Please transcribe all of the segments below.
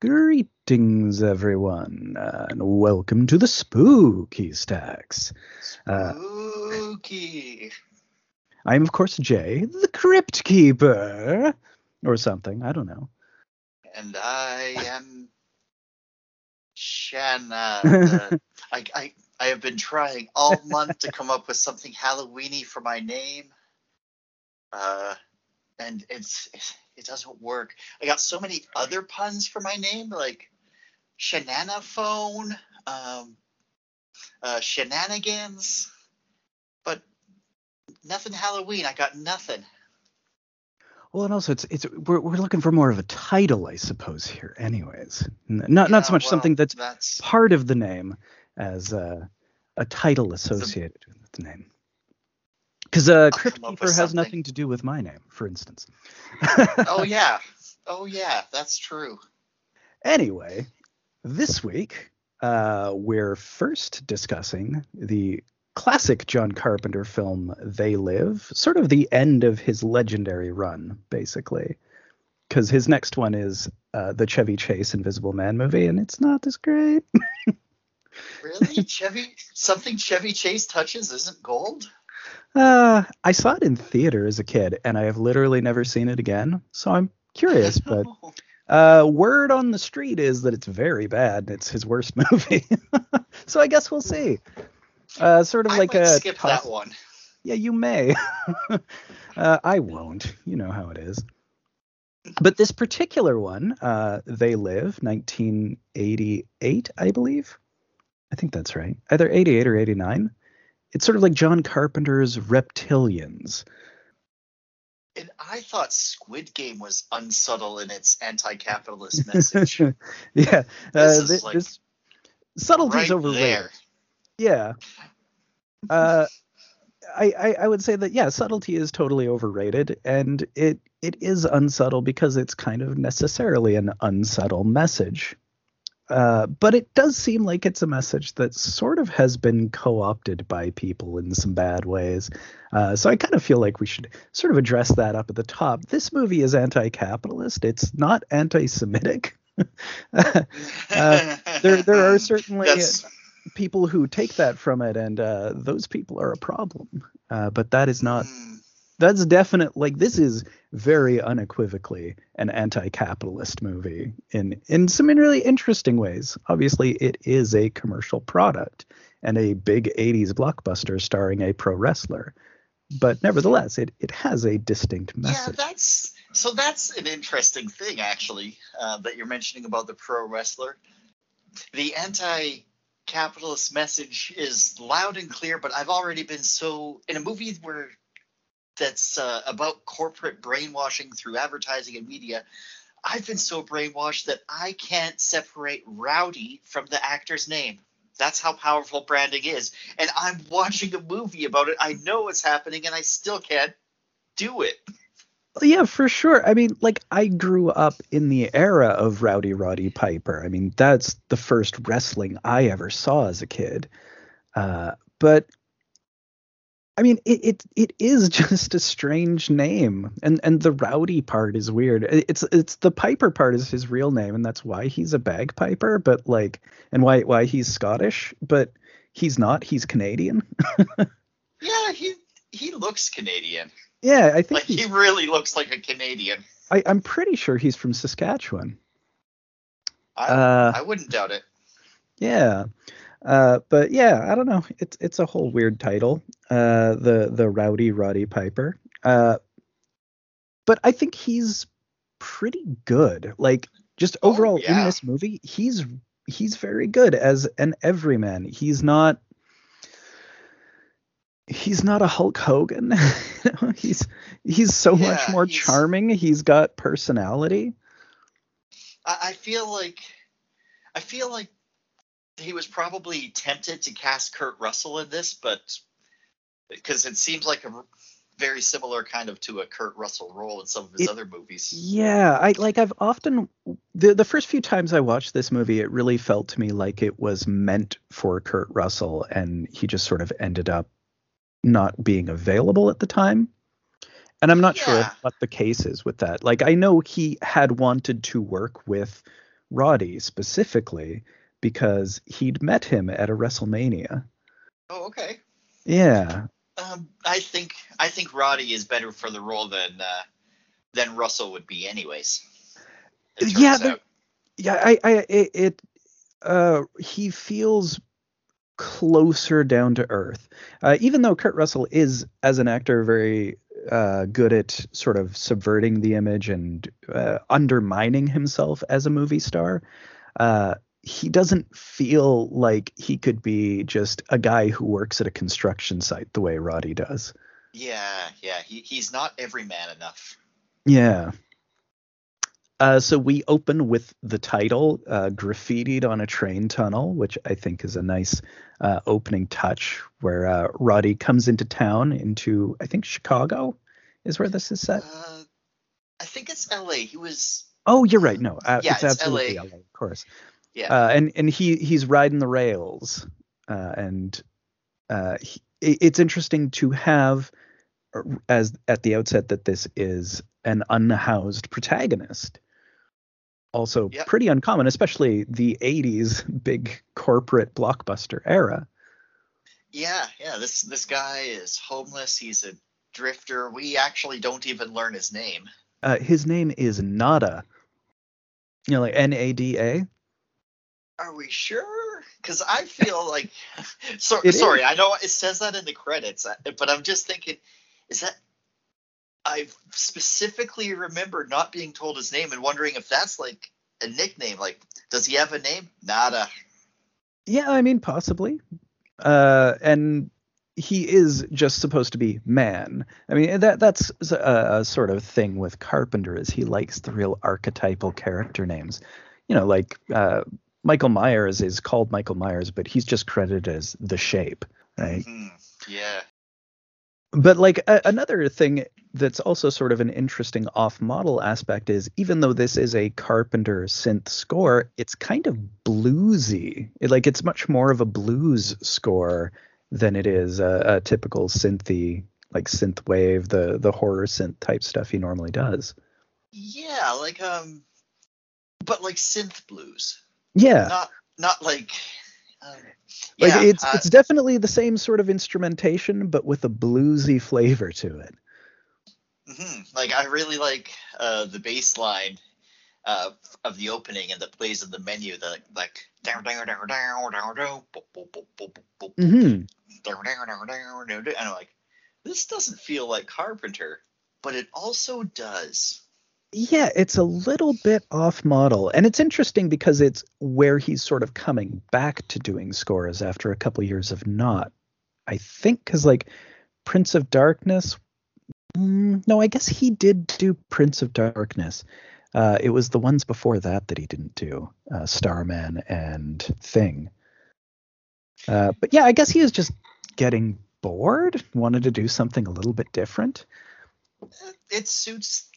Greetings, everyone, uh, and welcome to the Spooky Stacks. Uh, Spooky. I'm, of course, Jay, the Crypt Keeper, or something. I don't know. And I am Shana. The, I, I, I have been trying all month to come up with something Halloweeny for my name. Uh, and it's, it's it doesn't work. I got so many other puns for my name, like Shanana Phone, um, uh, Shenanigans, but nothing Halloween. I got nothing. Well, and also it's it's we're we're looking for more of a title, I suppose here. Anyways, not yeah, not so much well, something that's, that's, part of the name as uh, a title associated with the name. Because uh, Crypt Keeper has nothing to do with my name, for instance. oh yeah, oh yeah, that's true. Anyway, this week uh, we're first discussing the classic John Carpenter film They Live, sort of the end of his legendary run, basically. Because his next one is uh, the Chevy Chase Invisible Man movie, and it's not as great. really, Chevy? Something Chevy Chase touches isn't gold. Uh, I saw it in theater as a kid, and I have literally never seen it again. So I'm curious, but uh, word on the street is that it's very bad. It's his worst movie. so I guess we'll see. Uh, sort of I like a skip that one. Yeah, you may. uh, I won't. You know how it is. But this particular one, uh, They Live, 1988, I believe. I think that's right. Either 88 or 89 it's sort of like John Carpenter's Reptilians. And I thought Squid Game was unsubtle in its anti-capitalist message. yeah, uh, this, like this subtlety is overrated. There. Yeah. Uh, I, I, I would say that yeah, subtlety is totally overrated, and it it is unsubtle because it's kind of necessarily an unsubtle message. Uh, but it does seem like it's a message that sort of has been co-opted by people in some bad ways. Uh, so I kind of feel like we should sort of address that up at the top. This movie is anti-capitalist. It's not anti-Semitic. uh, there, there are certainly people who take that from it, and uh, those people are a problem. Uh, but that is not. Mm that's definite like this is very unequivocally an anti-capitalist movie in in some really interesting ways. Obviously it is a commercial product and a big 80s blockbuster starring a pro wrestler. But nevertheless it it has a distinct message. yeah that's so that's an interesting thing actually uh, that you're mentioning about the pro wrestler. The anti capitalist message is loud and clear but i've already been so in a movie where that's uh, about corporate brainwashing through advertising and media. I've been so brainwashed that I can't separate Rowdy from the actor's name. That's how powerful branding is. And I'm watching a movie about it. I know what's happening, and I still can't do it. Yeah, for sure. I mean, like I grew up in the era of Rowdy Roddy Piper. I mean, that's the first wrestling I ever saw as a kid. Uh, but I mean, it, it it is just a strange name, and and the rowdy part is weird. It's it's the Piper part is his real name, and that's why he's a bagpiper. But like, and why why he's Scottish, but he's not. He's Canadian. yeah, he he looks Canadian. Yeah, I think like he really looks like a Canadian. I, I'm pretty sure he's from Saskatchewan. I, uh, I wouldn't doubt it. Yeah. Uh, but yeah, I don't know. It's it's a whole weird title. Uh, the the Rowdy Roddy Piper. Uh, but I think he's pretty good. Like just oh, overall oh, yeah. in this movie, he's he's very good as an everyman. He's not he's not a Hulk Hogan. he's he's so yeah, much more he's, charming. He's got personality. I, I feel like I feel like he was probably tempted to cast Kurt Russell in this, but because it seems like a very similar kind of to a Kurt Russell role in some of his it, other movies. Yeah, I like I've often the the first few times I watched this movie, it really felt to me like it was meant for Kurt Russell, and he just sort of ended up not being available at the time. And I'm not yeah. sure what the case is with that. Like I know he had wanted to work with Roddy specifically because he'd met him at a WrestleMania. Oh, okay. Yeah. Um, I think I think Roddy is better for the role than uh, than Russell would be, anyways. Yeah, but, yeah. I, I, it, it uh, he feels closer down to earth. Uh, even though Kurt Russell is, as an actor, very uh, good at sort of subverting the image and uh, undermining himself as a movie star, uh, he doesn't feel like he could be just a guy who works at a construction site the way Roddy does. Yeah, yeah, he, he's not every man enough. Yeah. Uh, so we open with the title uh, graffitied on a train tunnel, which I think is a nice uh, opening touch where uh, Roddy comes into town, into, I think, Chicago is where this is set. Uh, I think it's LA. He was. Oh, you're right. No, uh, yeah, it's, it's absolutely LA. LA, of course. Yeah. Uh, and and he he's riding the rails, uh, and uh, he, it's interesting to have as at the outset that this is an unhoused protagonist also yep. pretty uncommon, especially the 80s big corporate blockbuster era. Yeah, yeah. This this guy is homeless. He's a drifter. We actually don't even learn his name. Uh, his name is Nada. You know, like N A D A. Are we sure? Because I feel like, so, sorry, is. I know it says that in the credits, uh, but I'm just thinking, is that I specifically remember not being told his name and wondering if that's like a nickname. Like, does he have a name? Nada. Yeah, I mean, possibly. Uh, and he is just supposed to be man. I mean, that that's a, a, sort of thing with Carpenter is he likes the real archetypal character names. You know, like uh, Michael Myers is called Michael Myers, but he's just credited as the Shape, right? Mm-hmm. Yeah. But like a, another thing that's also sort of an interesting off-model aspect is even though this is a Carpenter synth score, it's kind of bluesy. It, like it's much more of a blues score than it is a, a typical synthy like synth wave, the the horror synth type stuff he normally does. Yeah, like um, but like synth blues. Yeah. Not not like um, like yeah, it's uh, it's definitely the same sort of instrumentation, but with a bluesy flavor to it. Mm-hmm. Like I really like uh, the bass line uh, of the opening and the plays of the menu. The like down down down down down down. Mm-hmm. And I'm like, this doesn't feel like Carpenter, but it also does. Yeah, it's a little bit off model. And it's interesting because it's where he's sort of coming back to doing scores after a couple years of not. I think because, like, Prince of Darkness. Mm, no, I guess he did do Prince of Darkness. Uh, it was the ones before that that he didn't do uh, Starman and Thing. Uh, but yeah, I guess he was just getting bored, wanted to do something a little bit different. It suits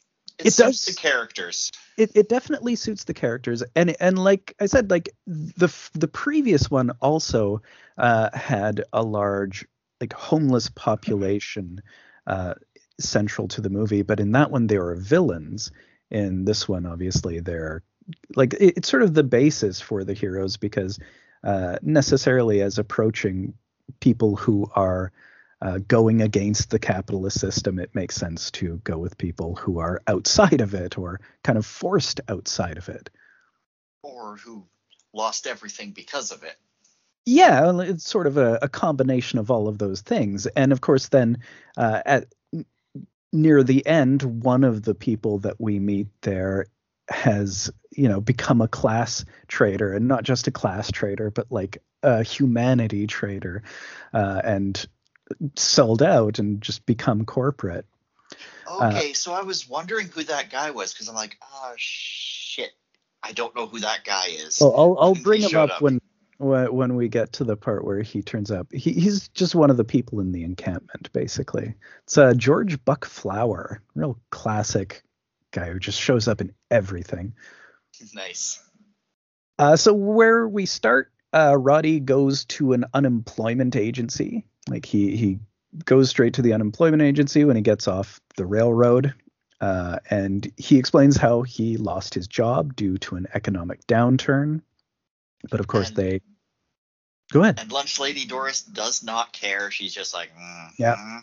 it, it does the characters. It, it definitely suits the characters, and and like I said, like the the previous one also uh, had a large like homeless population uh, central to the movie, but in that one they were villains. In this one, obviously, they're like it, it's sort of the basis for the heroes because uh, necessarily as approaching people who are uh, going against the capitalist system, it makes sense to go with people who are outside of it or kind of forced outside of it. Or who lost everything because of it. Yeah, it's sort of a, a combination of all of those things. And of course, then uh, at near the end, one of the people that we meet there has you know become a class traitor and not just a class traitor but like a humanity traitor uh, and sold out and just become corporate. Uh, okay, uh, so I was wondering who that guy was because I'm like, oh shit, I don't know who that guy is. Well, I'll I'll bring him up, up, when when we get to the part where he turns up. He, he's just one of the people in the encampment, basically. It's uh, George Buck Flower, real classic guy who just shows up in everything. Nice. Uh, so where we start, uh, Roddy goes to an unemployment agency like he he goes straight to the unemployment agency when he gets off the railroad. Uh, and he explains how he lost his job due to an economic downturn. But of course, and, they go ahead. And Lunch Lady Doris does not care. She's just like, mm, yeah, mm,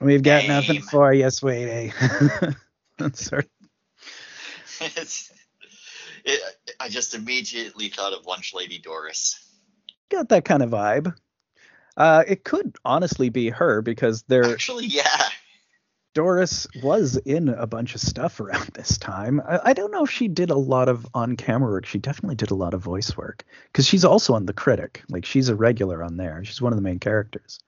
we've got name. nothing for you, sweetie. Sorry. It's, it, I just immediately thought of Lunch Lady Doris. Got that kind of vibe. Uh, it could honestly be her because they're actually, yeah. Doris was in a bunch of stuff around this time. I, I, don't know if she did a lot of on-camera work. She definitely did a lot of voice work because she's also on The Critic. Like she's a regular on there. She's one of the main characters.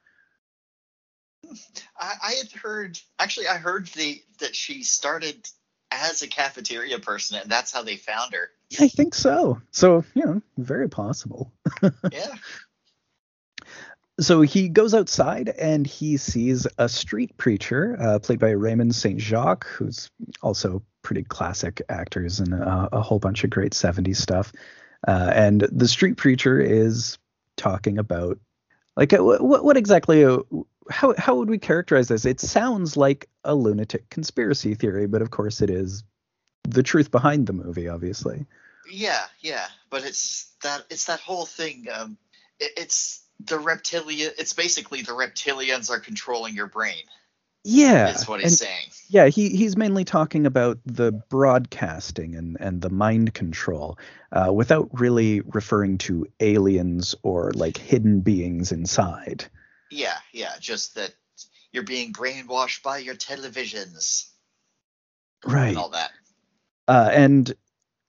I, I had heard, actually, I heard the that she started as a cafeteria person, and that's how they found her. I think so. So, you know, very possible. yeah. So he goes outside and he sees a street preacher, uh, played by Raymond St. Jacques, who's also pretty classic actors and a, a whole bunch of great 70s stuff. Uh, and the street preacher is talking about, like, uh, what, what exactly, uh, how, how would we characterize this? It sounds like a lunatic conspiracy theory, but of course it is the truth behind the movie, obviously. Yeah, yeah, but it's that it's that whole thing. Um, it, it's the reptilian. It's basically the reptilians are controlling your brain. Yeah, that's what he's saying. Yeah, he he's mainly talking about the broadcasting and and the mind control, uh, without really referring to aliens or like hidden beings inside. Yeah, yeah, just that you're being brainwashed by your televisions. Right. And all that. Uh, and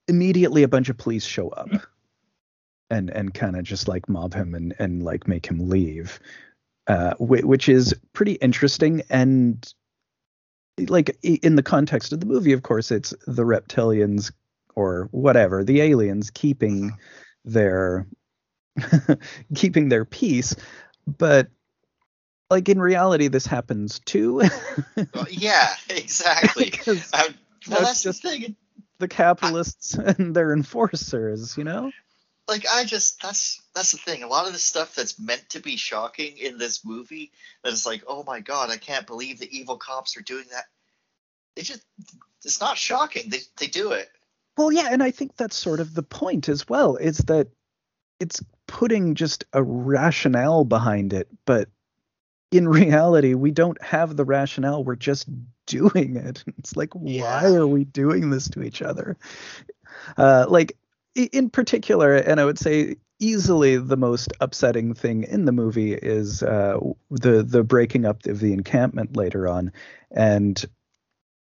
immediately a bunch of police show up and and kind of just like mob him and and like make him leave uh, which is pretty interesting and like in the context of the movie of course it's the reptilians or whatever the aliens keeping their keeping their peace but like in reality this happens too. Well, yeah exactly. Uh, well that's just the thing. the capitalists I, and their enforcers, you know? Like I just that's that's the thing. A lot of the stuff that's meant to be shocking in this movie that is like, oh my god, I can't believe the evil cops are doing that. They just it's not shocking. They they do it. Well, yeah, and I think that's sort of the point as well, is that it's putting just a rationale behind it, but in reality, we don't have the rationale. We're just doing it. It's like, yeah. why are we doing this to each other? Uh, like, in particular, and I would say easily the most upsetting thing in the movie is uh, the the breaking up of the encampment later on, and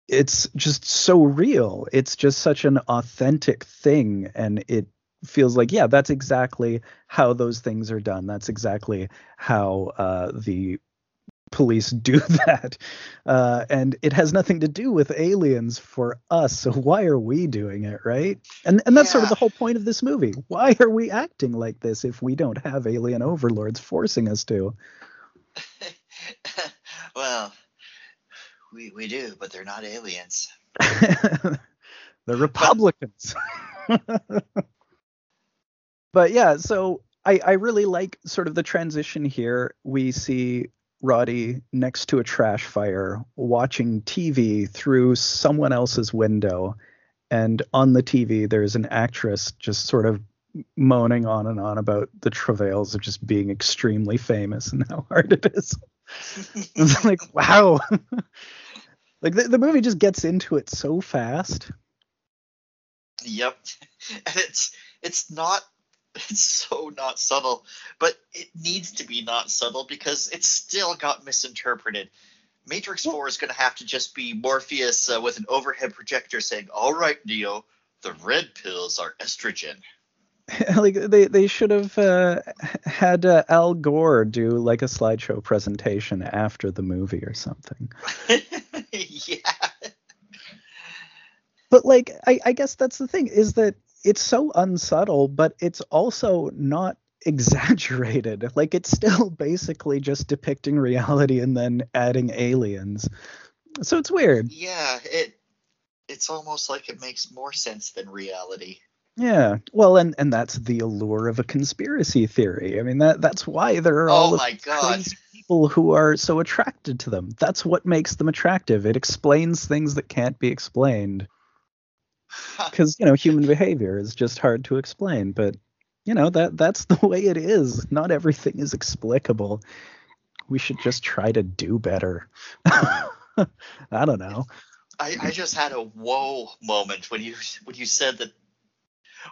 it's just so real. It's just such an authentic thing, and it feels like yeah, that's exactly how those things are done. That's exactly how uh, the police do that. Uh, and it has nothing to do with aliens for us. So why are we doing it, right? And and that's yeah. sort of the whole point of this movie. Why are we acting like this if we don't have alien overlords forcing us to? well, we we do, but they're not aliens. they're Republicans. but yeah, so I, I really like sort of the transition here. We see Roddy next to a trash fire watching TV through someone else's window. And on the TV, there's an actress just sort of moaning on and on about the travails of just being extremely famous and how hard it is. it's like, wow. like the, the movie just gets into it so fast. Yep. And it's it's not it's so not subtle, but it needs to be not subtle because it still got misinterpreted. Matrix 4 is going to have to just be Morpheus uh, with an overhead projector saying, "All right, Neo, the red pills are estrogen." like they they should have uh, had uh, Al Gore do like a slideshow presentation after the movie or something. yeah. But like I, I guess that's the thing is that it's so unsubtle, but it's also not exaggerated. Like it's still basically just depicting reality and then adding aliens. So it's weird. Yeah, it it's almost like it makes more sense than reality. Yeah. Well, and and that's the allure of a conspiracy theory. I mean that that's why there are all oh my god. people who are so attracted to them. That's what makes them attractive. It explains things that can't be explained. Because you know, human behavior is just hard to explain, but you know that that's the way it is. Not everything is explicable. We should just try to do better. I don't know. I, I just had a whoa moment when you when you said that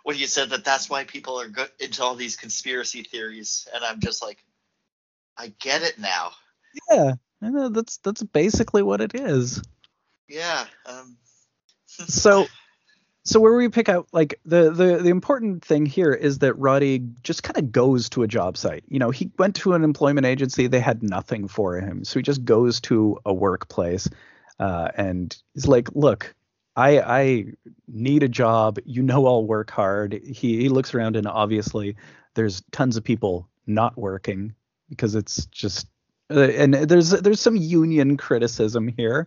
when you said that that's why people are go- into all these conspiracy theories, and I'm just like, I get it now. Yeah, I know that's that's basically what it is. Yeah. Um. so so where we pick out like the the the important thing here is that Roddy just kind of goes to a job site. You know, he went to an employment agency, they had nothing for him. So he just goes to a workplace uh, and he's like, "Look, I I need a job. You know I'll work hard." He he looks around and obviously there's tons of people not working because it's just uh, and there's there's some union criticism here.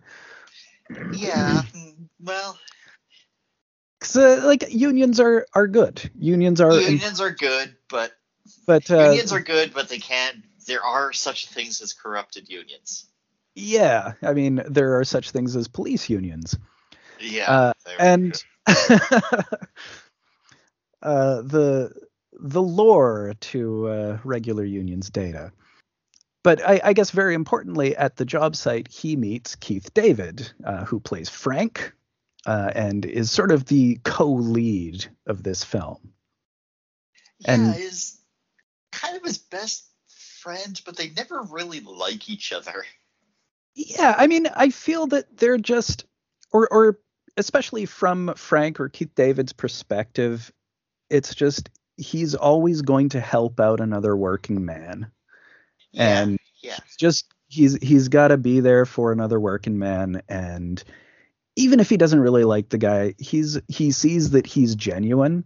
Yeah. Well, because uh, like unions are are good. Unions are unions are good, but but uh, unions are good, but they can't. There are such things as corrupted unions. Yeah, I mean there are such things as police unions. Yeah, uh, and uh, the the lore to uh, regular unions data. But I, I, guess very importantly, at the job site, he meets Keith David, uh, who plays Frank, uh, and is sort of the co-lead of this film. Yeah, and is kind of his best friend, but they never really like each other. Yeah, I mean, I feel that they're just, or or especially from Frank or Keith David's perspective, it's just he's always going to help out another working man, yeah, and yeah. just he's he's got to be there for another working man and even if he doesn't really like the guy, he's he sees that he's genuine.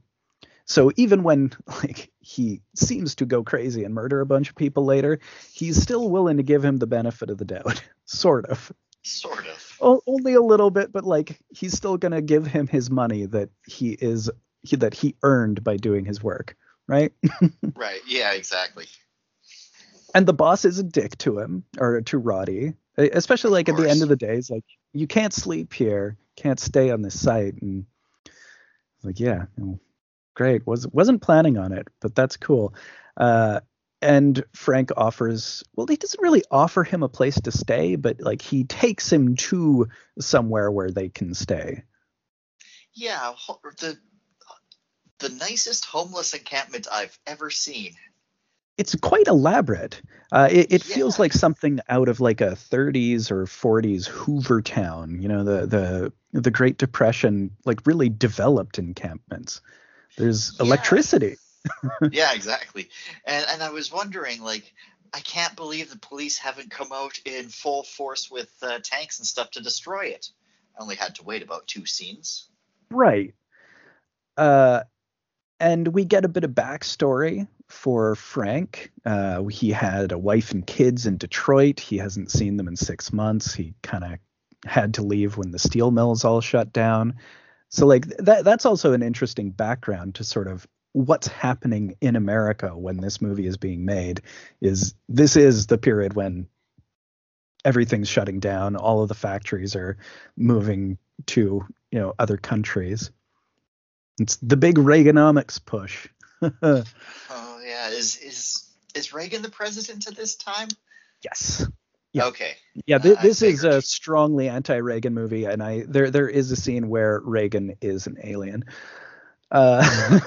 So even when like he seems to go crazy and murder a bunch of people later, he's still willing to give him the benefit of the doubt, sort of. Sort of. O- only a little bit, but like he's still gonna give him his money that he is he, that he earned by doing his work, right? right. Yeah. Exactly. And the boss is a dick to him or to Roddy, especially like at the end of the day. It's like you can't sleep here, can't stay on this site. And like, yeah, great. Was wasn't planning on it, but that's cool. Uh, and Frank offers, well, he doesn't really offer him a place to stay, but like he takes him to somewhere where they can stay. Yeah, the the nicest homeless encampment I've ever seen it's quite elaborate. Uh, it, it yeah. feels like something out of like a 30s or 40s Hoover Town. You know, the the the Great Depression, like really developed encampments. There's yeah. electricity. yeah, exactly. And and I was wondering, like, I can't believe the police haven't come out in full force with uh, tanks and stuff to destroy it. I only had to wait about two scenes. Right. Uh, and we get a bit of backstory for Frank. Uh, he had a wife and kids in Detroit. He hasn't seen them in six months. He kind of had to leave when the steel mills all shut down. So like that that's also an interesting background to sort of what's happening in America when this movie is being made is this is the period when everything's shutting down, all of the factories are moving to, you know, other countries. It's the big Reaganomics push. oh yeah, is is is Reagan the president at this time? Yes. Yeah. Okay. Yeah, th- uh, this is a strongly anti-Reagan movie, and I there there is a scene where Reagan is an alien, uh,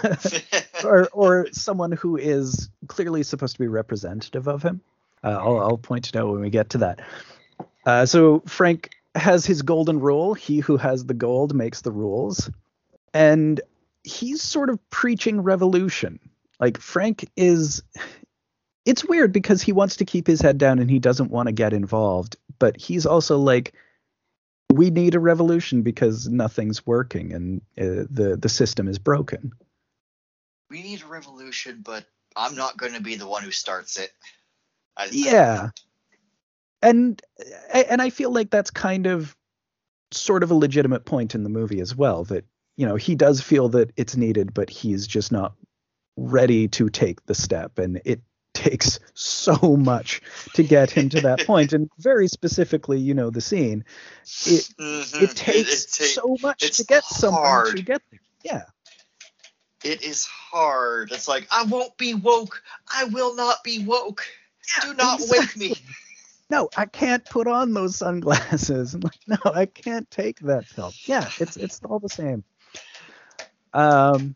or or someone who is clearly supposed to be representative of him. Uh, I'll I'll point it out when we get to that. Uh, so Frank has his golden rule: he who has the gold makes the rules, and he's sort of preaching revolution. Like Frank is it's weird because he wants to keep his head down and he doesn't want to get involved, but he's also like we need a revolution because nothing's working and uh, the the system is broken. We need a revolution, but I'm not going to be the one who starts it. I, yeah. I, and and I feel like that's kind of sort of a legitimate point in the movie as well that you know he does feel that it's needed but he's just not ready to take the step and it takes so much to get him to that point, and very specifically, you know, the scene. It mm-hmm. it, takes it, it so much to get someone to get there. Yeah. It is hard. It's like I won't be woke. I will not be woke. Do not exactly. wake me. No, I can't put on those sunglasses. I'm like, no, I can't take that pill. Yeah, it's it's all the same. Um,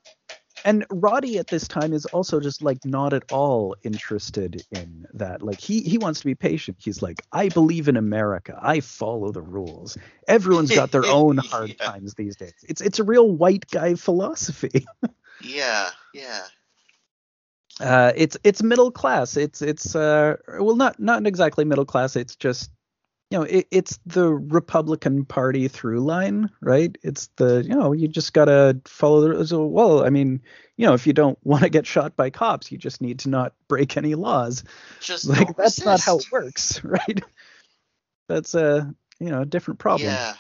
and Roddy at this time is also just like not at all interested in that. Like he he wants to be patient. He's like, I believe in America. I follow the rules. Everyone's got their own hard yeah. times these days. It's it's a real white guy philosophy. yeah, yeah. Uh, it's it's middle class. It's it's uh well not not exactly middle class. It's just you know, it, it's the Republican Party through line, right? It's the, you know, you just got to follow the, so, well, I mean, you know, if you don't want to get shot by cops, you just need to not break any laws. Just like that's resist. not how it works, right? That's a, you know, a different problem. Yeah.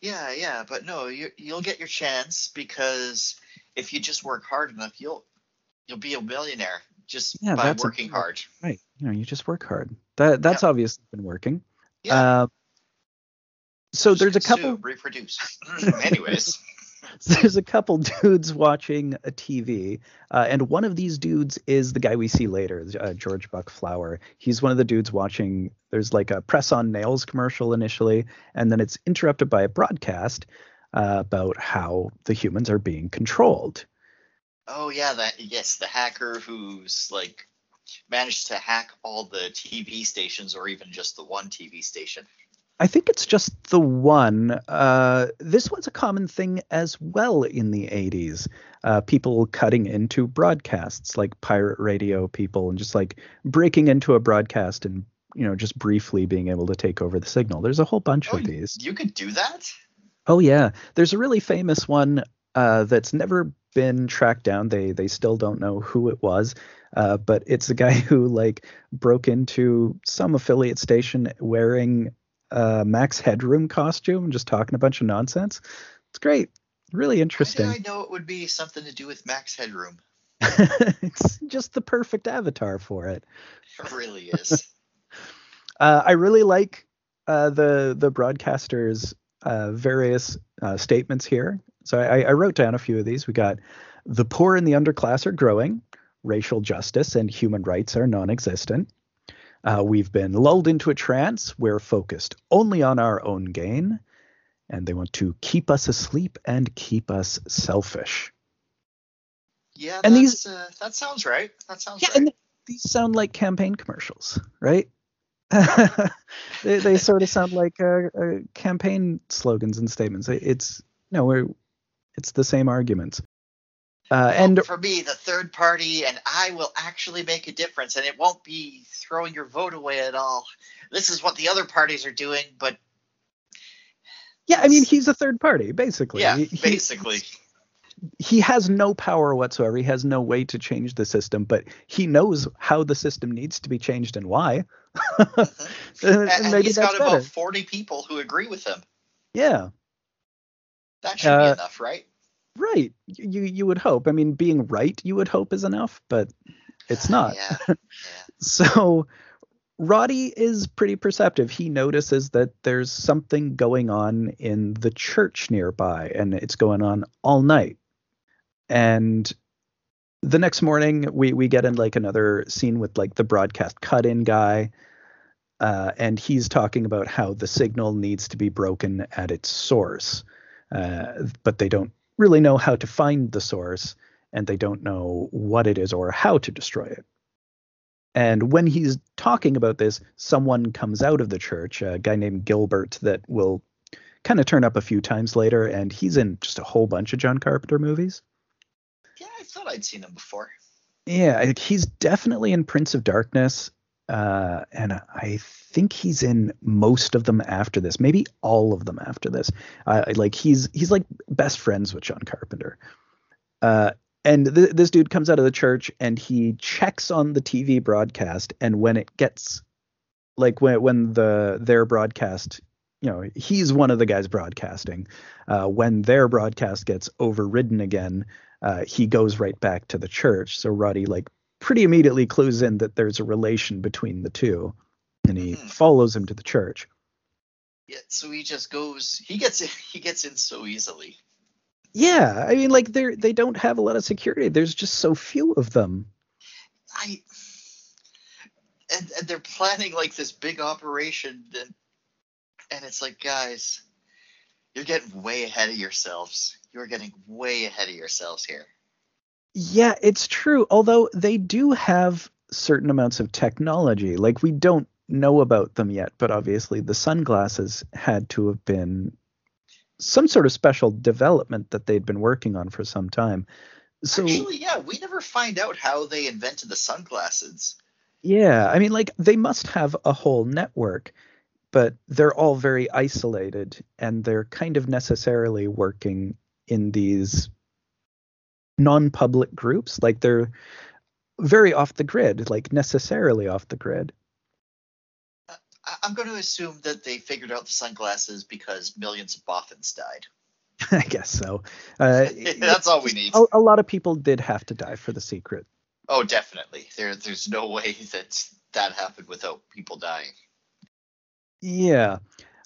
Yeah, yeah, but no, you you'll get your chance because if you just work hard enough, you'll you'll be a millionaire just yeah, by working a, hard. Right. You know, you just work hard. That that's yep. obviously been working. Yeah. Uh, so there's a couple reproduce. Anyways. there's a couple dudes watching a TV, uh, and one of these dudes is the guy we see later, uh, George Buck Flower. He's one of the dudes watching. There's like a press on nails commercial initially, and then it's interrupted by a broadcast uh, about how the humans are being controlled. Oh yeah, that yes, the hacker who's like managed to hack all the TV stations or even just the one TV station? I think it's just the one. Uh, this was a common thing as well in the 80s. Uh, people cutting into broadcasts, like pirate radio people, and just like breaking into a broadcast and you know just briefly being able to take over the signal. There's a whole bunch oh, of these. You could do that. Oh yeah, there's a really famous one uh, that's never been tracked down. They they still don't know who it was. Uh, but it's a guy who like broke into some affiliate station wearing a Max Headroom costume and just talking a bunch of nonsense. It's great, really interesting. I know it would be something to do with Max Headroom? it's just the perfect avatar for it. It really is. uh, I really like uh, the the broadcaster's uh, various uh, statements here. So I, I, wrote down a few of these. We got the poor and the underclass are growing racial justice and human rights are non existent. Uh, we've been lulled into a trance. We're focused only on our own gain, and they want to keep us asleep and keep us selfish. Yeah, and these uh, that sounds right. That sounds yeah, right. And these sound like campaign commercials, right? they, they sort of sound like uh, uh, campaign slogans and statements. It's know, we're it's the same arguments. Uh, and for me, the third party, and I will actually make a difference, and it won't be throwing your vote away at all. This is what the other parties are doing, but yeah, I mean, he's a third party, basically. Yeah, he, basically. He has no power whatsoever. He has no way to change the system, but he knows how the system needs to be changed and why. mm-hmm. and, and, maybe he's got better. about forty people who agree with him. Yeah. That should uh, be enough, right? Right. You you would hope. I mean, being right, you would hope is enough, but it's not. yeah. yeah. so Roddy is pretty perceptive. He notices that there's something going on in the church nearby, and it's going on all night. And the next morning, we we get in like another scene with like the broadcast cut-in guy, uh, and he's talking about how the signal needs to be broken at its source, uh, but they don't really know how to find the source and they don't know what it is or how to destroy it. And when he's talking about this, someone comes out of the church, a guy named Gilbert that will kind of turn up a few times later, and he's in just a whole bunch of John Carpenter movies. Yeah, I thought I'd seen him before. Yeah, he's definitely in Prince of Darkness, uh, and I think he's in most of them after this, maybe all of them after this. Like he's he's like best friends with John Carpenter. Uh, and th- this dude comes out of the church and he checks on the TV broadcast, and when it gets like when when the their broadcast you know he's one of the guys broadcasting uh, when their broadcast gets overridden again uh, he goes right back to the church so roddy like pretty immediately clues in that there's a relation between the two, and he mm. follows him to the church. Yeah, so he just goes. He gets in, he gets in so easily. Yeah, I mean, like they're they don't have a lot of security. There's just so few of them. I and, and they're planning like this big operation, and and it's like, guys, you're getting way ahead of yourselves. You're getting way ahead of yourselves here. Yeah, it's true. Although they do have certain amounts of technology. Like we don't know about them yet, but obviously the sunglasses had to have been some sort of special development that they'd been working on for some time. So Actually, yeah, we never find out how they invented the sunglasses. Yeah, I mean like they must have a whole network, but they're all very isolated and they're kind of necessarily working in these non-public groups like they're very off the grid like necessarily off the grid. I'm going to assume that they figured out the sunglasses because millions of Bothans died. I guess so. Uh, that's all we need. a, a, lot of people did have to die for the secret. Oh definitely. There, there's no way that that happened without people dying. Yeah.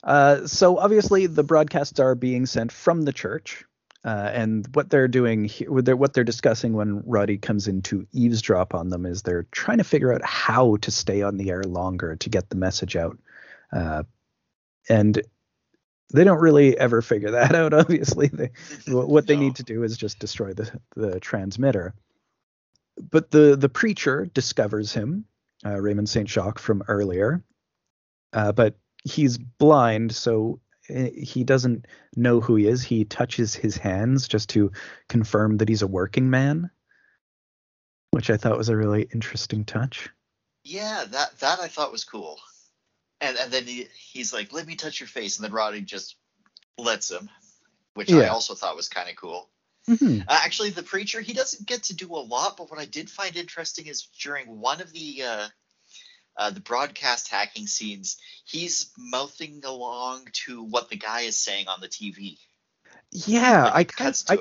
Uh, so obviously the broadcasts are being sent from the church uh, and what they're doing, what they're discussing when Roddy comes in to eavesdrop on them is they're trying to figure out how to stay on the air longer to get the message out. Uh, and they don't really ever figure that out. Obviously, they, what they no. need to do is just destroy the the transmitter. But the the preacher discovers him, uh, Raymond Saint Jacques from earlier, uh, but he's blind, so he doesn't know who he is. He touches his hands just to confirm that he's a working man, which I thought was a really interesting touch. Yeah, that that I thought was cool. And and then he, he's like, "Let me touch your face," and then Roddy just lets him, which yeah. I also thought was kind of cool. Mm-hmm. Uh, actually, the preacher he doesn't get to do a lot, but what I did find interesting is during one of the uh, uh, the broadcast hacking scenes, he's mouthing along to what the guy is saying on the TV. Yeah, I kind I,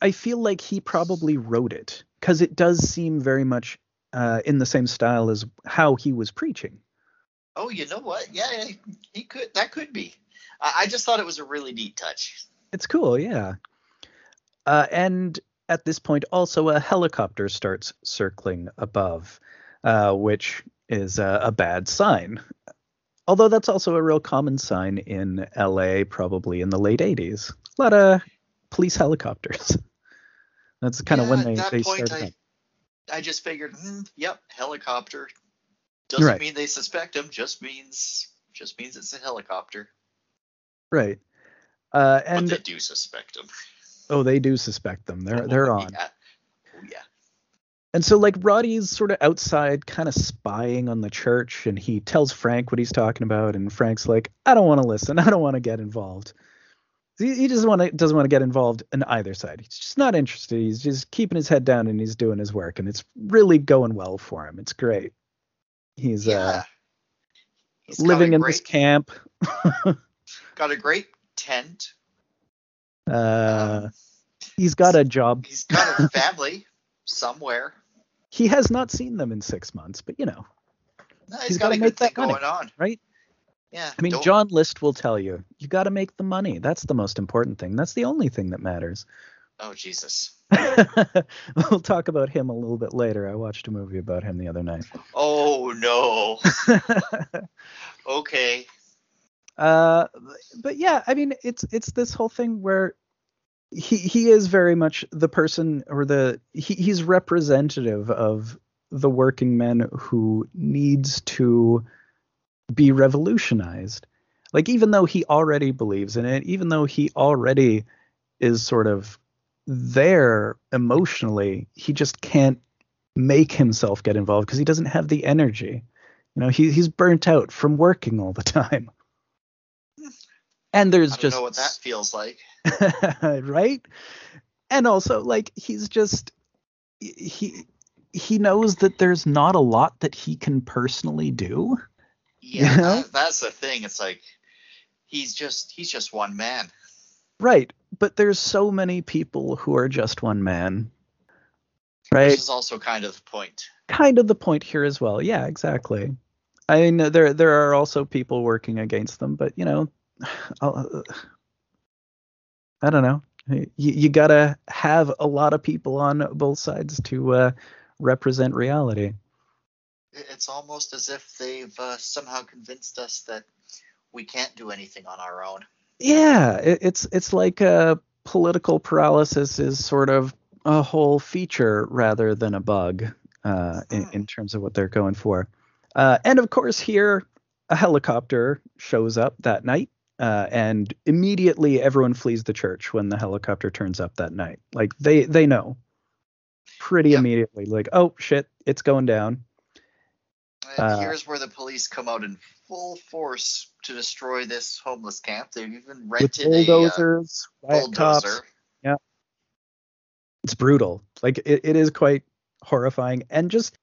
I feel like he probably wrote it because it does seem very much uh, in the same style as how he was preaching. Oh, you know what? Yeah, he could. That could be. I, I just thought it was a really neat touch. It's cool, yeah. Uh, and at this point, also a helicopter starts circling above, uh, which is a, a bad sign. Although that's also a real common sign in LA, probably in the late 80s. A lot of police helicopters. That's kind yeah, of when they, they point, started. I, I just figured, hmm, yep, helicopter. Doesn't right. mean they suspect him. Just means just means it's a helicopter. Right. Uh, and but they do suspect him. Oh, they do suspect them. They're oh, they're on. Yeah. Oh yeah. And so like Roddy's sort of outside kind of spying on the church and he tells Frank what he's talking about and Frank's like, I don't want to listen. I don't want to get involved. He, he doesn't want to doesn't want to get involved in either side. He's just not interested. He's just keeping his head down and he's doing his work and it's really going well for him. It's great. He's uh, yeah. uh he's living in great, this camp. got a great tent. Uh um, he's got a job. He's got a family somewhere. He has not seen them in six months, but you know, no, he's, he's got to make that money, going on, right? Yeah. I mean. John List will tell you, you got to make the money. That's the most important thing. That's the only thing that matters. Oh Jesus. we'll talk about him a little bit later. I watched a movie about him the other night. Oh no. okay. Uh, but yeah, I mean, it's it's this whole thing where he he is very much the person or the he, he's representative of the working men who needs to be revolutionized. Like even though he already believes in it even though he already is sort of there emotionally he just can't make himself get involved because he doesn't have the energy. You know he, he's burnt out from working all the time and there's just know what that feels like right? And also, like, he's just he he knows that there's not a lot that he can personally do. Yeah, you know? that, that's the thing. It's like he's just he's just one man. Right, but there's so many people who are just one man. Right. Which is also kind of the point. Kind of the point here as well. Yeah, exactly. I mean, there there are also people working against them, but you know, I'll, I don't know. You, you gotta have a lot of people on both sides to uh, represent reality. It's almost as if they've uh, somehow convinced us that we can't do anything on our own. Yeah, it, it's it's like a uh, political paralysis is sort of a whole feature rather than a bug uh, in, hmm. in, terms of what they're going for. Uh, and of course, here a helicopter shows up that night uh, and immediately everyone flees the church when the helicopter turns up that night. Like they they know pretty yep. immediately. Like oh shit, it's going down. Uh, here's where the police come out in full force to destroy this homeless camp. They've even rented bulldozers, a uh, bulldozer. Cops. Yeah, it's brutal. Like it, it is quite horrifying and just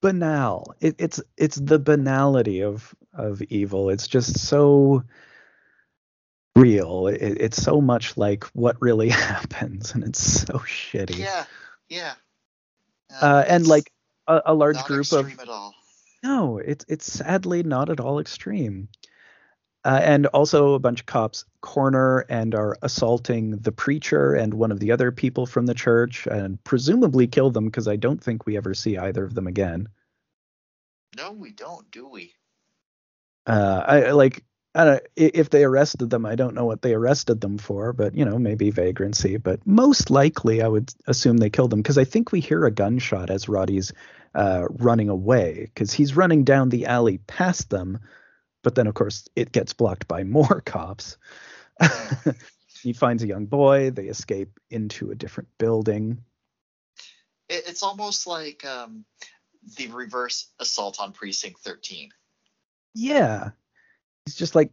banal. It, it's it's the banality of of evil. It's just so real. It, it's so much like what really happens, and it's so shitty. Yeah, yeah. Uh, uh, and like a, a large group of no, it's it's sadly not at all extreme. Uh, and also a bunch of cops corner and are assaulting the preacher and one of the other people from the church and presumably kill them because I don't think we ever see either of them again. No, we don't, do we? Uh, I like I don't, if they arrested them, I don't know what they arrested them for, but you know, maybe vagrancy. But most likely, I would assume they killed them because I think we hear a gunshot as Roddy's uh, running away because he's running down the alley past them, but then of course it gets blocked by more cops. he finds a young boy. They escape into a different building. It's almost like um, the reverse assault on Precinct 13. Yeah, he's just like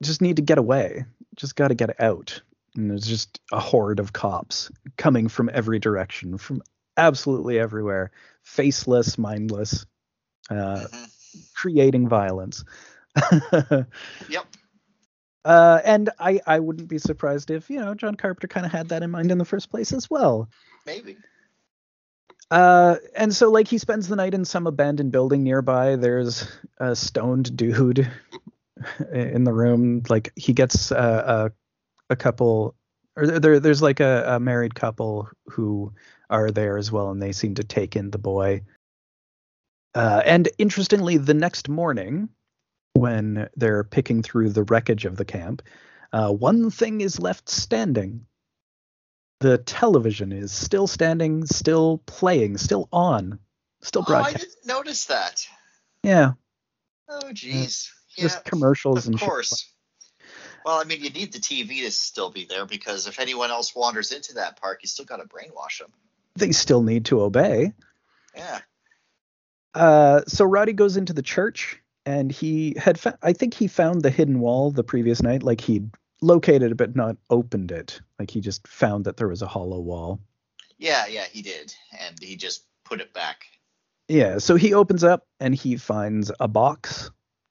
just need to get away just got to get out and there's just a horde of cops coming from every direction from absolutely everywhere faceless mindless uh, mm-hmm. creating violence yep uh, and I, I wouldn't be surprised if you know John Carpenter kind of had that in mind in the first place as well. Maybe. Uh, and so like he spends the night in some abandoned building nearby. There's a stoned dude in the room. Like he gets uh, a a couple, or there there's like a, a married couple who are there as well, and they seem to take in the boy. Uh, and interestingly, the next morning, when they're picking through the wreckage of the camp, uh, one thing is left standing. The television is still standing, still playing, still on, still broadcasting. Oh, I didn't notice that. Yeah. Oh, jeez just commercials and stuff. of and course. Shit. Well, I mean, you need the TV to still be there because if anyone else wanders into that park, you still got to brainwash them. They still need to obey. Yeah. Uh, so Roddy goes into the church and he had, fa- I think he found the hidden wall the previous night. Like he'd located it but not opened it. Like he just found that there was a hollow wall. Yeah, yeah, he did, and he just put it back. Yeah, so he opens up and he finds a box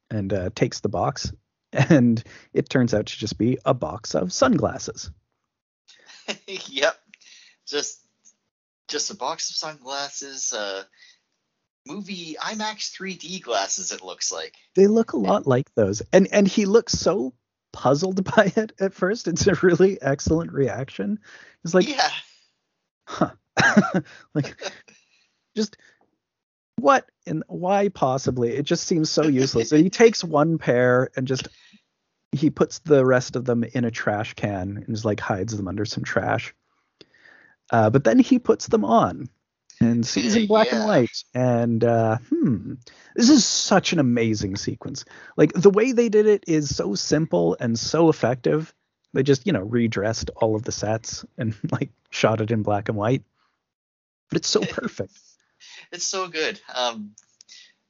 and uh, takes the box, and it turns out to just be a box of sunglasses. yep, just just a box of sunglasses. Uh, movie IMAX 3D glasses. It looks like they look a lot like those, and and he looks so puzzled by it at first. It's a really excellent reaction. It's like, yeah, huh, like just what and why possibly? It just seems so useless. so he takes one pair and just he puts the rest of them in a trash can and just like hides them under some trash. Uh, but then he puts them on and sees in black yeah. and white. And uh, hmm, this is such an amazing sequence. Like the way they did it is so simple and so effective. They just you know redressed all of the sets and like shot it in black and white. But it's so perfect it's so good. Um,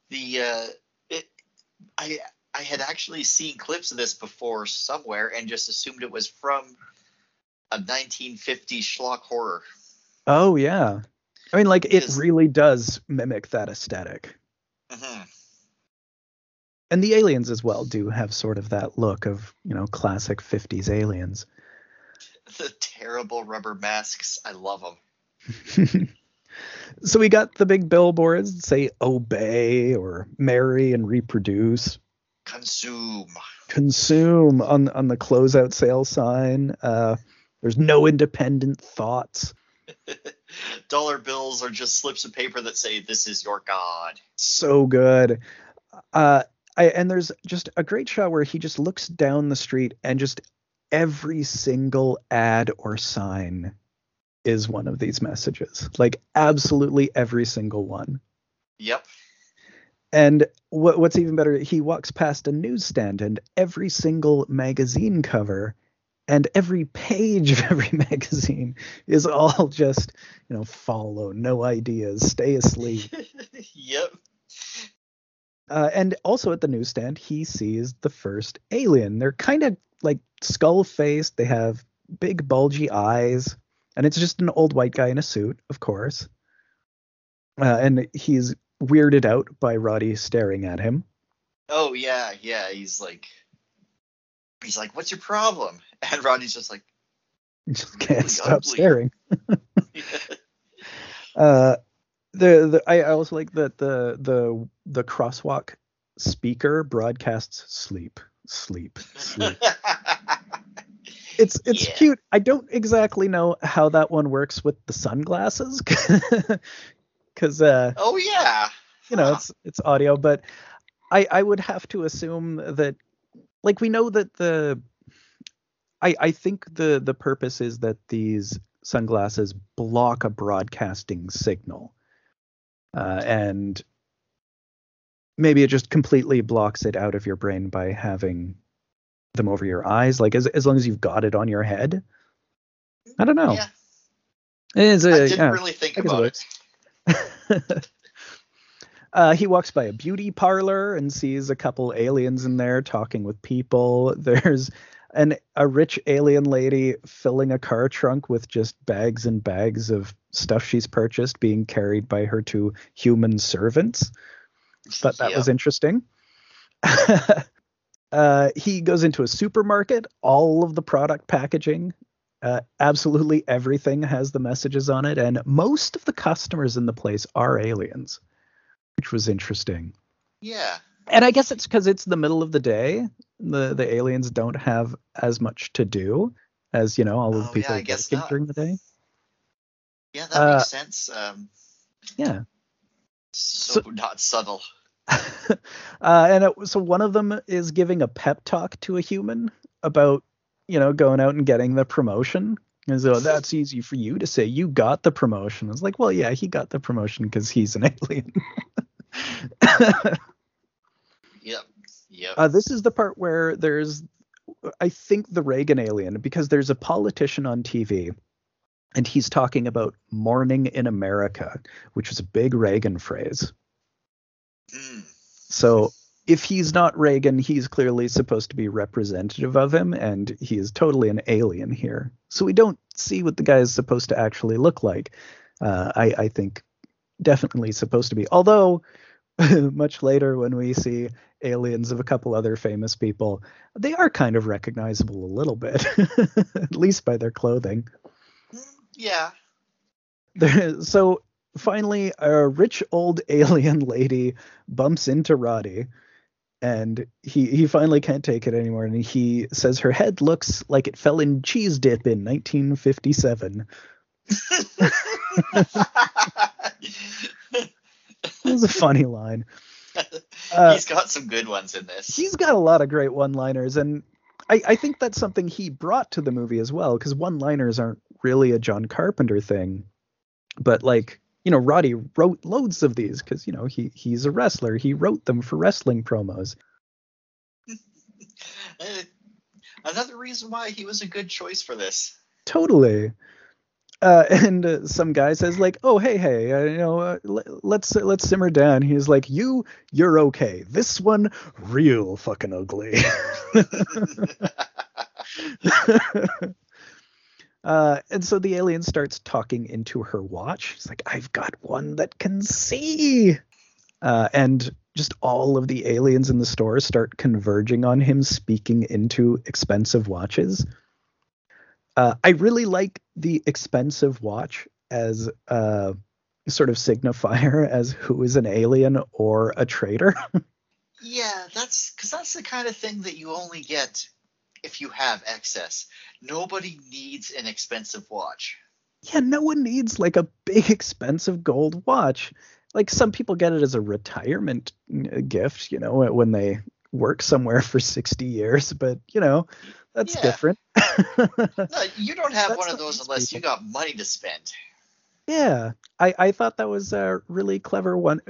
the uh, it, I I had actually seen clips of this before somewhere and just assumed it was from a 1950s schlock horror. Oh yeah, I mean like it really does mimic that esthetic mm-hmm. And the aliens as well do have sort of that look of you know classic 50s aliens. The terrible rubber masks, I love them. so we got the big billboards that say obey or marry and reproduce. Consume. Consume on on the closeout sale sign. Uh, there's no independent thoughts. Dollar bills are just slips of paper that say "This is your God." So good. Uh, I, and there's just a great shot where he just looks down the street and just every single ad or sign is one of these messages. Like absolutely every single one. Yep. And what, what's even better, he walks past a newsstand and every single magazine cover and every page of every magazine is all just, you know, follow, no ideas, stay asleep. yep. Uh, and also at the newsstand, he sees the first alien. They're kind of like skull faced. They have big bulgy eyes, and it's just an old white guy in a suit, of course. Uh, and he's weirded out by Roddy staring at him. Oh yeah, yeah. He's like, he's like, "What's your problem?" And Roddy's just like, just can't really stop ugly. staring. uh, the, the I also like that the the the crosswalk speaker broadcasts sleep, sleep, sleep. It's it's yeah. cute. I don't exactly know how that one works with the sunglasses, because uh, oh yeah, you know huh. it's it's audio, but I I would have to assume that like we know that the I I think the the purpose is that these sunglasses block a broadcasting signal, uh, and maybe it just completely blocks it out of your brain by having them over your eyes like as as long as you've got it on your head i don't know yeah. It's a, I didn't yeah, really think about it. uh, he walks by a beauty parlor and sees a couple aliens in there talking with people. There's an a rich alien lady filling a car trunk with just bags and bags of stuff she's purchased being carried by her two human servants. But that was interesting. uh, he goes into a supermarket. All of the product packaging, uh, absolutely everything has the messages on it, and most of the customers in the place are aliens, which was interesting. Yeah. And I guess it's because it's the middle of the day. The the aliens don't have as much to do as you know all of the oh, people yeah, working during the day. Yeah, that uh, makes sense. Um, yeah. So, so not subtle. uh, and it, so one of them is giving a pep talk to a human about, you know, going out and getting the promotion. And so that's easy for you to say. You got the promotion. It's like, well, yeah, he got the promotion because he's an alien. yep. Yep. Uh, this is the part where there's, I think, the Reagan alien, because there's a politician on TV and he's talking about morning in America, which was a big Reagan phrase. Mm. So if he's not Reagan, he's clearly supposed to be representative of him, and he is totally an alien here. So we don't see what the guy is supposed to actually look like. Uh, I, I think definitely supposed to be. Although much later when we see aliens of a couple other famous people, they are kind of recognizable a little bit, at least by their clothing. Yeah. So finally, a rich old alien lady bumps into Roddy, and he he finally can't take it anymore, and he says her head looks like it fell in cheese dip in 1957. It was a funny line. Uh, he's got some good ones in this. He's got a lot of great one-liners, and I, I think that's something he brought to the movie as well, because one-liners aren't really a John Carpenter thing, but like you know, Roddy wrote loads of these because you know he he's a wrestler. He wrote them for wrestling promos. Another reason why he was a good choice for this. Totally. Uh, and uh, some guy says like, "Oh, hey, hey, uh, you know, uh, l- let's let's simmer down." He's like, "You, you're okay. This one, real fucking ugly." Uh, and so the alien starts talking into her watch. She's like, I've got one that can see. Uh, and just all of the aliens in the store start converging on him, speaking into expensive watches. Uh, I really like the expensive watch as a sort of signifier as who is an alien or a traitor. yeah, that's because that's the kind of thing that you only get if you have excess. Nobody needs an expensive watch. Yeah, no one needs like a big expensive gold watch. Like some people get it as a retirement uh, gift, you know, when they work somewhere for 60 years, but you know, that's yeah. different. no, you don't have one of those unless people. you got money to spend. Yeah, I, I thought that was a really clever one,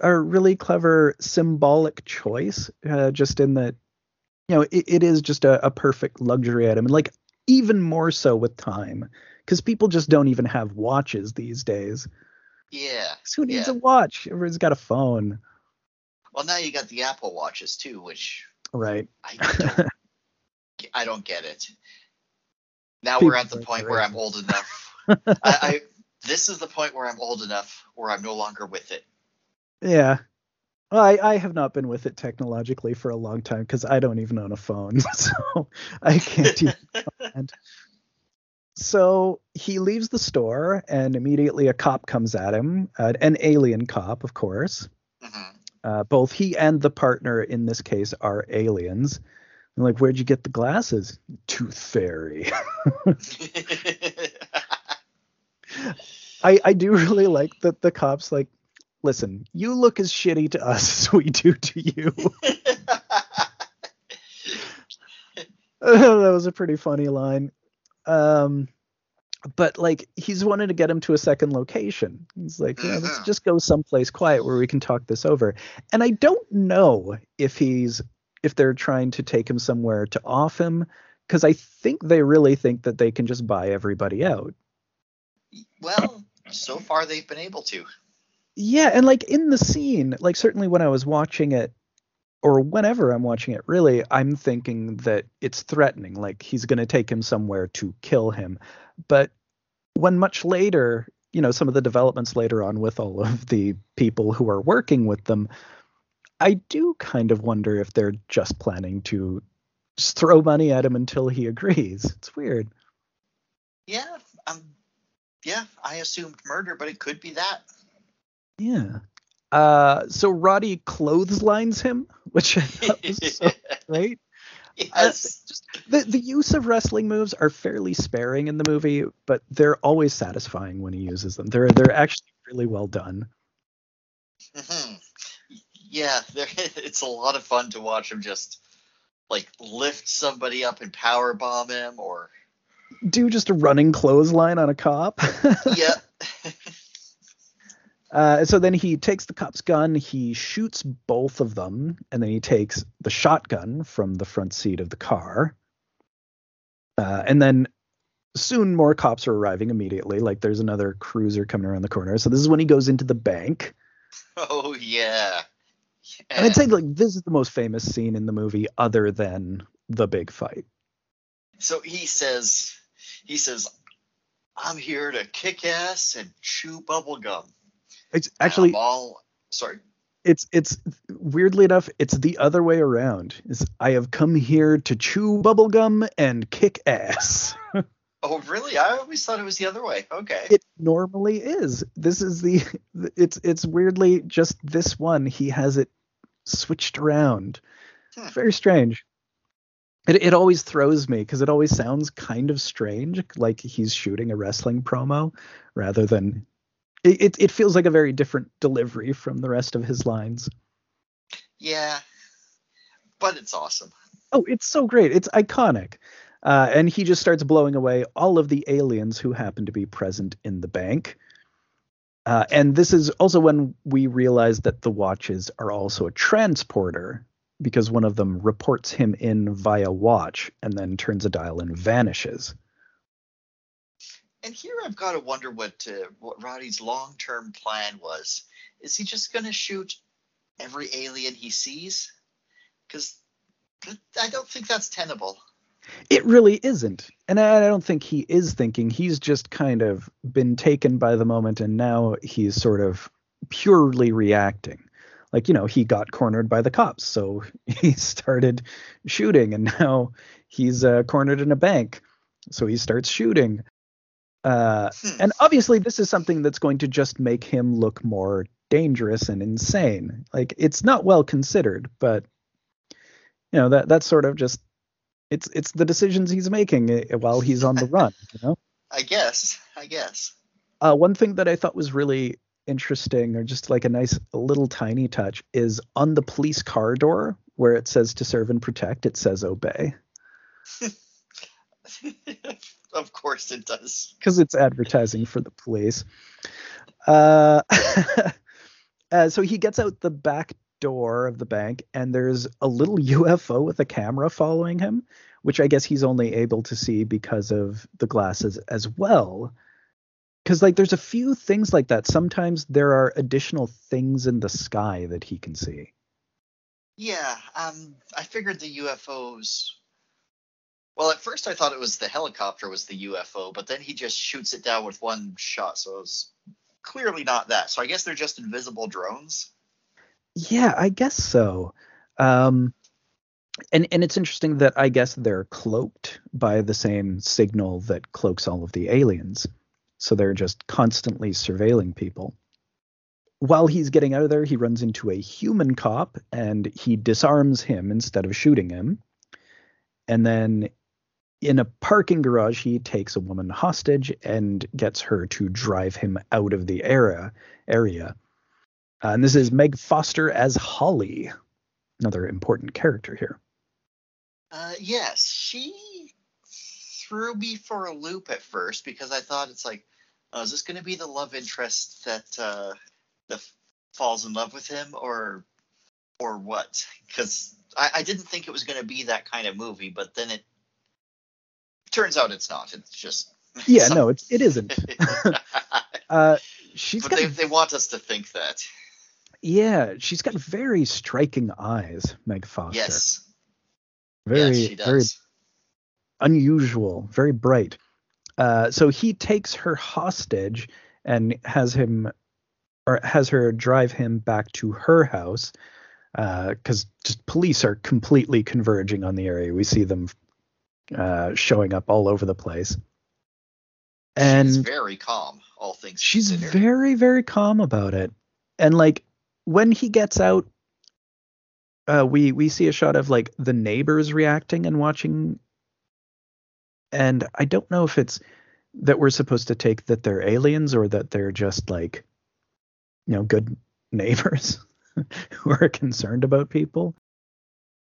a really clever symbolic choice. Uh, just in that, you know, it, it is just a, a perfect luxury item, and like even more so with time, because people just don't even have watches these days. Yeah. Who needs yeah. a watch? Everyone's got a phone. Well, now you got the Apple watches too, which right. I don't, I don't get it. Now People we're at the point where I'm old enough. I, I this is the point where I'm old enough where I'm no longer with it. Yeah. I, I have not been with it technologically for a long time because I don't even own a phone, so I can't even comment. So he leaves the store, and immediately a cop comes at him, uh, an alien cop, of course. Mm-hmm. Uh, both he and the partner in this case are aliens. Like, where'd you get the glasses? Tooth Fairy. I, I do really like that the cops like, listen, you look as shitty to us as we do to you. that was a pretty funny line. Um, but like he's wanted to get him to a second location. He's like, yeah, let's mm-hmm. just go someplace quiet where we can talk this over. And I don't know if he's if they're trying to take him somewhere to off him because I think they really think that they can just buy everybody out. Well, so far they've been able to. Yeah, and like in the scene, like certainly when I was watching it or whenever I'm watching it, really, I'm thinking that it's threatening, like he's going to take him somewhere to kill him. But when much later, you know, some of the developments later on with all of the people who are working with them, I do kind of wonder if they're just planning to just throw money at him until he agrees. It's weird. Yeah, um, yeah, I assumed murder, but it could be that. Yeah. Uh, so Roddy clotheslines him, which I thought was so great. Yes. Uh, just the the use of wrestling moves are fairly sparing in the movie, but they're always satisfying when he uses them. They're they're actually really well done. Mm-hmm. Yeah, it's a lot of fun to watch him just like lift somebody up and power bomb him, or do just a running clothesline on a cop. yeah. Uh, so then he takes the cop's gun, he shoots both of them, and then he takes the shotgun from the front seat of the car. Uh, and then soon more cops are arriving immediately. Like there's another cruiser coming around the corner. So this is when he goes into the bank. Oh yeah. yeah. And I'd say like this is the most famous scene in the movie, other than the big fight. So he says, he says, "I'm here to kick ass and chew bubblegum." It's actually all sorry. It's it's weirdly enough, it's the other way around. Is I have come here to chew bubblegum and kick ass. oh really? I always thought it was the other way. Okay. It normally is. This is the it's it's weirdly just this one. He has it switched around. Hmm. Very strange. It, it always throws me because it always sounds kind of strange, like he's shooting a wrestling promo rather than it, it feels like a very different delivery from the rest of his lines. Yeah, but it's awesome. Oh, it's so great. It's iconic. Uh, and he just starts blowing away all of the aliens who happen to be present in the bank. Uh, and this is also when we realize that the watches are also a transporter because one of them reports him in via watch and then turns a dial and vanishes and here I've got to wonder what uh, what Roddy's long term plan was. Is he just going to shoot every alien he sees? Because I don't think that's tenable. It really isn't. And I don't think he is thinking. He's just kind of been taken by the moment and now he's sort of purely reacting. Like, you know, he got cornered by the cops, so he started shooting and now he's uh, cornered in a bank. So he starts shooting. Uh, hmm. And obviously, this is something that's going to just make him look more dangerous and insane. Like it's not well considered, but you know that that's sort of just it's it's the decisions he's making eh, while he's on the run. You know. I guess. I guess. Uh, one thing that I thought was really interesting, or just like a nice little tiny touch, is on the police car door where it says to serve and protect, it says obey. of course it does. Because it's advertising for the police. Uh, uh, so he gets out the back door of the bank, and there's a little UFO with a camera following him, which I guess he's only able to see because of the glasses as well. Because like there's a few things like that. Sometimes there are additional things in the sky that he can see. Yeah, um, I figured the UFOs well, at first I thought it was the helicopter was the UFO, but then he just shoots it down with one shot, so it's clearly not that. So I guess they're just invisible drones. Yeah, I guess so. Um, and and it's interesting that I guess they're cloaked by the same signal that cloaks all of the aliens. So they're just constantly surveilling people. While he's getting out of there, he runs into a human cop and he disarms him instead of shooting him. And then in a parking garage, he takes a woman hostage and gets her to drive him out of the area. Area, uh, and this is Meg Foster as Holly, another important character here. Uh, yes, she threw me for a loop at first because I thought it's like, oh, is this going to be the love interest that uh, that falls in love with him, or or what? Because I, I didn't think it was going to be that kind of movie, but then it turns out it's not. It's just yeah, some... no, it's it isn't. uh, she's but got, they they want us to think that. Yeah, she's got very striking eyes, Meg Foster. Yes. Very yes, very unusual, very bright. Uh, so he takes her hostage and has him or has her drive him back to her house because uh, just police are completely converging on the area. We see them uh, showing up all over the place. And she's very calm, all things. She's considered. very, very calm about it. And like when he gets out, uh, we we see a shot of like the neighbors reacting and watching. And I don't know if it's that we're supposed to take that they're aliens or that they're just like, you know, good neighbors who are concerned about people.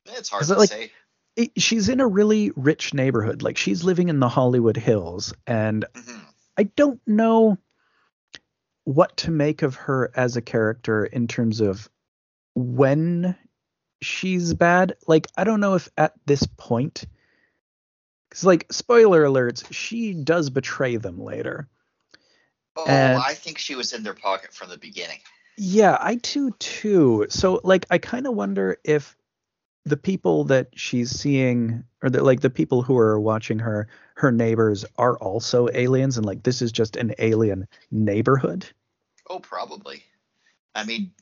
It's hard to like, say it, she's in a really rich neighborhood. Like she's living in the Hollywood Hills, and mm-hmm. I don't know what to make of her as a character in terms of when she's bad. Like I don't know if at this point, because like spoiler alerts, she does betray them later. Oh, and, I think she was in their pocket from the beginning. Yeah, I do too. So like I kind of wonder if the people that she's seeing or that like the people who are watching her her neighbors are also aliens and like this is just an alien neighborhood? Oh probably. I mean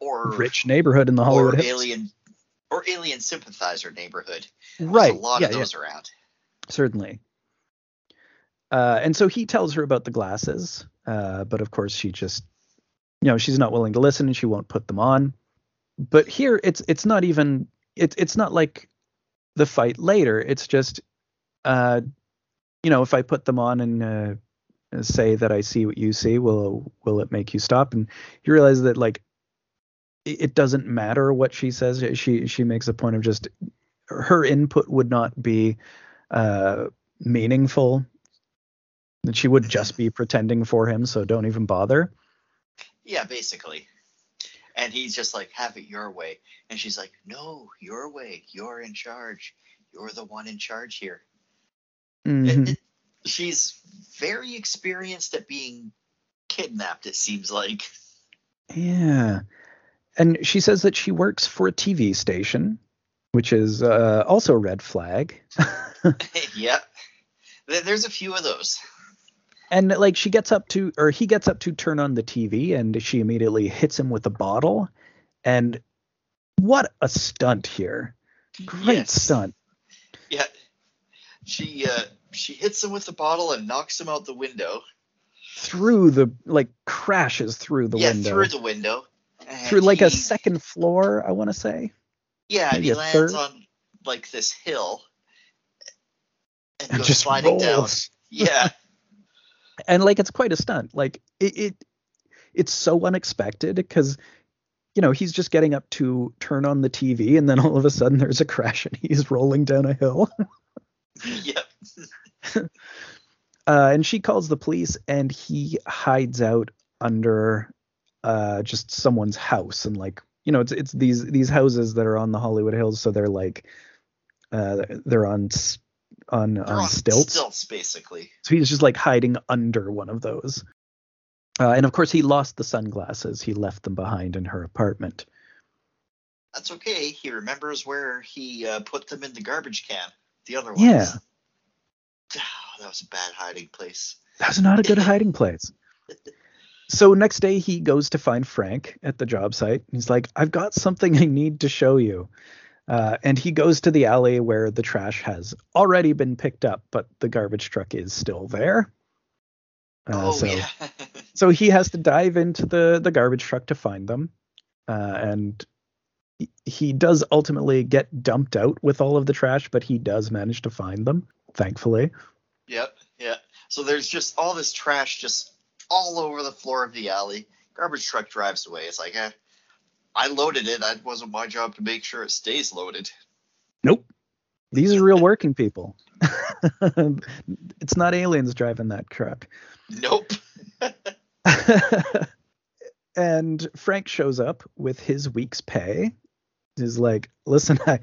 or rich neighborhood in the hollywood or alien or alien sympathizer neighborhood. Right There's a lot yeah, of those yeah. around. Certainly. Uh, and so he tells her about the glasses uh, but of course she just you know she's not willing to listen and she won't put them on but here it's it's not even it's it's not like the fight later. It's just uh you know, if I put them on and uh, say that I see what you see, will will it make you stop? And you realize that like it doesn't matter what she says. She she makes a point of just her input would not be uh, meaningful. That she would just be pretending for him, so don't even bother. Yeah, basically and he's just like have it your way. And she's like no your way. You're in charge. You're the one in charge here. Mm-hmm. it, it, she's very experienced at being kidnapped it seems like. Yeah. And she says that she works for a tv station which is uh, also a red flag. Yep. There's a few of those and like she gets up to or he gets up to turn on the TV and she immediately hits him with a bottle and what a stunt here great yes. stunt yeah she uh she hits him with the bottle and knocks him out the window. Through the like crashes through the window. yeah, window. through the window. Through like he, a second floor, I want to say. Yeah, and he lands third. on like this hill and, and goes sliding rolls. down. Yeah. and like it's quite a stunt. Like it, it it's so unexpected because you know he's just getting up to turn on the TV and then all of a sudden there's a crash and he's rolling down a hill. yep. uh, and she calls the police and he hides out under uh, just someone's house and like you know it's it's these these houses that are on the Hollywood Hills so they're like uh, they're on on on, on stilts. Stilts basically. So he's just like hiding under one of those. Uh, and of course, he lost the sunglasses. He left them behind in her apartment. That's okay. He remembers where he uh, put them in the garbage can. The other ones. Yeah. Oh, that was a bad hiding place. That was not a good hiding place. So next day he goes to find Frank at the job site. He's like, "I've got something I need to show you." Uh, and he goes to the alley where the trash has already been picked up, but the garbage truck is still there. Uh, oh, so, yeah. so he has to dive into the the garbage truck to find them, uh, and he, he does ultimately get dumped out with all of the trash, but he does manage to find them, thankfully. Yep, yeah. So there's just all this trash just all over the floor of the alley. Garbage truck drives away. It's like, eh, I loaded it. It wasn't my job to make sure it stays loaded. Nope. These are real working people. it's not aliens driving that truck. Nope. and Frank shows up with his week's pay. He's like, "Listen, I,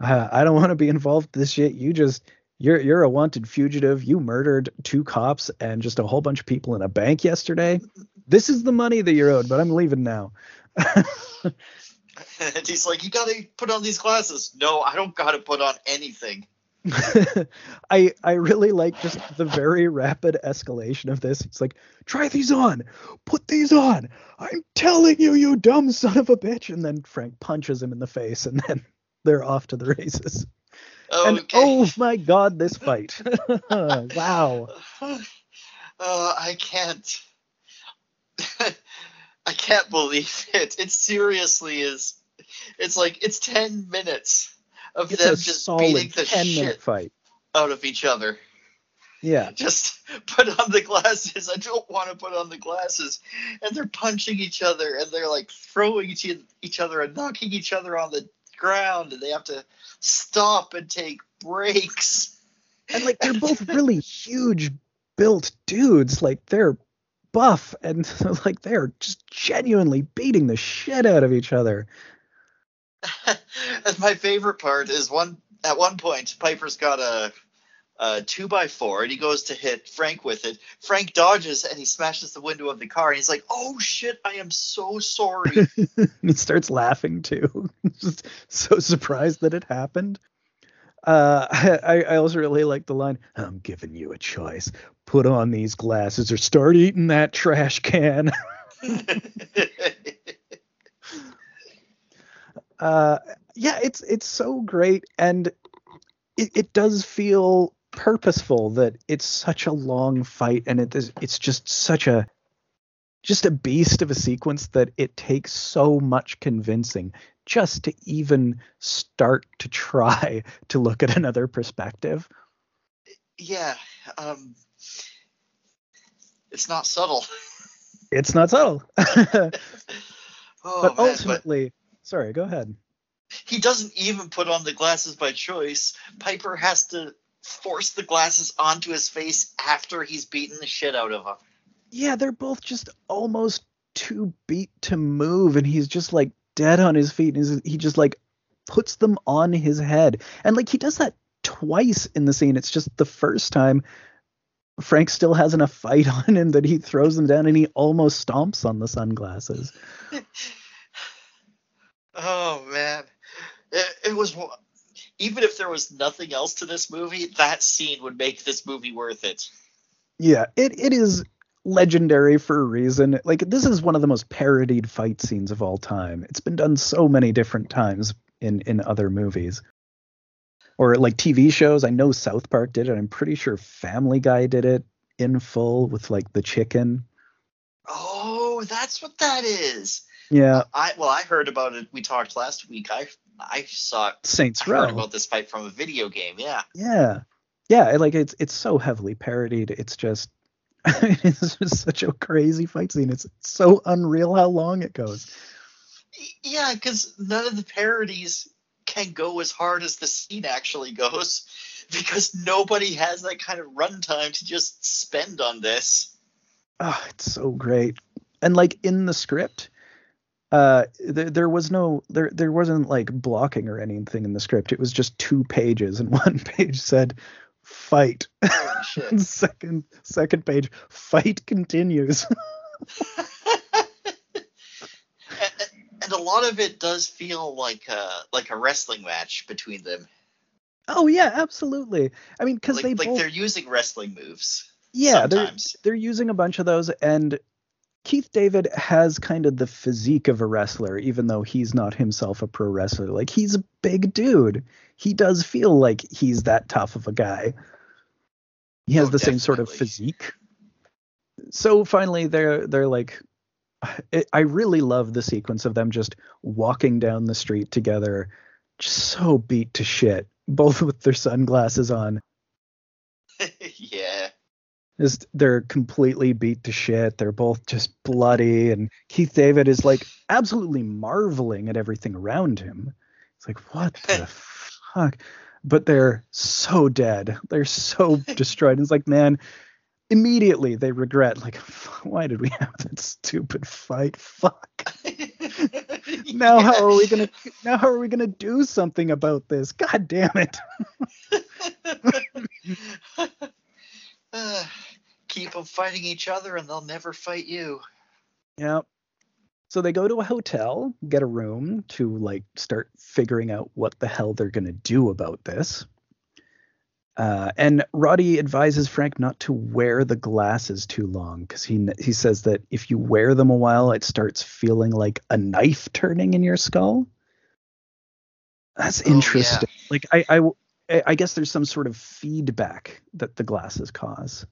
I don't want to be involved in this shit. You just, you're, you're a wanted fugitive. You murdered two cops and just a whole bunch of people in a bank yesterday. This is the money that you're owed, but I'm leaving now." And he's like, "You gotta put on these glasses." No, I don't gotta put on anything. I I really like just the very rapid escalation of this. It's like, try these on, put these on. I'm telling you, you dumb son of a bitch. And then Frank punches him in the face, and then they're off to the races. Okay. And oh my god, this fight! wow. Uh, I can't. I can't believe it. It seriously is. It's like it's ten minutes of it's them just beating the 10 shit fight out of each other. Yeah. Just put on the glasses. I don't want to put on the glasses. And they're punching each other and they're like throwing each, each other and knocking each other on the ground and they have to stop and take breaks. And like they're both really huge built dudes. Like they're buff and like they're just genuinely beating the shit out of each other. my favorite part is one at one point Piper's got a, a two by four and he goes to hit Frank with it. Frank dodges and he smashes the window of the car and he's like, "Oh shit, I am so sorry." he starts laughing too, just so surprised that it happened. Uh, I, I also really like the line, "I'm giving you a choice: put on these glasses or start eating that trash can." uh, yeah, it's it's so great, and it, it does feel purposeful that it's such a long fight, and it is it's just such a just a beast of a sequence that it takes so much convincing just to even start to try to look at another perspective. Yeah, um, it's not subtle. It's not subtle. oh, but man, ultimately, but Sorry, go ahead. He doesn't even put on the glasses by choice. Piper has to force the glasses onto his face after he's beaten the shit out of him. Yeah, they're both just almost too beat to move, and he's just like dead on his feet. And he just like puts them on his head, and like he does that twice in the scene. It's just the first time Frank still has enough fight on him that he throws them down, and he almost stomps on the sunglasses. Oh man, it, it was even if there was nothing else to this movie, that scene would make this movie worth it. Yeah, it it is legendary for a reason. Like this is one of the most parodied fight scenes of all time. It's been done so many different times in in other movies. or like TV shows. I know South Park did it. I'm pretty sure Family Guy did it in full with like the chicken. Oh, that's what that is. Yeah. Uh, I well, I heard about it. We talked last week. I I saw Saints I Row. heard about this fight from a video game. Yeah. Yeah. Yeah. Like it's it's so heavily parodied. It's just it's just such a crazy fight scene. It's so unreal how long it goes. Yeah, because none of the parodies can go as hard as the scene actually goes because nobody has that kind of runtime to just spend on this. Oh, it's so great. And like in the script, uh there, there was no there there wasn't like blocking or anything in the script. It was just two pages and one page said fight. second second page fight continues. and a lot of it does feel like a like a wrestling match between them. Oh yeah, absolutely. I mean, because like, they like both, they're using wrestling moves. yeah, sometimes. they're they're using a bunch of those, and Keith David has kind of the physique of a wrestler, even though he's not himself a pro wrestler. Like he's a big dude. He does feel like he's that tough of a guy. He has Oh, the same sort of physique. So finally, they're they're like, it, I really love the sequence of them just walking down the street together, just so beat to shit, both with their sunglasses on. yeah. Just they're completely beat to shit. They're both just bloody, and Keith David is like absolutely marveling at everything around him. It's like, what the fuck? But they're so dead. They're so destroyed. It's like, man, immediately they regret, like, why did we have that stupid fight? Fuck. Now how are we gonna? Now how are we gonna do something about this? God damn it! Uh, keep them fighting each other and they'll never fight you. Yep. So they go to a hotel, get a room to like start figuring out what the hell they're gonna do about this. Uh, and Roddy advises Frank not to wear the glasses too long because he he says that if you wear them a while, it starts feeling like a knife turning in your skull. That's Oh, yeah. interesting. Like I, I I guess there's some sort of feedback that the glasses cause.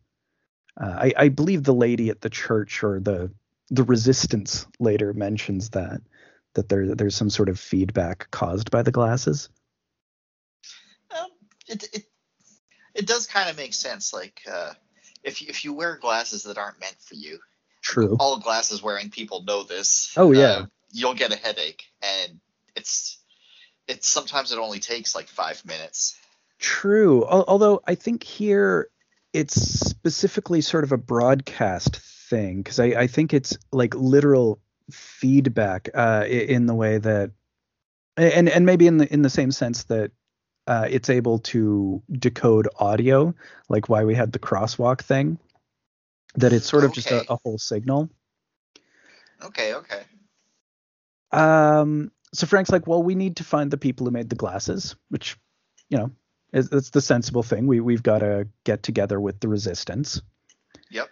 Uh, I, I believe the lady at the church or the the resistance later mentions that that there there's some sort of feedback caused by the glasses. Um, it, it it does kind of make sense. Like uh, if you, if you wear glasses that aren't meant for you, True. all glasses wearing people know this. Oh, yeah. uh, you'll get a headache, and it's it's sometimes it only takes like five minutes. True. Although I think here it's specifically sort of a broadcast thing because I, I think it's like literal feedback uh, in the way that and and maybe in the in the same sense that uh, it's able to decode audio, like why we had the crosswalk thing. That it's sort of just a, Okay. a whole signal. Okay, okay. Um, so Frank's like, well, we need to find the people who made the glasses, which, you know, that's the sensible thing. We we've got to get together with the resistance. Yep.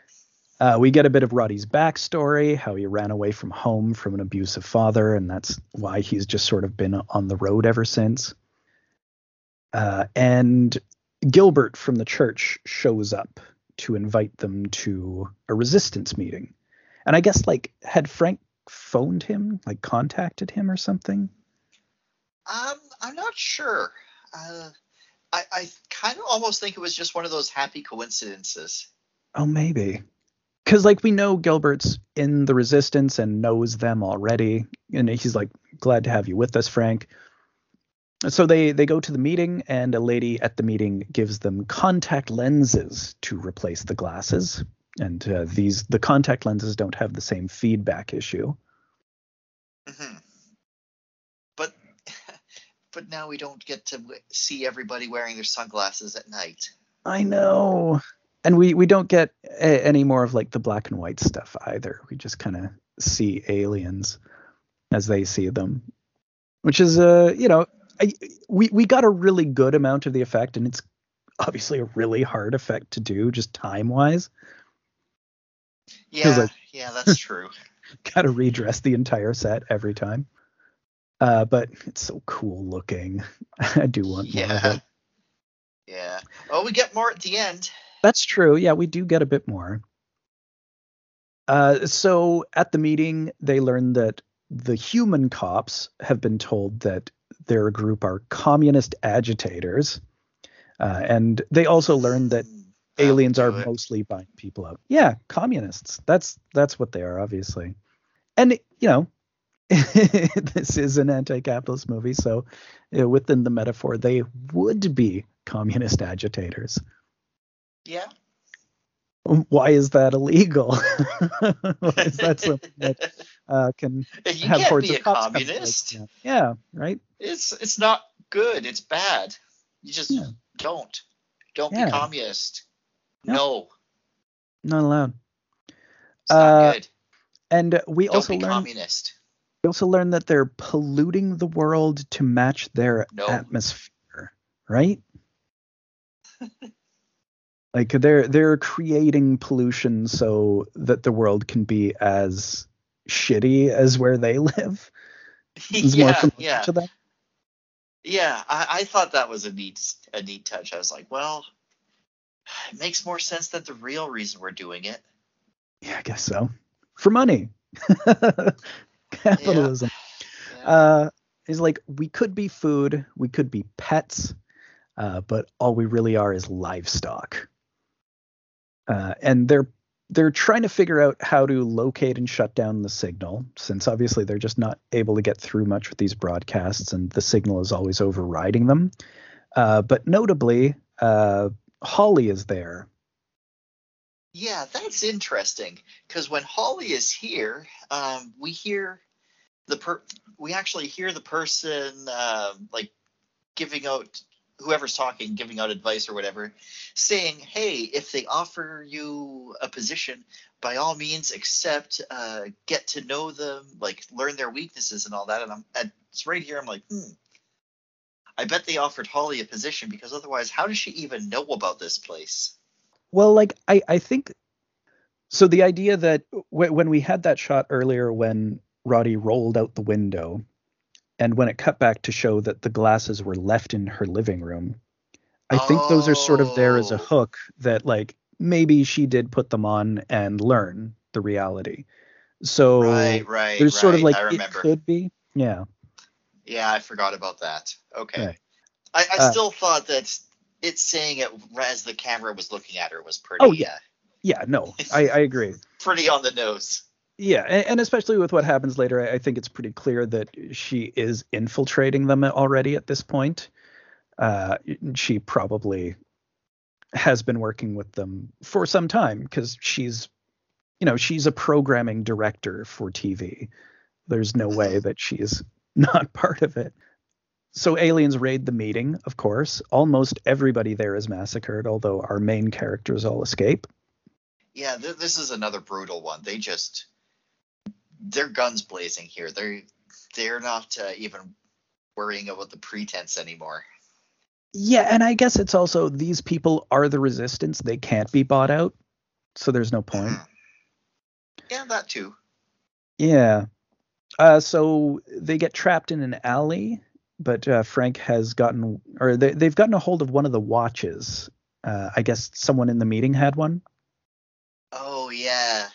Uh, we get a bit of Roddy's backstory, how he ran away from home from an abusive father, and that's why he's just sort of been on the road ever since. Uh, and Gilbert from the church shows up to invite them to a resistance meeting. And I guess like had Frank phoned him, like contacted him or something? Um, I'm not sure. Uh, I I kind of almost think it was just one of those happy coincidences. Oh, maybe. Because like we know Gilbert's in the resistance and knows them already, and he's like, "Glad to have you with us, Frank." So they they go to the meeting, and a lady at the meeting gives them contact lenses to replace the glasses. And uh, these the contact lenses don't have the same feedback issue. hmm But but now we don't get to w- see everybody wearing their sunglasses at night. I know. And we we don't get a, any more of like the black and white stuff either. We just kind of see aliens as they see them, which is uh you know I, we we got a really good amount of the effect, and it's obviously a really hard effect to do just time wise. Yeah, like- yeah, that's true. Got to redress the entire set every time. Uh, but it's so cool looking. I do want more of Yeah. it. Yeah. Oh, we get more at the end. That's true. Yeah, we do get a bit more. Uh, so at the meeting, they learn that the human cops have been told that their group are communist agitators, uh, and they also learn that hmm, aliens are it. mostly buying people up. Yeah, communists. That's that's what they are, obviously. And you know, this is an anti-capitalist movie, so know, within the metaphor, they would be communist agitators. Yeah. Why is that illegal? is that something that uh, can you have can't be a communist? Like yeah, right. It's it's not good. It's bad. You just yeah. don't don't yeah. be communist. No. Not allowed. It's uh, not good. And we don't also be learn communist. We also learn that they're polluting the world to match their no. atmosphere, right? like they're they're creating pollution so that the world can be as shitty as where they live. yeah, yeah. Yeah, I, I thought that was a neat a neat touch. I was like, well, it makes more sense than the real reason we're doing it. Yeah, I guess so. For money. Capitalism. Yeah. Yeah. Uh, is like we could be food, we could be pets, uh, but all we really are is livestock. Uh, and they're they're trying to figure out how to locate and shut down the signal, since obviously they're just not able to get through much with these broadcasts, and the signal is always overriding them. Uh, but notably, uh, Holly is there. Yeah, that's interesting because when Holly is here, um, we hear the per we actually hear the person uh, like giving out whoever's talking, giving out advice or whatever, saying, "Hey, if they offer you a position, by all means accept, uh, get to know them, like learn their weaknesses and all that." And I'm, and it's right here. I'm like, hmm. I bet they offered Holly a position because otherwise, how does she even know about this place? Well, like I, I think so. The idea that w- when we had that shot earlier, when Roddy rolled out the window and when it cut back to show that the glasses were left in her living room i think oh. those are sort of there as a oh. hook that like maybe she did put them on and learn the reality so right, right, there's right. sort of like it could be yeah yeah i forgot about that okay right. i, I uh, still thought that it saying it as the camera was looking at her was pretty oh yeah yeah no i i agree pretty on the nose yeah, and, especially with what happens later, I, I think it's pretty clear that she is infiltrating them already at this point. Uh, she probably has been working with them for some time because she's, you know, she's a programming director for TV. There's no way that she's not part of it. So aliens raid the meeting, of course. Almost everybody there is massacred, although our main characters all escape. Yeah, th- this is another brutal one. They just they're guns blazing here. They're they're not uh, even worrying about the pretense anymore. Yeah, and I guess it's also these people are the resistance. They can't be bought out, so there's no point. Mm. Yeah, that too. Yeah. Uh, so they get trapped in an alley, but uh, Frank has gotten, or they, they've gotten a hold of one of the watches. Uh, I guess someone in the meeting had one. Oh yeah,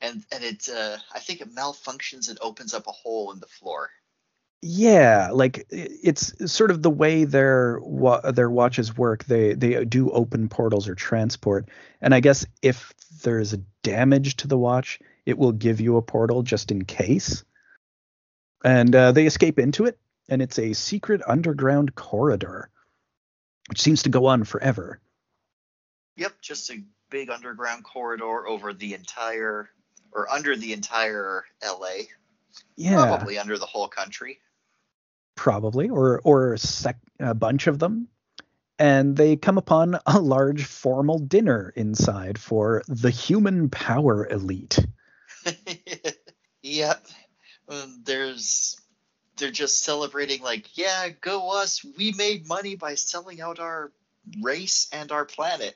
and and it uh, I think it malfunctions and opens up a hole in the floor. Yeah, like it's sort of the way their their watches work. They they do open portals or transport, and I guess if there's a damage to the watch, it will give you a portal just in case. And uh, they escape into it, and it's a secret underground corridor, which seems to go on forever. Yep, just a big underground corridor over the entire or under the entire LA. Yeah. Probably under the whole country. Probably, or or sec- a bunch of them. And they come upon a large formal dinner inside for the human power elite. yep. Um, there's they're just celebrating like, yeah, go us. We made money by selling out our race and our planet.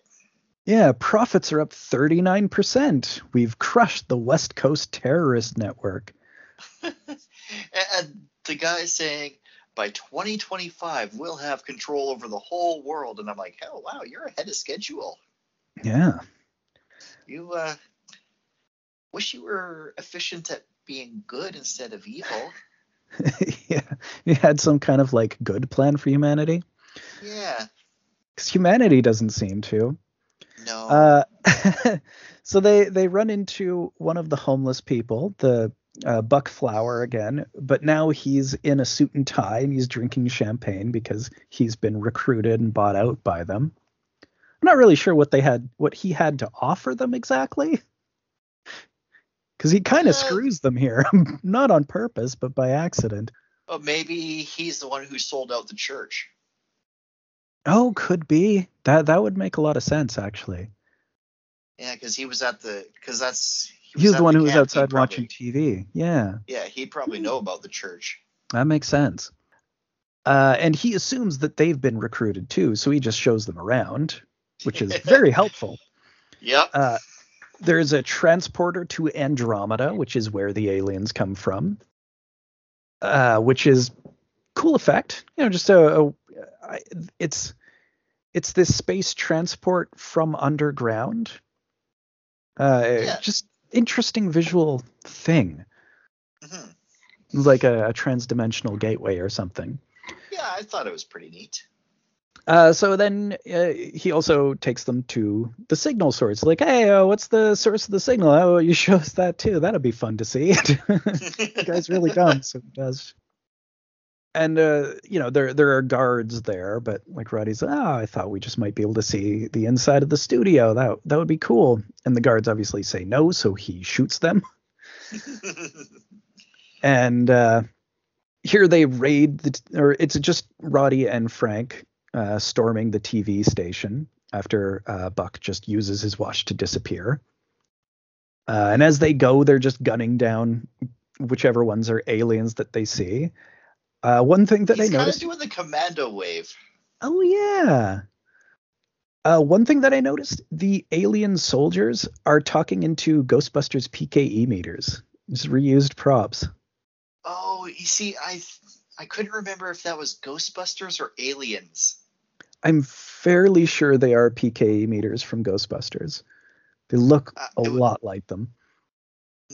Yeah, profits are up 39%. We've crushed the West Coast terrorist network. and the guy saying, by 2025 we'll have control over the whole world. And i'm like oh wow you're ahead of schedule. Yeah. You uh wish you were efficient at being good instead of evil. Yeah. You had some kind of like good plan for humanity? Yeah. Because humanity doesn't seem to no uh so they they run into one of the homeless people the uh, Buck Flower again, but now he's in a suit and tie and he's drinking champagne because he's been recruited and bought out by them. I'm not really sure what they had, what he had to offer them exactly, because he kind of uh, screws them here, not on purpose, but by accident. Oh, maybe he's the one who sold out the church. Oh, could be. That that would make a lot of sense, actually. Yeah, because he was at the because that's he was, the one who was outside probably, watching TV. Yeah. Yeah, he'd probably know about the church. That makes sense. Uh, and he assumes that they've been recruited too, so he just shows them around, which is very helpful. Yep. Uh, there's a transporter to Andromeda, which is where the aliens come from, uh, which is cool effect. You know, just a, a it's it's this space transport from underground. Uh, yeah. Just interesting visual thing. Mm-hmm. Like a, a trans-dimensional gateway or something. Yeah, I thought it was pretty neat. Uh, so then uh, he also takes them to the signal source. Like, hey, uh, what's the source of the signal? Oh, you show us that too. That'd be fun to see. the guy's really dumb, so he does and uh, you know there there are guards there, but like Roddy's, oh, I thought we just might be able to see the inside of the studio. That that would be cool. And the guards obviously say no, so he shoots them. and uh, here they raid the, or it's just Roddy and Frank uh, storming the TV station after uh, Buck just uses his watch to disappear. Uh, and as they go, they're just gunning down whichever ones are aliens that they see. Uh, one thing that He's I noticed doing the commando wave. Oh yeah. Uh, one thing that I noticed: the alien soldiers are talking into Ghostbusters PKE meters. Just reused props. Oh, you see, I I couldn't remember if that was Ghostbusters or Aliens. I'm fairly sure they are PKE meters from Ghostbusters. They look uh, a lot like them.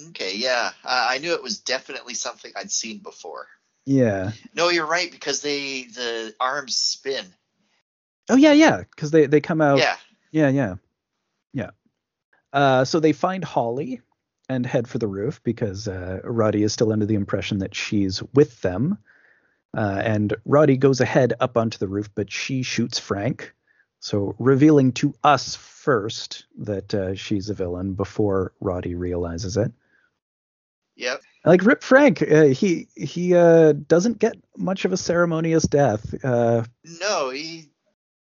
Okay, yeah, uh, I knew it was definitely something I'd seen before. Yeah. No, you're right because they the arms spin. Oh yeah, yeah, because they they come out. Yeah. Yeah, yeah, yeah. Uh, so they find Holly and head for the roof because uh, Roddy is still under the impression that she's with them. Uh, and Roddy goes ahead up onto the roof, but she shoots Frank. So revealing to us first that uh, she's a villain before Roddy realizes it. Yep. Like Rip Frank, uh, he he uh, doesn't get much of a ceremonious death. Uh, no, he.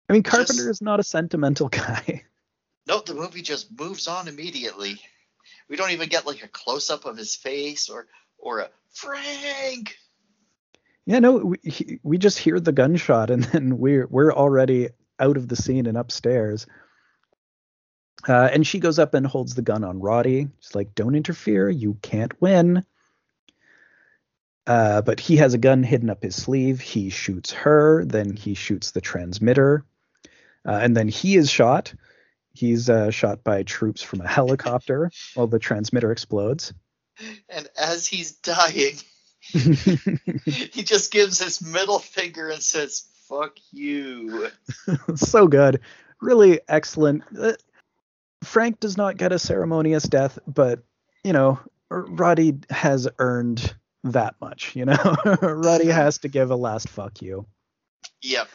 I mean, Carpenter just, is not a sentimental guy. No, the movie just moves on immediately. We don't even get like a close up of his face or or a Frank. Yeah, no, we he, we just hear the gunshot and then we're we're already out of the scene and upstairs. Uh, and she goes up and holds the gun on Roddy. She's like, "Don't interfere. You can't win." Uh, but he has a gun hidden up his sleeve. He shoots her. Then he shoots the transmitter, uh, and then he is shot. He's uh, shot by troops from a helicopter while the transmitter explodes. And as he's dying, he just gives his middle finger and says, "Fuck you." so good, really excellent. Uh, Frank does not get a ceremonious death, but you know, Roddy has earned that much, you know? Roddy has to give a last fuck you. Yep.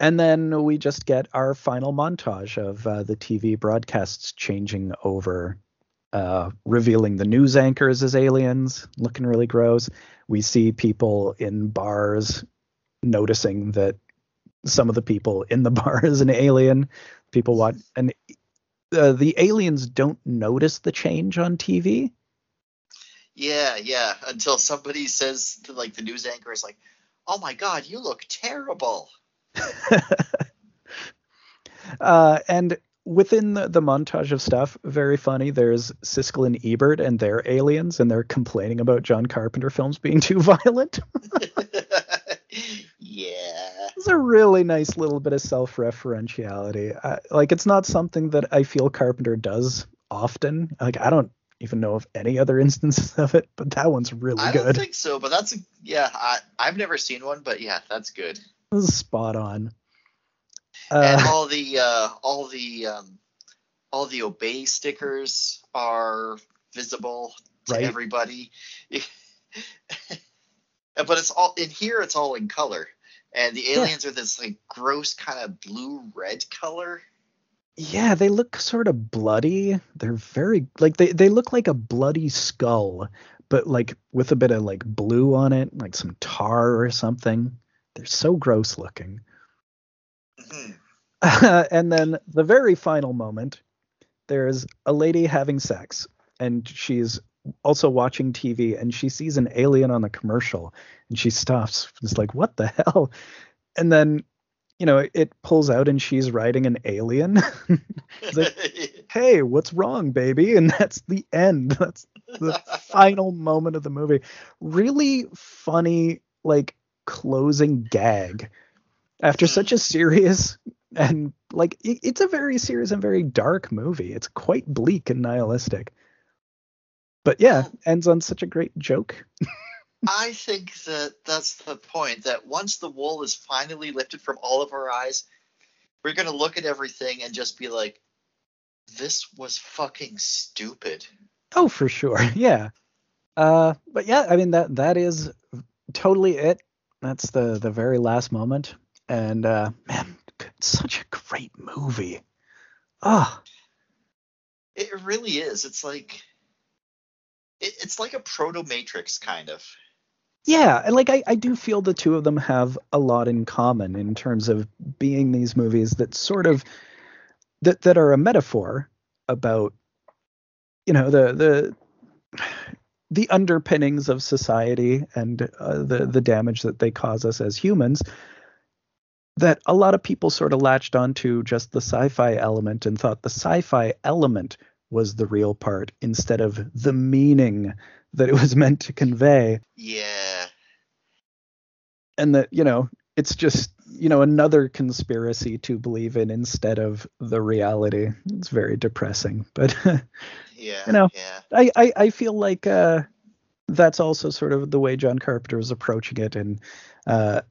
And then we just get our final montage of uh, the TV broadcasts changing over, uh, revealing the news anchors as aliens, looking really gross. We see people in bars noticing that some of the people in the bar is an alien. People watch, and uh, the aliens don't notice the change on TV. Yeah, yeah. Until somebody says to like the news anchor is like, "Oh my God, you look terrible." uh, and within the, the montage of stuff, very funny. There's Siskel and Ebert and their aliens, and they're complaining about John Carpenter films being too violent. Yeah, it's a really nice little bit of self-referentiality. Like it's not something that I feel Carpenter does often. Like I don't even know of any other instances of it, but that one's really I good. I don't think so, but that's a, yeah. I I've never seen one, but yeah, that's good. Spot on. Uh, and all the uh, all the um, all the obey stickers are visible to right. everybody. but it's all in here. It's all in color, and the aliens yeah. are this like gross kind of blue red color. Yeah, they look sort of bloody. They're very like they they look like a bloody skull, but like with a bit of like blue on it, like some tar or something. They're so gross looking. Mm-hmm. and then the very final moment, there's a lady having sex, and she's also watching TV and she sees an alien on the commercial and she stops. It's like, what the hell? And then, you know, it pulls out and she's riding an alien. like, hey, what's wrong, baby? And that's the end. That's the final moment of the movie. Really funny, like closing gag after hmm. such a serious and like it's a very serious and very dark movie. It's quite bleak and nihilistic. But yeah, ends on such a great joke. I think that that's the point. That once the wool is finally lifted from all of our eyes, we're gonna look at everything and just be like, "This was fucking stupid." Oh, for sure. Yeah. Uh, but yeah, I mean that that is totally it. That's the the very last moment, and uh, man, such a great movie. Ah. Oh. It really is. It's like it, it's like a proto Matrix kind of. Yeah, and like I, I do feel the two of them have a lot in common in terms of being these movies that sort of that that are a metaphor about you know the the the underpinnings of society and uh, the the damage that they cause us as humans that a lot of people sort of latched onto just the sci-fi element and thought the sci-fi element was the real part instead of the meaning that it was meant to convey. Yeah. And that, you know, it's just, you know, another conspiracy to believe in instead of the reality. It's very depressing. But yeah, you know, yeah. I, I, I feel like uh that's also sort of the way John Carpenter is approaching it and uh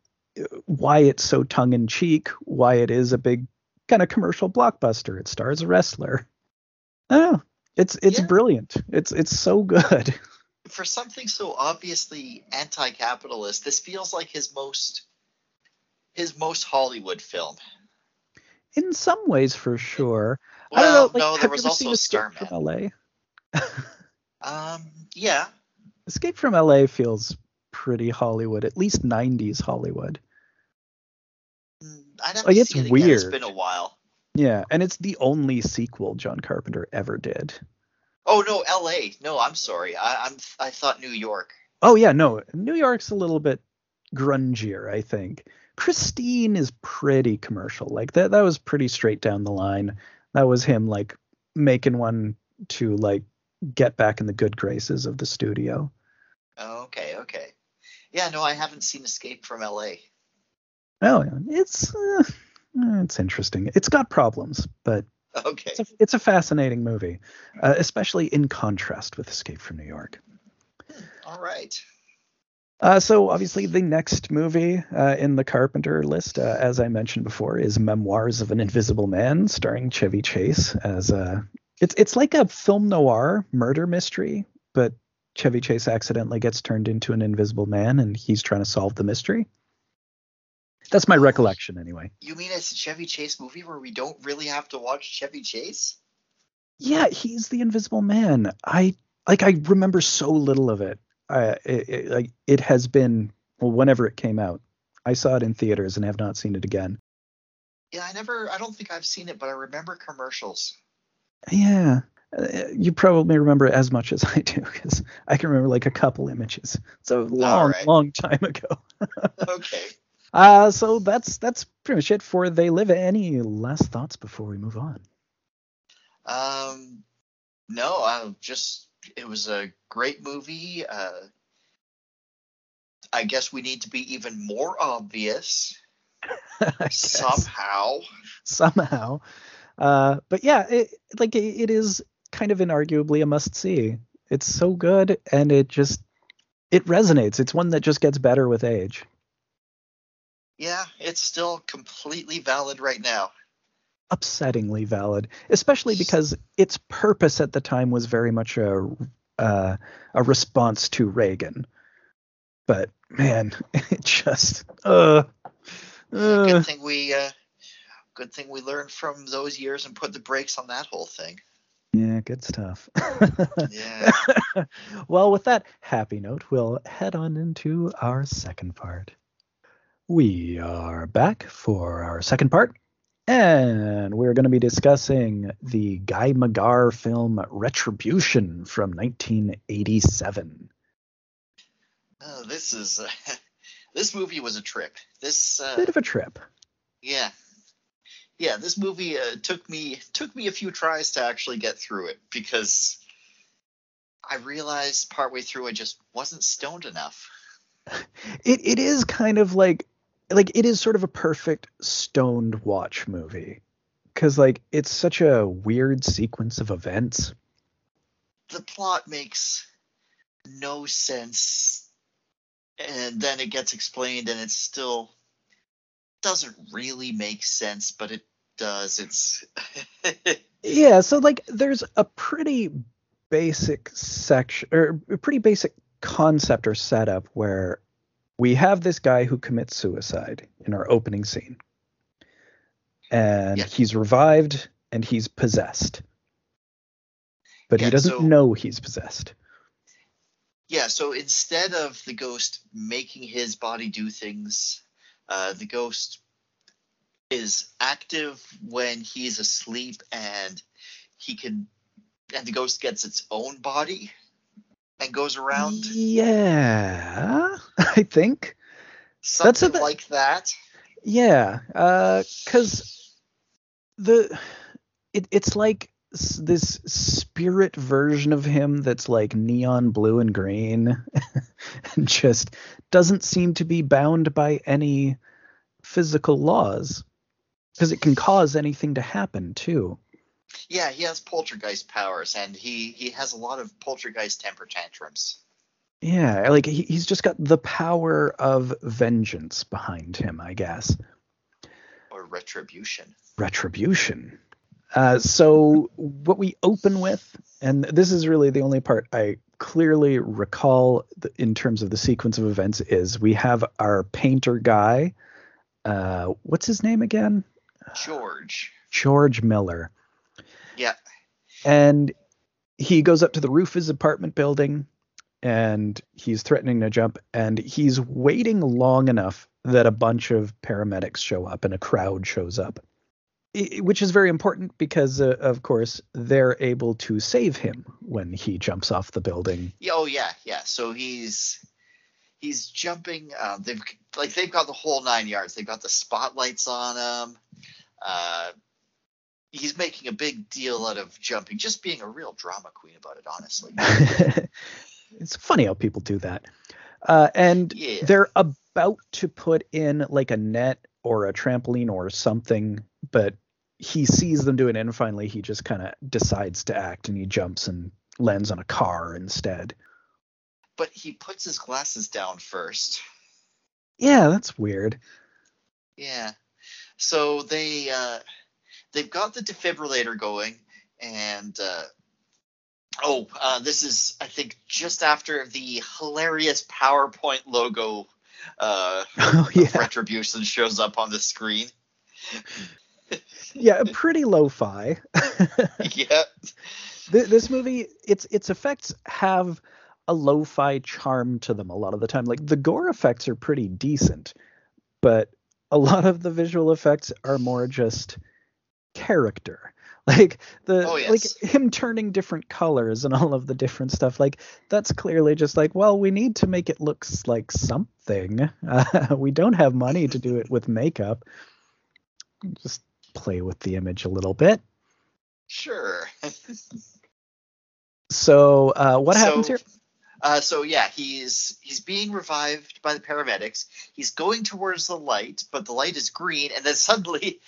why it's so tongue in cheek, why it is a big kind of commercial blockbuster. It stars a wrestler. Oh, it's it's yeah. brilliant. It's it's so good. For something so obviously anti-capitalist, this feels like his most his most Hollywood film. In some ways, for sure. Well, I don't know. Like, no, there was also Starman. From LA. um, yeah. Escape from LA feels pretty Hollywood, at least '90s Hollywood. Mm, I'd have like, it's see it weird. It's been a while. Yeah, and it's the only sequel John Carpenter ever did. Oh no, L.A. No, I'm sorry. I, I'm I thought New York. Oh yeah, no, New York's a little bit grungier, I think. Christine is pretty commercial. Like that that was pretty straight down the line. That was him like making one to like get back in the good graces of the studio. Oh, okay, okay. Yeah, no, I haven't seen Escape from LA. Oh, it's uh, it's interesting. It's got problems, but okay. it's, a, it's a fascinating movie, uh, especially in contrast with Escape from New York. All right. Uh, so obviously the next movie uh, in the Carpenter list, uh, as I mentioned before, is Memoirs of an Invisible Man, starring Chevy Chase as a. It's it's like a film noir murder mystery, but Chevy Chase accidentally gets turned into an invisible man, and he's trying to solve the mystery. That's my recollection, anyway. You mean it's a Chevy Chase movie where we don't really have to watch Chevy Chase? Yeah, he's the Invisible Man. I like. I remember so little of it. Uh, it, it, like it has been well, whenever it came out. I saw it in theaters and have not seen it again. Yeah, I never. I don't think I've seen it, but I remember commercials. Yeah, uh, you probably remember it as much as I do because I can remember like a couple images. It's a long, right. long time ago. okay. Uh, so that's that's pretty much it for They Live. Any last thoughts before we move on? Um, no, I just it was a great movie. Uh, I guess we need to be even more obvious Somehow. Somehow. Uh, but yeah, it, like it, it is kind of inarguably a must see. It's so good and it just it resonates. It's one that just gets better with age. Yeah, it's still completely valid right now. Upsettingly valid, especially because its purpose at the time was very much a uh, a response to Reagan. But man, it just uh, uh. good thing we uh, good thing we learned from those years and put the brakes on that whole thing. Yeah, good stuff. yeah. well, with that happy note, we'll head on into our second part. We are back for our second part, and we're going to be discussing the Guy Magar film Retribution from 1987. Oh, this is uh, this movie was a trip. This uh, bit of a trip. Yeah, yeah, this movie uh, took me took me a few tries to actually get through it because I realized partway through I just wasn't stoned enough. It it is kind of like like it is sort of a perfect stoned watch movie because like it's such a weird sequence of events. The plot makes no sense, and then it gets explained, and it still doesn't really make sense, but it does. It's yeah. So like, there's a pretty basic section or a pretty basic concept or setup where we have this guy who commits suicide in our opening scene, and yeah. he's revived and he's possessed, but yeah, he doesn't so, know he's possessed. Yeah. So instead of the ghost making his body do things uh, the ghost is active when he's asleep and he can and the ghost gets its own body and goes around. Yeah i think. Something That's a, like that. Yeah uh because the it, it's like this spirit version of him that's like neon blue and green and just doesn't seem to be bound by any physical laws because it can cause anything to happen too yeah he has poltergeist powers and he he has a lot of poltergeist temper tantrums yeah like he, he's just got the power of vengeance behind him i guess or retribution retribution uh, so what we open with, and this is really the only part I clearly recall in terms of the sequence of events, is we have our painter guy. Uh, what's his name again? George. George Miller. And he goes up to the roof of his apartment building and he's threatening to jump and he's waiting long enough that a bunch of paramedics show up and a crowd shows up which is very important because, uh, of course, they're able to save him when he jumps off the building. Oh yeah, yeah. So he's he's jumping. Uh, they've like they've got the whole nine yards. They've got the spotlights on him. Uh, he's making a big deal out of jumping, just being a real drama queen about it. Honestly, it's funny how people do that. Uh, and yeah. they're about to put in like a net or a trampoline or something, but he sees them doing it and finally he just kind of decides to act and he jumps and lands on a car instead. But he puts his glasses down first. Yeah, that's weird. Yeah. So they uh they've got the defibrillator going and uh oh, uh this is I think just after the hilarious PowerPoint logo uh oh, yeah. retribution shows up on the screen yeah, pretty lo-fi. yeah. This movie, its its effects have a lo-fi charm to them a lot of the time. Like the gore effects are pretty decent, but a lot of the visual effects are more just character. Like the oh, yes. like him turning different colors and all of the different stuff. Like that's clearly just like, well, we need to make it look like something. Uh, we don't have money to do it with makeup. Just play with the image a little bit. Sure. so uh, what so, happens here? Uh, so yeah, he's he's being revived by the paramedics. He's going towards the light, but the light is green, and then suddenly,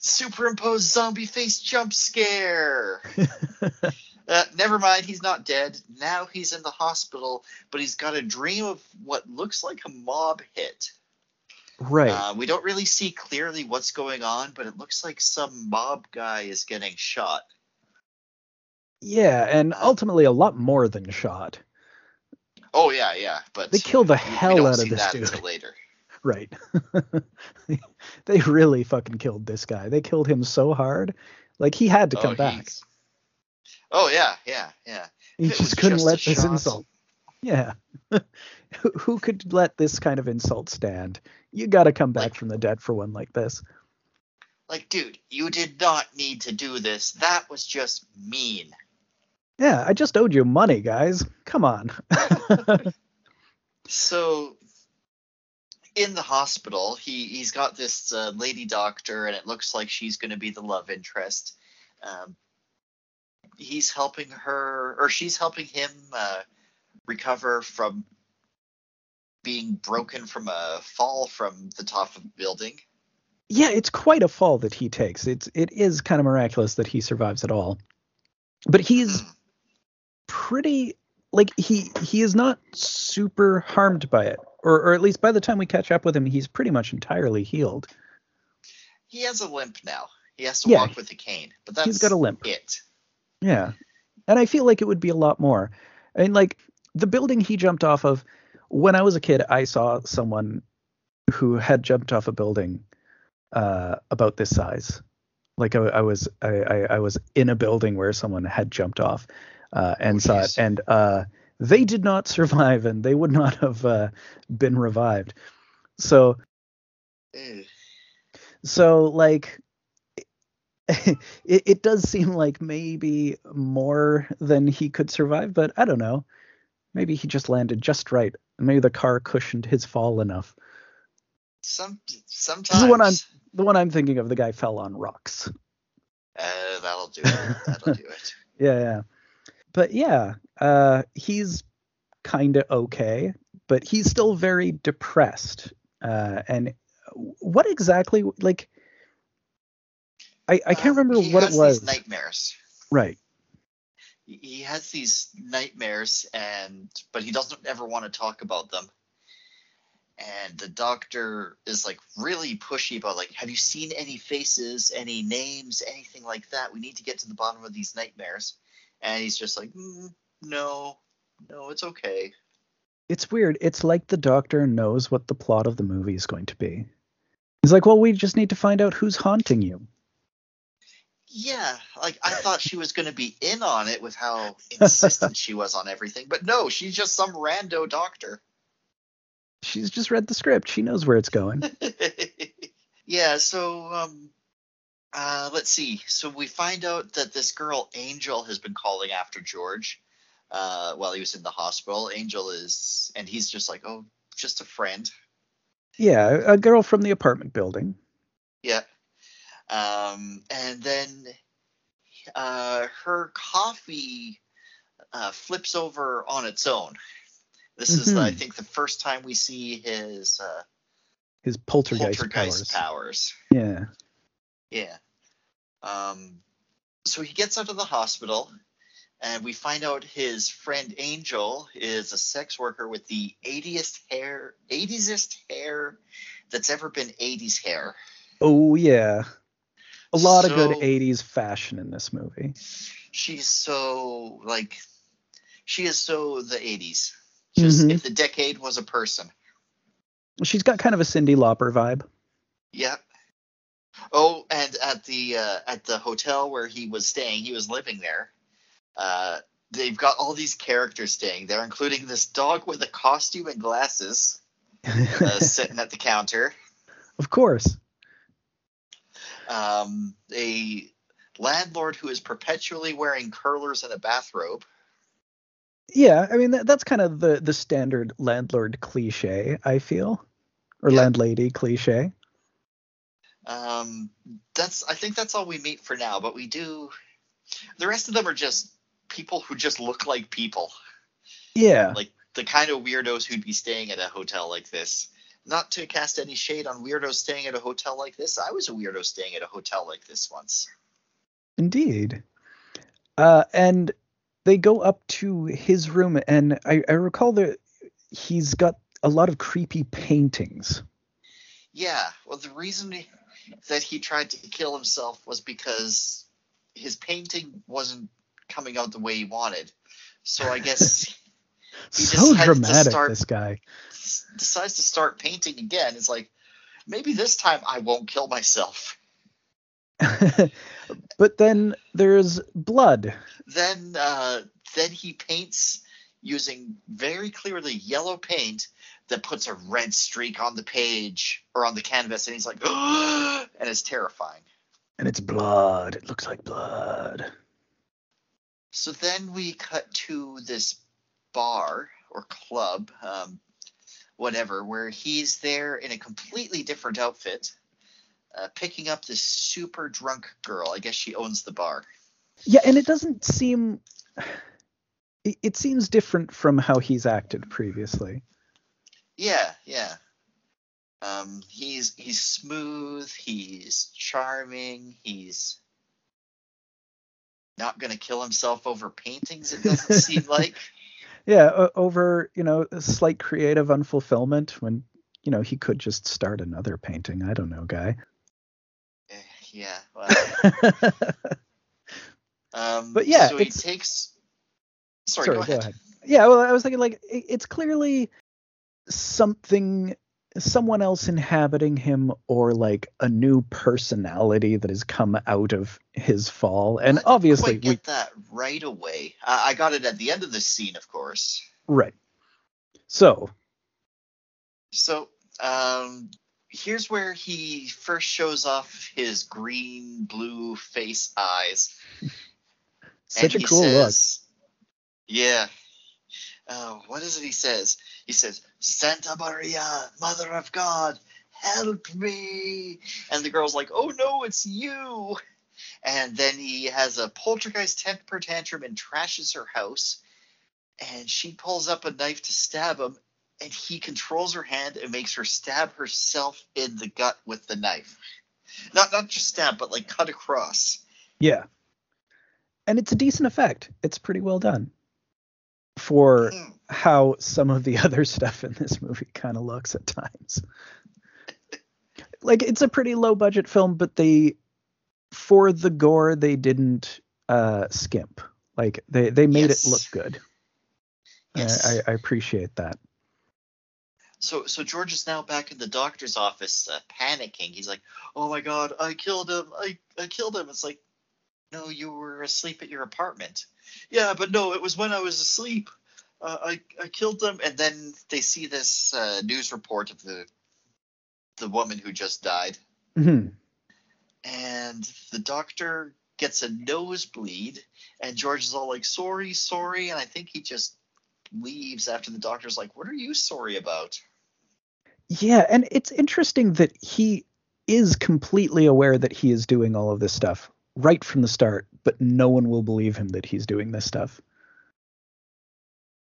superimposed zombie face jump scare. uh, never mind, he's not dead. Now he's in the hospital, but he's got a dream of what looks like a mob hit. Right. Uh, we don't really see clearly what's going on, but it looks like some mob guy is getting shot. Yeah, and ultimately a lot more than shot. Oh yeah, yeah, but they kill the hell out of this dude. later. Right. they really fucking killed this guy. They killed him so hard. Like he had to oh, come back. Oh yeah, yeah, yeah. He just couldn't just let this shot. insult. Yeah. Who could let this kind of insult stand? You got to come back like, from the dead for one like this. Like, dude, you did not need to do this. That was just mean. Yeah, I just owed you money, guys. Come on. so in the hospital, he he's got this uh, lady doctor, and it looks like she's going to be the love interest. Um, he's helping her, or she's helping him uh, recover from being broken from a fall from the top of a building. Yeah, it's quite a fall that he takes. It's it is kind of miraculous that he survives at all. But he's mm pretty like he he is not super harmed by it or or at least by the time we catch up with him he's pretty much entirely healed. He has a limp now. He has to yeah, walk with a cane but that's he's got a limp. it. Yeah. And i feel like it would be a lot more. I mean like the building he jumped off of when i was a kid i saw someone who had jumped off a building uh, about this size. Like I, I was I, I, I was in a building where someone had jumped off uh, and oh, saw it, and uh, they did not survive, and they would not have uh, been revived. So, so like, it, it does seem like maybe more than he could survive, but I don't know. Maybe he just landed just right. Maybe the car cushioned his fall enough. Some sometimes the one I'm the one I'm thinking of. The guy fell on rocks. Uh, that'll do it. That'll do it. yeah, yeah but yeah, uh, he's kind of okay, but he's still very depressed. Uh, and what exactly, like, I, I can't uh, remember what it was. nightmares. Right. He has these nightmares, and but he doesn't ever want to talk about them. And the doctor is like really pushy about like, have you seen any faces, any names, anything like that? We need to get to the bottom of these nightmares and he's just like, mm, no, no, it's okay. It's weird. It's like the doctor knows what the plot of the movie is going to be. He's like, well, we just need to find out who's haunting you. Yeah, like I thought she was going to be in on it with how insistent she was on everything, but no, she's just some rando doctor. She's just read the script. She knows where it's going. yeah, so um uh, let's see. So we find out that this girl Angel has been calling after George uh, while he was in the hospital. Angel is, and he's just like, oh, just a friend. Yeah, a girl from the apartment building. Yeah. Um, and then uh, her coffee uh, flips over on its own. This mm-hmm. is, I think, the first time we see his uh, his poltergeist, poltergeist powers. powers. Yeah. Yeah. Um, so he gets out of the hospital, and we find out his friend Angel is a sex worker with the 80th hair, 80sest hair that's ever been 80s hair. Oh yeah, a lot so, of good 80s fashion in this movie. She's so like, she is so the 80s. Just mm-hmm. if the decade was a person. She's got kind of a Cyndi Lauper vibe. Yep. Oh, and at the uh, at the hotel where he was staying, he was living there. Uh, they've got all these characters staying there, including this dog with a costume and glasses uh, sitting at the counter. Of course. Um, a landlord who is perpetually wearing curlers and a bathrobe. Yeah, I mean that, that's kind of the the standard landlord cliche. I feel, or yeah. landlady cliche. Um, that's I think that's all we meet for now. But we do. The rest of them are just people who just look like people. Yeah. Like the kind of weirdos who'd be staying at a hotel like this. Not to cast any shade on weirdos staying at a hotel like this. I was a weirdo staying at a hotel like this once. Indeed. Uh, and they go up to his room, and I, I recall that he's got a lot of creepy paintings. Yeah. Well, the reason that he tried to kill himself was because his painting wasn't coming out the way he wanted. So I guess so dramatic. Start, this guy decides to start painting again. It's like maybe this time I won't kill myself. but then there's blood. Then uh, then he paints using very clearly yellow paint that puts a red streak on the page or on the canvas, and he's like, and it's terrifying. And it's blood. It looks like blood. So then we cut to this bar or club, um, whatever, where he's there in a completely different outfit, uh, picking up this super drunk girl. I guess she owns the bar. Yeah, and it doesn't seem. It, it seems different from how he's acted previously. Yeah, yeah. Um, he's he's smooth. He's charming. He's not gonna kill himself over paintings. It doesn't seem like. Yeah, over you know a slight creative unfulfillment when you know he could just start another painting. I don't know, guy. Eh, yeah. Well. um, but yeah, so he takes. Sorry, sorry go, ahead. go, ahead. Yeah, well, I was thinking like it's clearly something someone else inhabiting him or like a new personality that has come out of his fall. And I obviously get we that right away. Uh, i got it at the end of the scene of course. Right. So so um here's where he first shows off his green blue face eyes. Such and a cool says, look yeah uh, what is it he says? He says, Santa Maria, Mother of God, help me. And the girl's like, oh no, it's you. And then he has a poltergeist temper tantrum and trashes her house. And she pulls up a knife to stab him. And he controls her hand and makes her stab herself in the gut with the knife. Not not just stab, but like cut across. Yeah. And it's a decent effect. It's pretty well done for mm. how some of the other stuff in this movie kind of looks at times. like it's a pretty low budget film, but they for the gore they didn't uh, skimp. Like they they made yes. it look good. Yes. I, I, appreciate that. So so George is now back in the doctor's office, uh, panicking. He's like, "Oh my God, I killed him! I I killed him!" It's like, no, you were asleep at your apartment. Yeah, but no, it was when I was asleep. Uh, I I killed them, and then they see this uh, news report of the the woman who just died, mm-hmm. and the doctor gets a nosebleed, and George is all like, "Sorry, sorry," and I think he just leaves after the doctor's like, "What are you sorry about?" Yeah, and it's interesting that he is completely aware that he is doing all of this stuff right from the start, but no one will believe him that he's doing this stuff.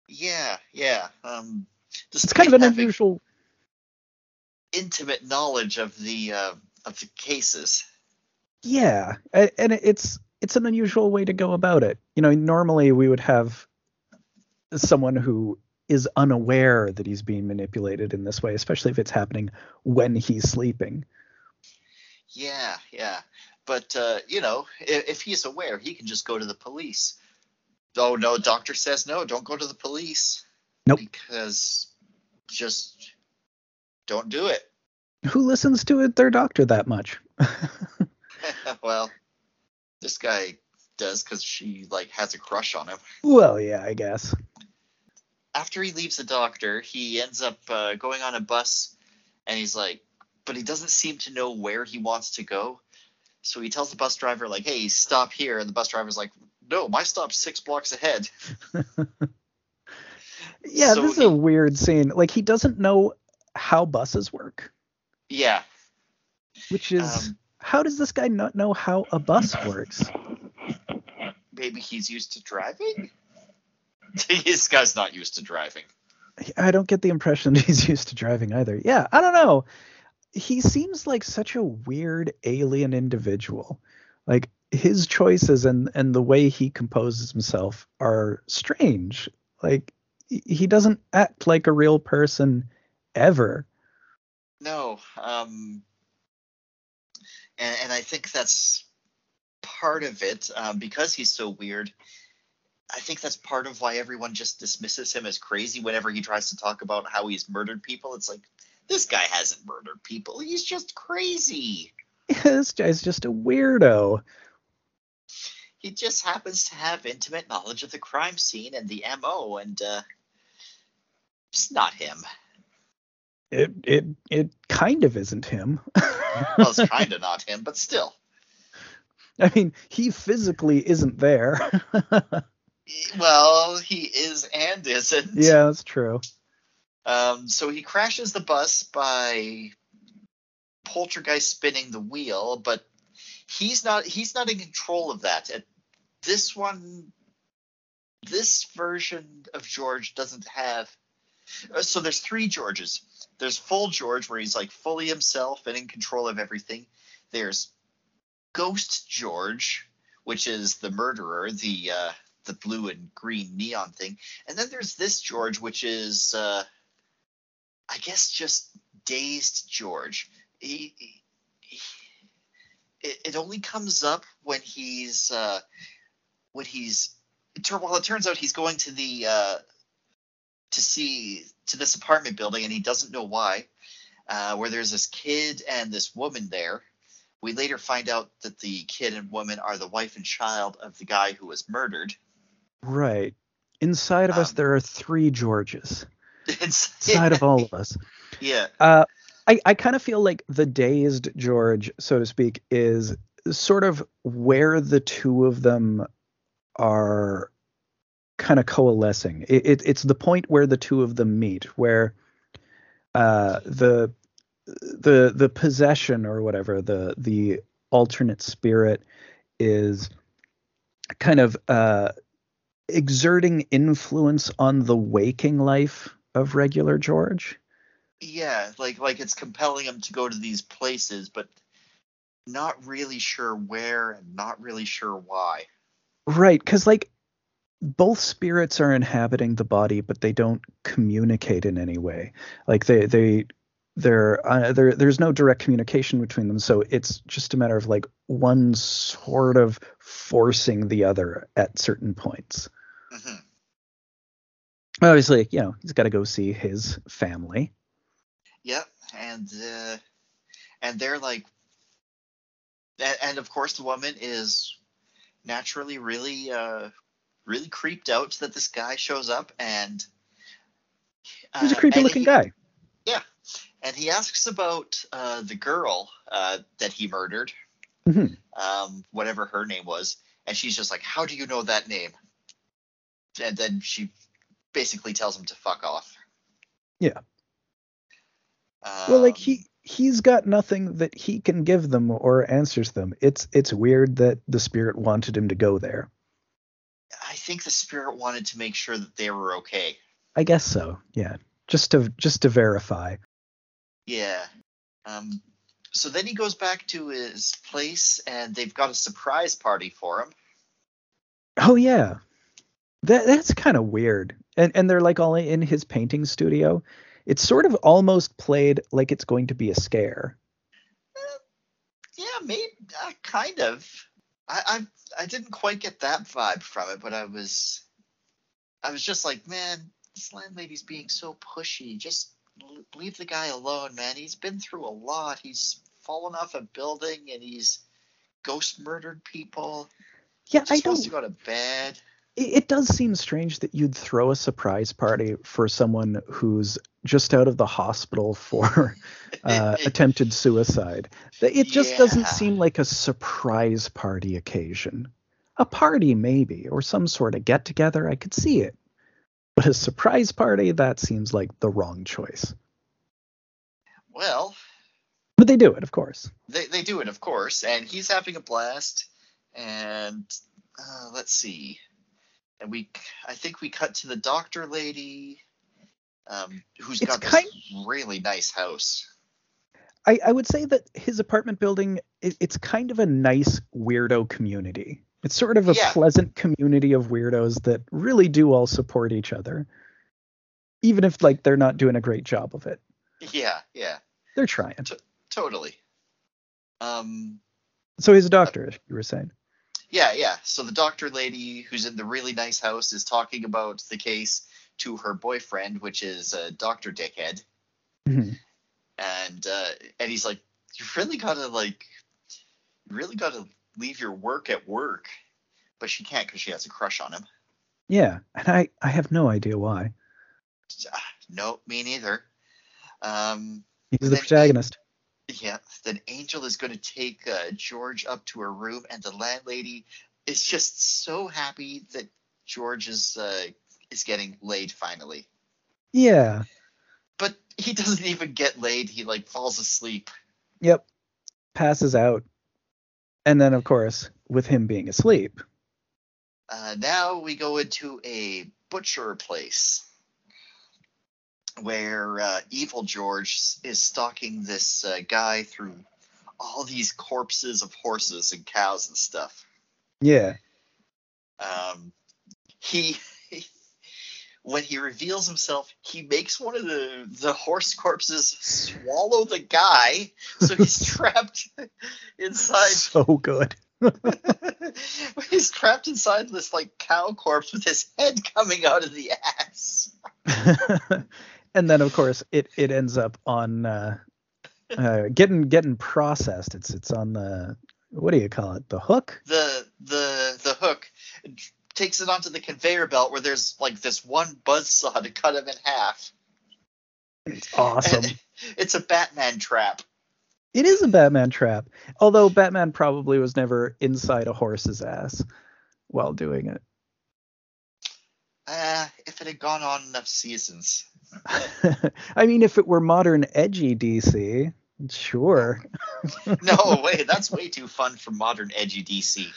Yeah, yeah. Um, it's kind of an unusual, intimate knowledge of the uh, of the cases. Yeah, and it's it's an unusual way to go about it. You know, normally we would have someone who is unaware that he's being manipulated in this way, especially if it's happening when he's sleeping. Yeah, yeah. But uh, you know, if, if, he's aware, he can just go to the police. Oh no, doctor says no. Don't go to the police. Nope. Because just don't do it. Who listens to it, their doctor that much? well, this guy does because she like has a crush on him. Well, yeah, I guess. After he leaves the doctor, he ends up uh, going on a bus, and he's like, but he doesn't seem to know where he wants to go. So he tells the bus driver, like, hey, stop here. And the bus driver's like, no, my stop's six blocks ahead. yeah, so this is he, a weird scene. Like, he doesn't know how buses work. Yeah. Which is, um, how does this guy not know how a bus works? Maybe he's used to driving? this guy's not used to driving. I don't get the impression he's used to driving either. Yeah, I don't know. He seems like such a weird alien individual. Like his choices and and the way he composes himself are strange. Like he doesn't act like a real person ever. No, um, and, and I think that's part of it um, because he's so weird. I think that's part of why everyone just dismisses him as crazy whenever he tries to talk about how he's murdered people. It's like this guy hasn't murdered people. He's just crazy. Yeah, this guy's just a weirdo. He just happens to have intimate knowledge of the crime scene and the MO, and uh, it's not him. It it it kind of isn't him. well, it's kind of not him, but still. I mean, he physically isn't there. well, he is and isn't. Yeah, that's true. Um, so he crashes the bus by Poltergeist spinning the wheel, but he's not he's not in control of that. At this one, this version of George doesn't have. Uh, so there's three Georges. There's full George where he's like fully himself and in control of everything. There's Ghost George, which is the murderer, the uh, the blue and green neon thing, and then there's this George, which is uh, I guess just dazed George. He, he, he it, it, only comes up when he's uh, when he's well. It turns out he's going to the uh, to see to this apartment building, and he doesn't know why. Uh, where there's this kid and this woman there, we later find out that the kid and woman are the wife and child of the guy who was murdered. Right. Inside of um, us, there are three Georges. Inside of all of us. Yeah. Uh, I, I kind of feel like the dazed George, so to speak, is sort of where the two of them are kind of coalescing. It, it, it's the point where the two of them meet, where uh, the the the possession or whatever the the alternate spirit is kind of uh, exerting influence on the waking life of regular George. Yeah, like like it's compelling him to go to these places, but not really sure where and not really sure why. Right, because like both spirits are inhabiting the body, but they don't communicate in any way. Like they they there uh, there there's no direct communication between them so it's just a matter of like one sort of forcing the other at certain points. Obviously you know he's got to go see his family yep and uh and they're like and of course the woman is naturally really uh really creeped out that this guy shows up and uh, he's a creepy looking he, guy yeah and he asks about uh, the girl uh, that he murdered, mm-hmm. um, whatever her name was, and she's just like, "How do you know that name?" And then she basically tells him to fuck off. Yeah. Um, well, like he he's got nothing that he can give them or answers them. It's it's weird that the spirit wanted him to go there. I think the spirit wanted to make sure that they were okay. I guess so. Yeah, just to just to verify. Yeah. Um, so then he goes back to his place, and they've got a surprise party for him. Oh yeah, that that's kind of weird. And and they're like all in his painting studio. It's sort of almost played like it's going to be a scare. Uh, yeah, maybe uh, kind of. I, I I didn't quite get that vibe from it, but I was I was just like, man, this landlady's being so pushy. Just leave the guy alone, man. He's been through a lot. He's fallen off a building and he's ghost murdered people. Yeah, I don't. Supposed to go to bed. It, does seem strange that you'd throw a surprise party for someone who's just out of the hospital for uh, attempted suicide. It just yeah. doesn't seem like a surprise party occasion. A party, maybe, or some sort of get together. I could see it. But a surprise party, that seems like the wrong choice. Well, but they do it, of course. They they do it, of course, and he's having a blast. And uh, let's see, and we I think we cut to the doctor lady, um, who's It's got this kind- really nice house. I, I would say that his apartment building it, it's kind of a nice weirdo community. It's sort of a Yeah. pleasant community of weirdos that really do all support each other, even if like they're not doing a great job of it. Yeah, yeah, They're trying. totally. Um, So he's a doctor, as you were saying. Yeah, yeah. So the doctor lady who's in the really nice house is talking about the case to her boyfriend, which is uh, Doctor Dickhead, Mhm. and uh, and he's like, you really gotta like, you really gotta leave your work at work, but she can't because she has a crush on him. Yeah, and I I have no idea why. Ah, No, me neither. Um, He's the protagonist. Yeah, then Angel is going to take uh, George up to her room, and the landlady is just so happy that George is uh, is getting laid finally. Yeah. But he doesn't even get laid. He like falls asleep. Yep. Passes out. And then of course, with him being asleep, Uh, now we go into a butcher place where uh, evil George is stalking this uh, guy through all these corpses of horses and cows and stuff. yeah. Um, he, when he reveals himself, he makes one of the the horse corpses swallow the guy, so he's trapped inside. So good. he's trapped inside this like cow corpse with his head coming out of the ass. And then of course it it ends up on uh, uh getting getting processed. It's it's on the what do you call it? The hook? The the the hook takes it onto the conveyor belt where there's like this one buzzsaw to cut him in half. It's awesome. And it's a Batman trap. It is a Batman trap. Although Batman probably was never inside a horse's ass while doing it. Uh, if it had gone on enough seasons. I mean, if it were modern edgy DC, sure. No, wait, that's way too fun for modern edgy DC.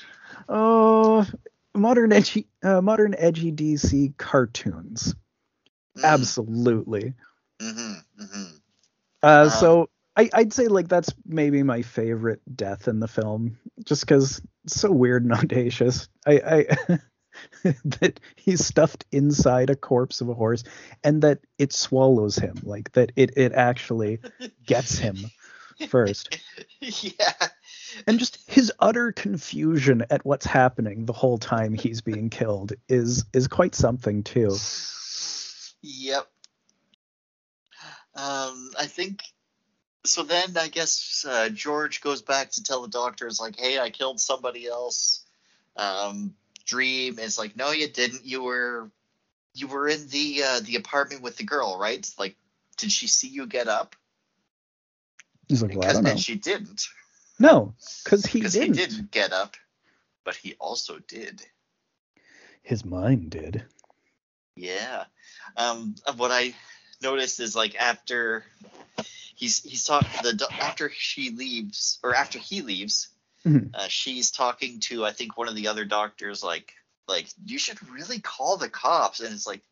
Oh, modern edgy, uh, modern edgy DC cartoons, absolutely. Mm-hmm, mm-hmm. Uh, Um, so I, I'd say like that's maybe my favorite death in the film, just because it's so weird and audacious. I, I that he's stuffed inside a corpse of a horse, and that it swallows him, like that it it actually gets him first, yeah. and just his utter confusion at what's happening the whole time he's being killed is is quite something too. Yep. Um, I think so. Then I guess uh, George goes back to tell the doctors like, "Hey, I killed somebody else." Um, Dream is like, "No, you didn't. You were, you were in the uh, the apartment with the girl, right? Like, did she see you get up? He's like, well, I Because don't then know. she didn't. No, because he Because he didn't. didn't get up, but he also did. His mind did. Yeah. Um, what I noticed is like after he's he's talking the after she leaves or after he leaves, Mhm. uh, she's talking to I think one of the other doctors like like you should really call the cops and it's like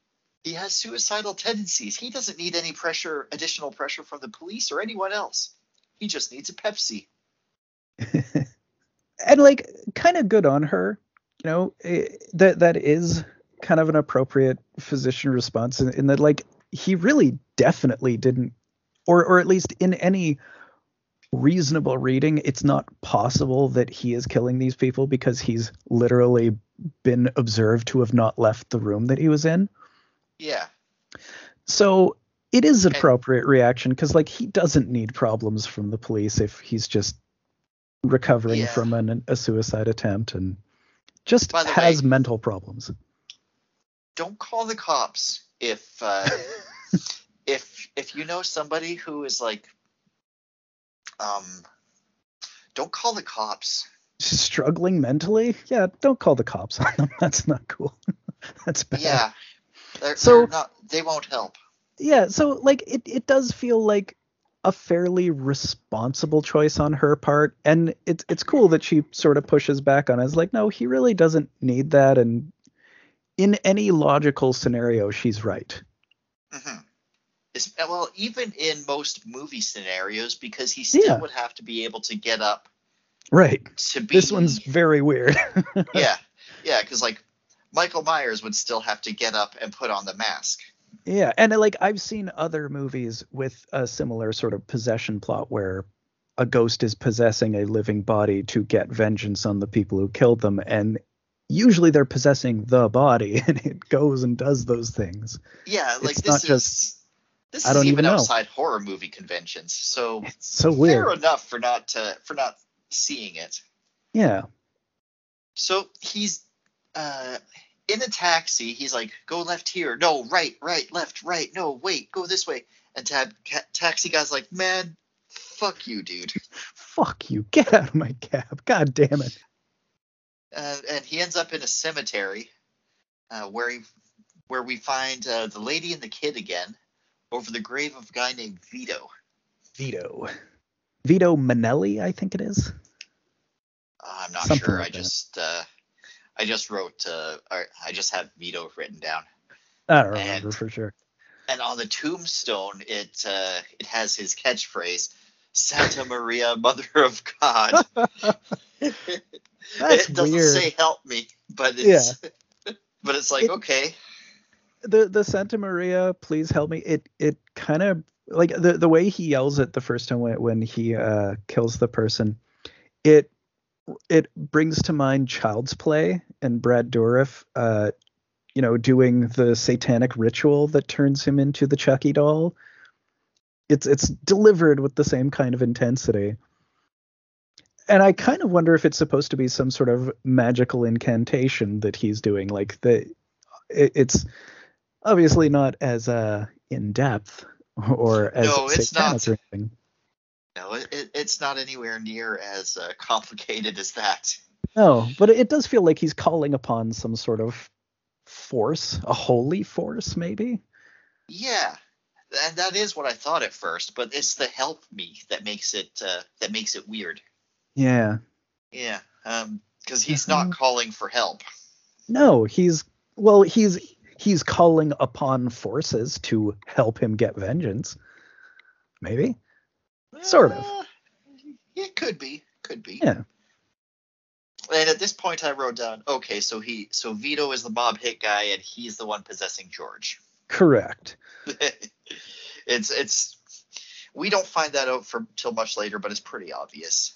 he has suicidal tendencies. He doesn't need any pressure, additional pressure from the police or anyone else. He just needs a Pepsi. and like kind of good on her you know eh, that that is kind of an appropriate physician response in, in that like he really definitely didn't or or at least in any reasonable reading it's not possible that he is killing these people because he's literally been observed to have not left the room that he was in Yeah. so it is an appropriate reaction because like he doesn't need problems from the police if he's just recovering Yeah. from an, a suicide attempt and just has way- mental problems. Don't call the cops if uh, if if you know somebody who is like um don't call the cops Struggling mentally? Yeah, don't call the cops on them. That's not cool. That's bad. yeah they're, So- they're not they won't help Yeah, so like it, it does feel like a fairly responsible choice on her part, and it's it's cool that she sort of pushes back on it. It's like, no, he really doesn't need that, and in any logical scenario, she's right. Mm-hmm. Well, even in most movie scenarios, because he still yeah. would have to be able to get up. Right. To be, this one's very weird. yeah, yeah, because like Michael Myers would still have to get up and put on the mask. Yeah, and like I've seen other movies with a similar sort of possession plot where a ghost is possessing a living body to get vengeance on the people who killed them and usually they're possessing the body and it goes and does those things. Yeah, like it's this not is just, this I don't even, even outside horror movie conventions. So it's so weird. Fair enough for not uh, for not seeing it. Yeah. So he's uh, in a taxi. He's like, "Go left here. No, right, right, left, right. No, wait, go this way." And tab, ca- taxi guy's like, "Man, fuck you, dude. Fuck you. Get out of my cab. God damn it." Uh, and he ends up in a cemetery uh, where he where we find uh, the lady and the kid again over the grave of a guy named Vito. Vito. Vito Manelli, I think it is. Uh, I'm not Something sure. Like I just uh, I just wrote uh, I just have Vito written down. I don't remember and, for sure. And on the tombstone, it uh, it has his catchphrase, "Santa Maria, Mother of God." That's it doesn't weird. say help me, but it's yeah. but it's like it, okay. The the Santa Maria, please help me. It it kind of like the the way he yells it the first time when when he uh, kills the person. It it brings to mind Child's Play and Brad Dourif, uh, you know, doing the satanic ritual that turns him into the Chucky doll. It's it's delivered with the same kind of intensity and I kind of wonder if it's supposed to be some sort of magical incantation that he's doing. Like the, it, it's obviously not as uh, in depth or as no, it's not. Or anything. No, it, it's not anywhere near as uh, complicated as that. No, but it does feel like he's calling upon some sort of force, a holy force, maybe. Yeah, and that is what I thought at first, but it's the help me that makes it uh, that makes it weird. Yeah. Yeah. Um, because he's not uh-huh. calling for help. No, he's well, he's he's calling upon forces to help him get vengeance. Maybe. Sort of. Uh, it could be. Could be. Yeah. And at this point, I wrote down, okay, so he, so Vito is the mob hit guy, and he's the one possessing George. Correct. it's it's we don't find that out for till much later, but it's pretty obvious.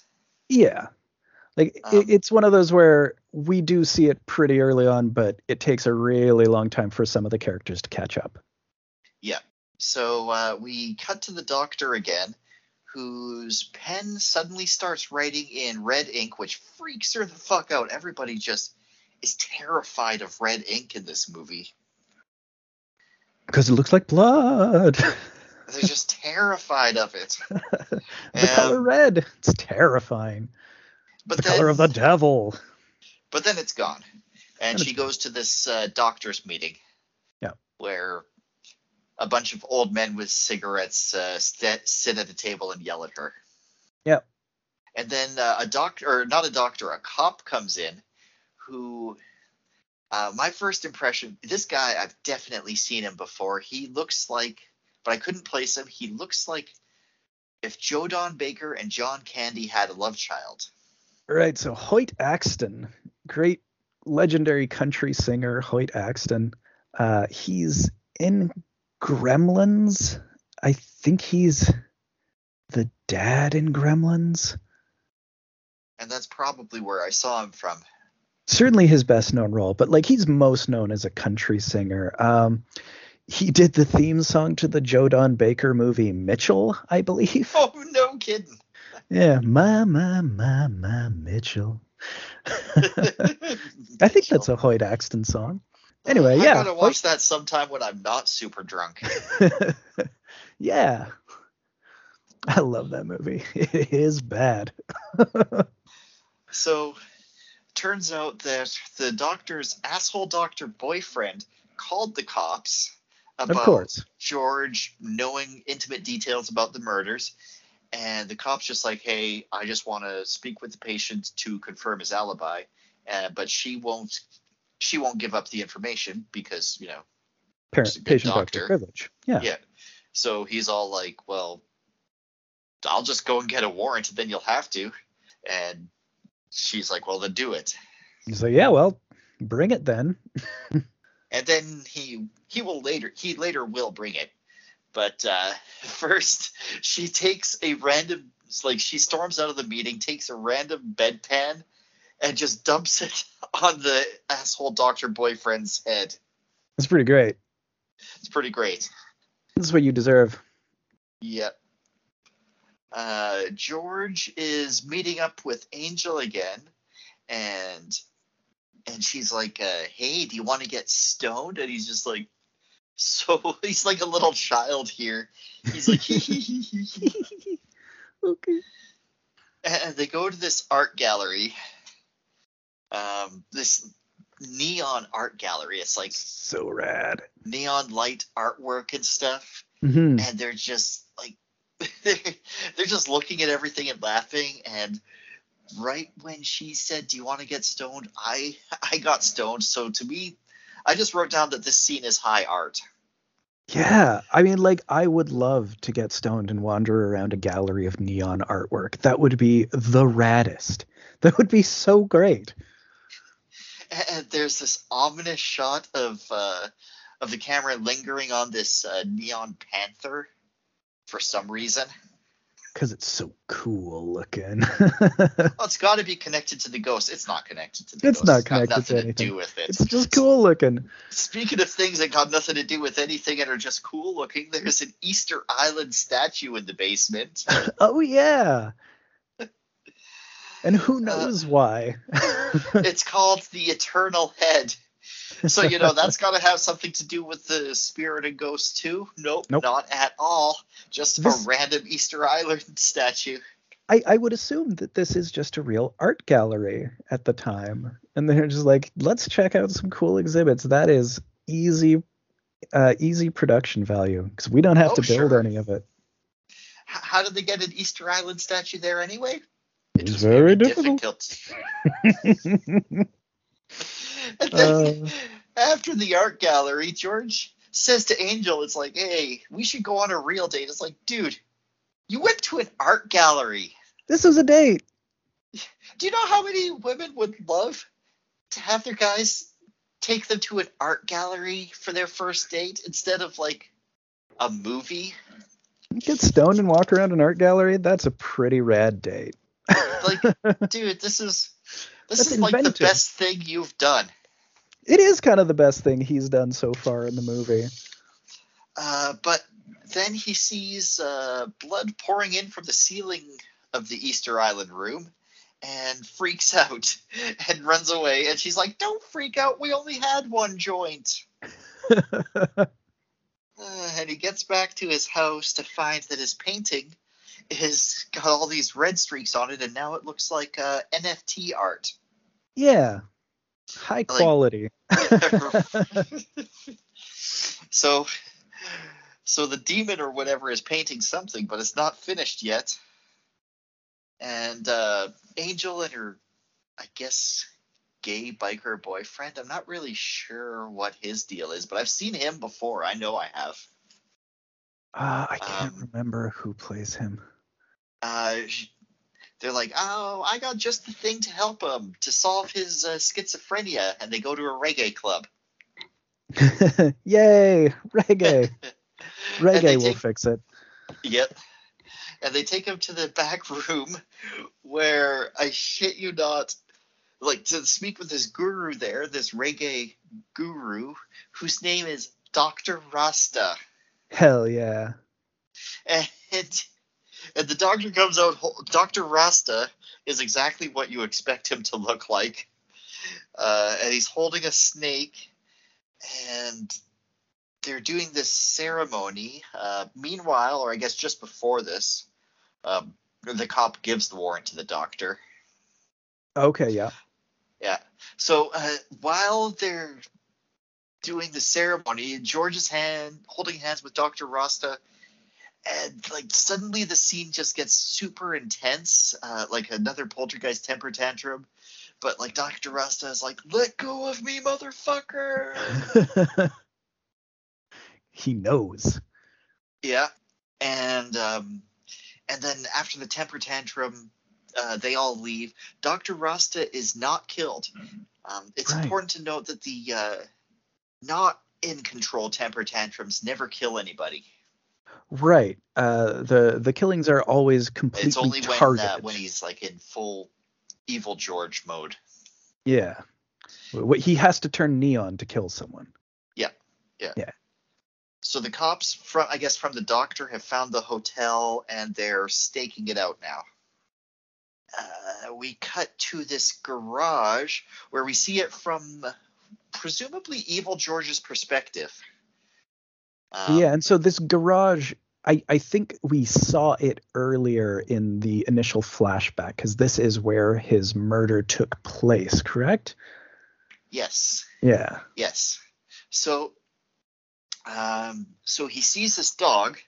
Yeah. Like um, it, it's one of those where we do see it pretty early on, but it takes a really long time for some of the characters to catch up. Yeah. So uh, we cut to the doctor again, whose pen suddenly starts writing in red ink, which freaks her the fuck out. Everybody just is terrified of red ink in this movie. Because it looks like blood. They're just terrified of it. the and, color red. It's terrifying. But the then, color of the devil. But then it's gone, and she goes to this uh, doctor's meeting. Yeah. Where a bunch of old men with cigarettes uh, st- sit at a table and yell at her. Yeah. And then uh, a doctor, or not a doctor, a cop comes in, who. Uh, my first impression, this guy, I've definitely seen him before. He looks like but I couldn't place him. He looks like if Joe Don Baker and John Candy had a love child. Right. So Hoyt Axton, great legendary country singer, Hoyt Axton. Uh, he's in Gremlins. I think he's the dad in Gremlins. And that's probably where I saw him from. Certainly his best known role, but like he's most known as a country singer. Um, he did the theme song to the Joe Don Baker movie Mitchell, I believe. Oh, no kidding. Yeah, my my my my Mitchell. I think that's a Hoyt Axton song. Anyway, yeah. I'm gonna watch Hoyt... that sometime when I'm not super drunk. yeah. I love that movie. It is bad. so, turns out that the doctor's asshole doctor boyfriend called the cops about of course. George knowing intimate details about the murders. And the cop's just like, hey, I just want to speak with the patient to confirm his alibi. Uh, but she won't she won't give up the information because you know Parent, patient doctor. doctor privilege. Yeah. Yeah. So he's all like, well, I'll just go and get a warrant, and then you'll have to. And she's like, well, then do it. He's like, yeah, well, bring it then. and then he he will later he later will bring it, but uh, first she takes a random like she storms out of the meeting, takes a random bedpan, and just dumps it on the asshole doctor boyfriend's head. It's pretty great. It's pretty great. This is what you deserve. Yep. Uh, George is meeting up with Angel again, and and she's like, uh, "Hey, do you want to get stoned?" And he's just like, so he's like a little child here. He's like, okay. And they go to this art gallery. Um, this neon art gallery. It's like so rad. Neon light artwork and stuff. Mm-hmm. And they're just like they're just looking at everything and laughing and right when she said, "Do you want to get stoned?" I I got stoned. So to me, I just wrote down that this scene is high art. Yeah, I mean, like I would love to get stoned and wander around a gallery of neon artwork. That would be the raddest. That would be so great. And there's this ominous shot of uh, of the camera lingering on this uh, neon panther for some reason because it's so cool looking. well, it's got to be connected to the ghost. It's not connected to the it's ghost. not connected it's to anything. To do with it. It's just cool looking. Speaking of things that got nothing to do with anything and are just cool looking, there's an Easter Island statue in the basement. oh yeah. And who uh, knows uh, why? it's called the Eternal Head. So you know that's got to have something to do with the spirit and ghost too. Nope, nope. not at all. Just this, a random Easter Island statue. I, I would assume that this is just a real art gallery at the time, and they're just like, let's check out some cool exhibits. That is easy, uh, easy production value because we don't have oh, to build sure. any of it. How did they get an Easter Island statue there anyway? It was very difficult. difficult. And then uh, after the art gallery, George says to Angel, "It's like, hey, we should go on a real date." It's like, dude, you went to an art gallery. This was a date. Do you know how many women would love to have their guys take them to an art gallery for their first date instead of like a movie? Get stoned and walk around an art gallery. That's a pretty rad date. like, dude, this is this That's is inventive. like the best thing you've done. It is kind of the best thing he's done so far in the movie. Uh, but then he sees uh, blood pouring in from the ceiling of the Easter Island room and freaks out and runs away. And she's like, Don't freak out. We only had one joint. uh, and he gets back to his house to find that his painting has got all these red streaks on it, and now it looks like uh, NFT art. Yeah, high quality. so, so the demon or whatever is painting something, but it's not finished yet. And uh, Angel and her, I guess, gay biker boyfriend. I'm not really sure what his deal is, but I've seen him before. I know I have. Uh, I can't um, remember who plays him uh, they're like, "Oh, I got just the thing to help him to solve his uh, schizophrenia," and they go to a reggae club. Yay, reggae! reggae will fix it. Yep. And they take him to the back room where I shit you not, like to speak with this guru there, this reggae guru, whose name is Doctor Rasta. Hell yeah. And and the doctor comes out. Doctor Rasta is exactly what you expect him to look like, uh, and he's holding a snake, and they're doing this ceremony. Uh, meanwhile, or I guess just before this, um, the cop gives the warrant to the doctor. Okay, yeah. Yeah. So uh, while they're doing the ceremony, George's hand holding hands with Doctor Rasta and like suddenly the scene just gets super intense, uh, like another poltergeist temper tantrum. but like Dr. Rasta is like, let go of me, motherfucker. he knows. Yeah. And um and then after the temper tantrum, uh, they all leave. Dr. Rasta is not killed. Um, it's right. important to note that the uh, not in control temper tantrums never kill anybody. Right. Uh, the the killings are always completely It's only when uh, when he's like in full evil George mode. Yeah. He has to turn neon to kill someone. Yeah. Yeah. Yeah. So the cops from I guess from the doctor have found the hotel and they're staking it out now. Uh, we cut to this garage where we see it from presumably evil George's perspective. Um, yeah, and so this garage, I, I think we saw it earlier in the initial flashback because this is where his murder took place, correct? Yes. Yeah. Yes. So, um, so he sees this dog.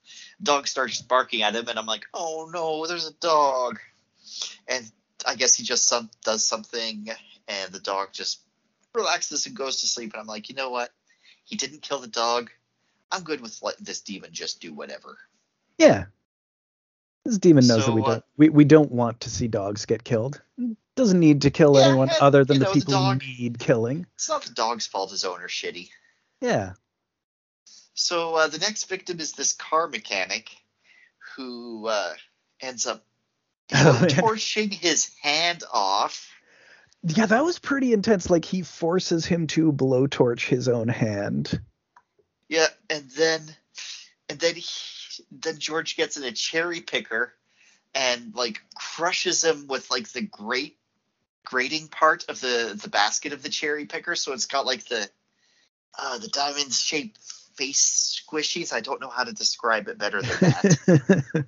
Dog starts barking at him, and I'm like, "Oh no, there's a dog!" And I guess he just some, does something, and the dog just relaxes and goes to sleep. And I'm like, you know what? He didn't kill the dog. I'm good with letting this demon just do whatever. Yeah. This demon knows so, that we don't uh, we, we don't want to see dogs get killed. Doesn't need to kill yeah, anyone and, other than the know, people the dog, who need killing. It's not the dog's fault his owner's shitty. Yeah. So uh, the next victim is this car mechanic who uh, ends up oh, torching his hand off. Yeah, that was pretty intense. Like he forces him to blowtorch his own hand. Yeah, and then and then he, then George gets in a cherry picker and like crushes him with like the great grating part of the the basket of the cherry picker. So it's got like the uh, the diamond shaped face squishies. I don't know how to describe it better than that.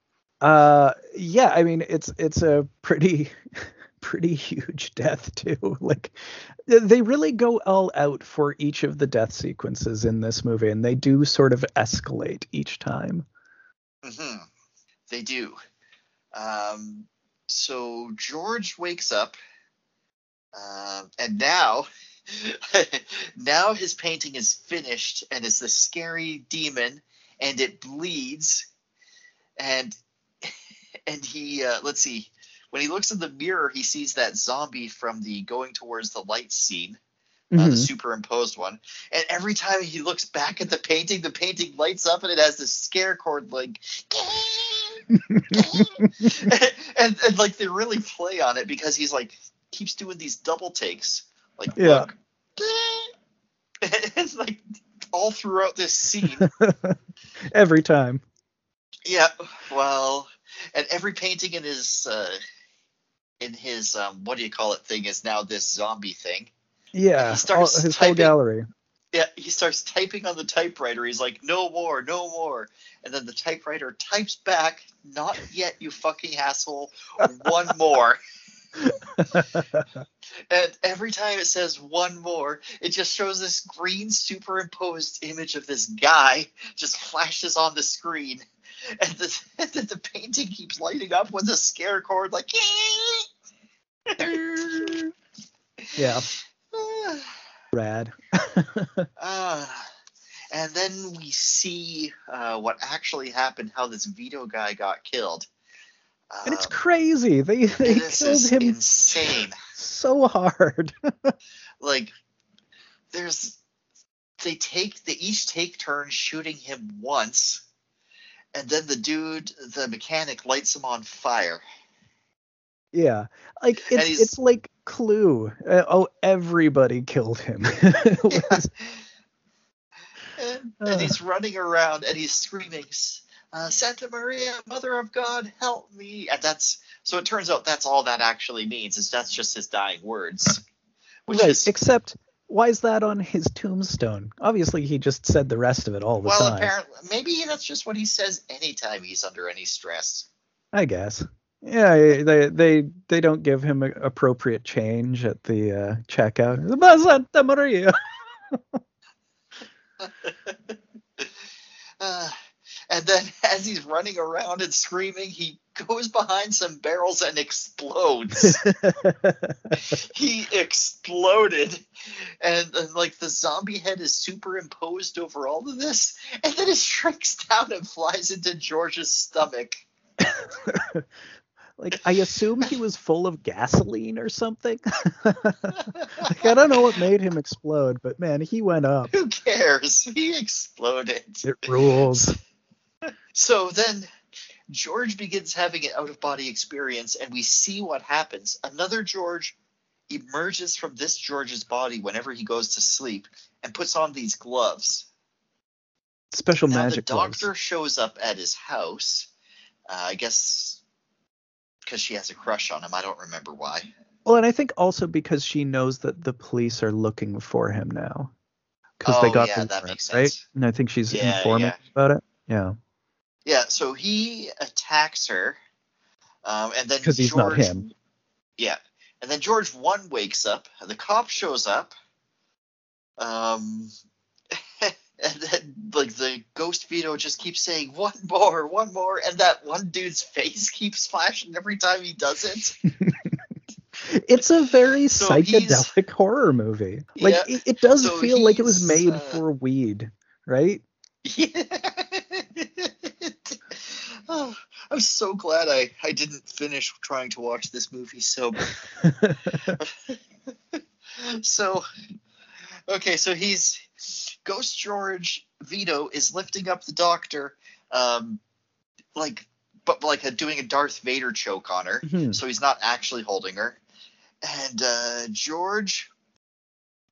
uh, yeah, I mean it's it's a pretty pretty huge death too. Like they really go all out for each of the death sequences in this movie, and they do sort of escalate each time. Mm-hmm. They do. Um, so George wakes up, uh, and now, now his painting is finished, and it's the scary demon, and it bleeds, and and he uh, let's see when he looks in the mirror, he sees that zombie from the going towards the light scene, uh, mm-hmm. the superimposed one. And every time he looks back at the painting, the painting lights up and it has this scare chord like. and, and, and like they really play on it because he's like keeps doing these double takes like yeah. it's like all throughout this scene every time yeah well and every painting in his uh, in his um, what do you call it thing is now this zombie thing. Yeah, he starts all, his typing, whole gallery. Yeah, he starts typing on the typewriter. He's like, "No more, no more," and then the typewriter types back, "Not yet, you fucking asshole. One more." and every time it says one more, it just shows this green superimposed image of this guy just flashes on the screen. And the, and the painting keeps lighting up with a scare chord like yeah. Rad. uh, and then we see uh, what actually happened, how this Vito guy got killed. Uh, and it's crazy. They they killed him insane. So hard. like there's they take they each take turns shooting him once, and then the dude, the mechanic, lights him on fire. Yeah, like it's it's like Clue. Uh, oh, everybody killed him. yeah. and, and, he's running around and he's screaming, uh, "Santa Maria, Mother of God, help me!" And that's so. It turns out that's all that actually means is that's just his dying words. right. Is, except why is that on his tombstone? Obviously, he just said the rest of it all the well, time. Well, apparently, maybe that's just what he says anytime he's under any stress. I guess. Yeah, they they they don't give him appropriate change at the uh, checkout. Uh, and then as he's running around and screaming, he goes behind some barrels and explodes. he exploded, and, and, like the zombie head is superimposed over all of this, and then it shrinks down and flies into George's stomach. Like I assume he was full of gasoline or something. like, I don't know what made him explode, but man, he went up. Who cares? He exploded. It rules. So then George begins having an out of body experience, and we see what happens. Another George emerges from this George's body whenever he goes to sleep and puts on these gloves. Special now, magic. The doctor gloves. shows up at his house. Uh, I guess because she has a crush on him. I don't remember why. Well, and I think also because she knows that the police are looking for him now. Because oh, they got yeah, the that makes sense. right? And I think she's yeah, informing yeah. about it. Yeah. Yeah, so he attacks her, um, and then because he's not him. Yeah, and then George one wakes up. The cop shows up. Um, and then like the ghost Vito just keeps saying one more, one more, and that one dude's face keeps flashing every time he does it. it's a very so psychedelic horror movie. Like yeah, it, it, does so feel like it was made uh, for weed, right? Yeah. oh, I'm so glad I, I didn't finish trying to watch this movie sober. so, okay, so he's Ghost George Vito is lifting up the doctor, um, like, but like a, doing a Darth Vader choke on her. Mm-hmm. So he's not actually holding her. And uh, George,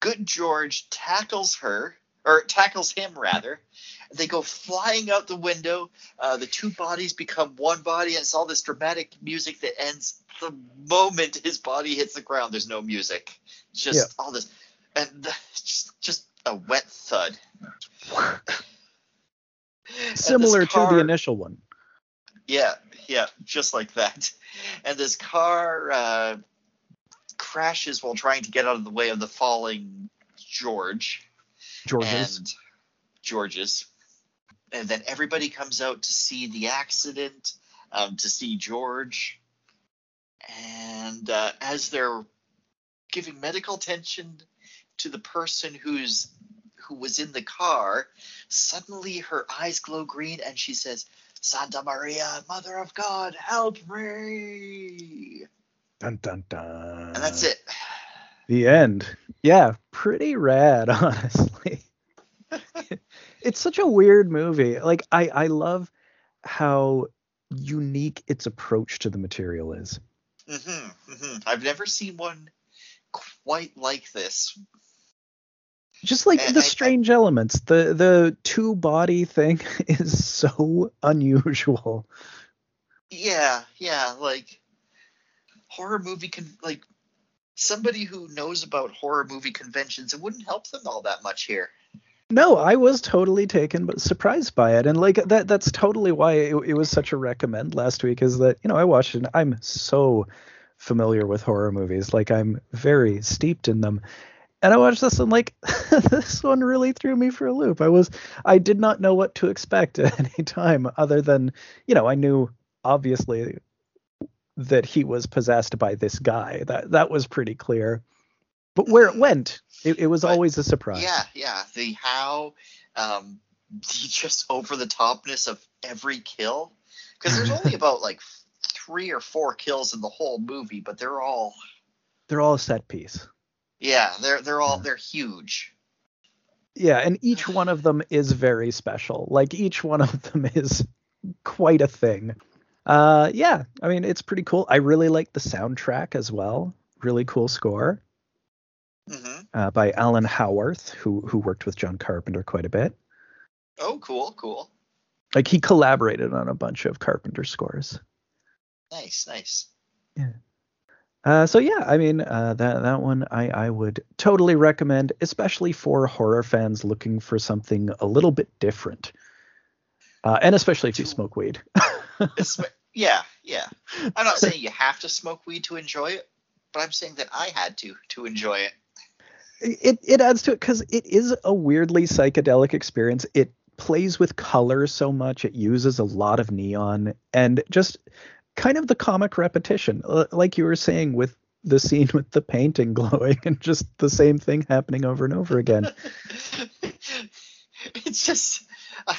good George, tackles her or tackles him rather. They go flying out the window. Uh, the two bodies become one body, and it's all this dramatic music that ends the moment his body hits the ground. There's no music, just yeah. all this, and the, just just a wet thud. Similar car, to the initial one. Yeah, yeah, just like that. And this car uh, crashes while trying to get out of the way of the falling George. Georges. And Georges. And then everybody comes out to see the accident, um, to see George. And uh, as they're giving medical attention to the person who's who was in the car, suddenly her eyes glow green and she says, Santa Maria, Mother of God, help me. Dun dun dun. And that's it. The end. Yeah, pretty rad, honestly. it's such a weird movie. Like I I love how unique its approach to the material is. Mm-hmm, mm-hmm. I've never seen one quite like this. Just like and the I, strange I, elements, the the two body thing is so unusual. Yeah, yeah, like horror movie can like somebody who knows about horror movie conventions, it wouldn't help them all that much here. No, I was totally taken but surprised by it, and like that that's totally why it, it was such a recommend last week. Is that you know I watched it. I'm so familiar with horror movies, like I'm very steeped in them, and I watched this and like this one really threw me for a loop. I was I did not know what to expect at any time other than you know I knew obviously that he was possessed by this guy. That that was pretty clear. But where it went, it, it was but, always a surprise. Yeah, yeah. The how um the just over the topness of every kill. Because there's only about like three or four kills in the whole movie, but they're all they're all a set piece. Yeah, they're they're all they're huge. Yeah, and each one of them is very special. Like each one of them is quite a thing. Uh, yeah, I mean it's pretty cool. I really like the soundtrack as well. Really cool score. Mm-hmm. Uh, by Alan Howarth, who who worked with John Carpenter quite a bit. Oh, cool, cool. Like he collaborated on a bunch of Carpenter scores. Nice, nice. Yeah. Uh, so yeah, I mean uh, that that one I I would totally recommend, especially for horror fans looking for something a little bit different, uh, and especially if you smoke weed. yeah, yeah. I'm not saying you have to smoke weed to enjoy it, but I'm saying that I had to to enjoy it. It it adds to it because it is a weirdly psychedelic experience. It plays with color so much. It uses a lot of neon and just kind of the comic repetition, like you were saying with the scene with the painting glowing and just the same thing happening over and over again. it's just uh,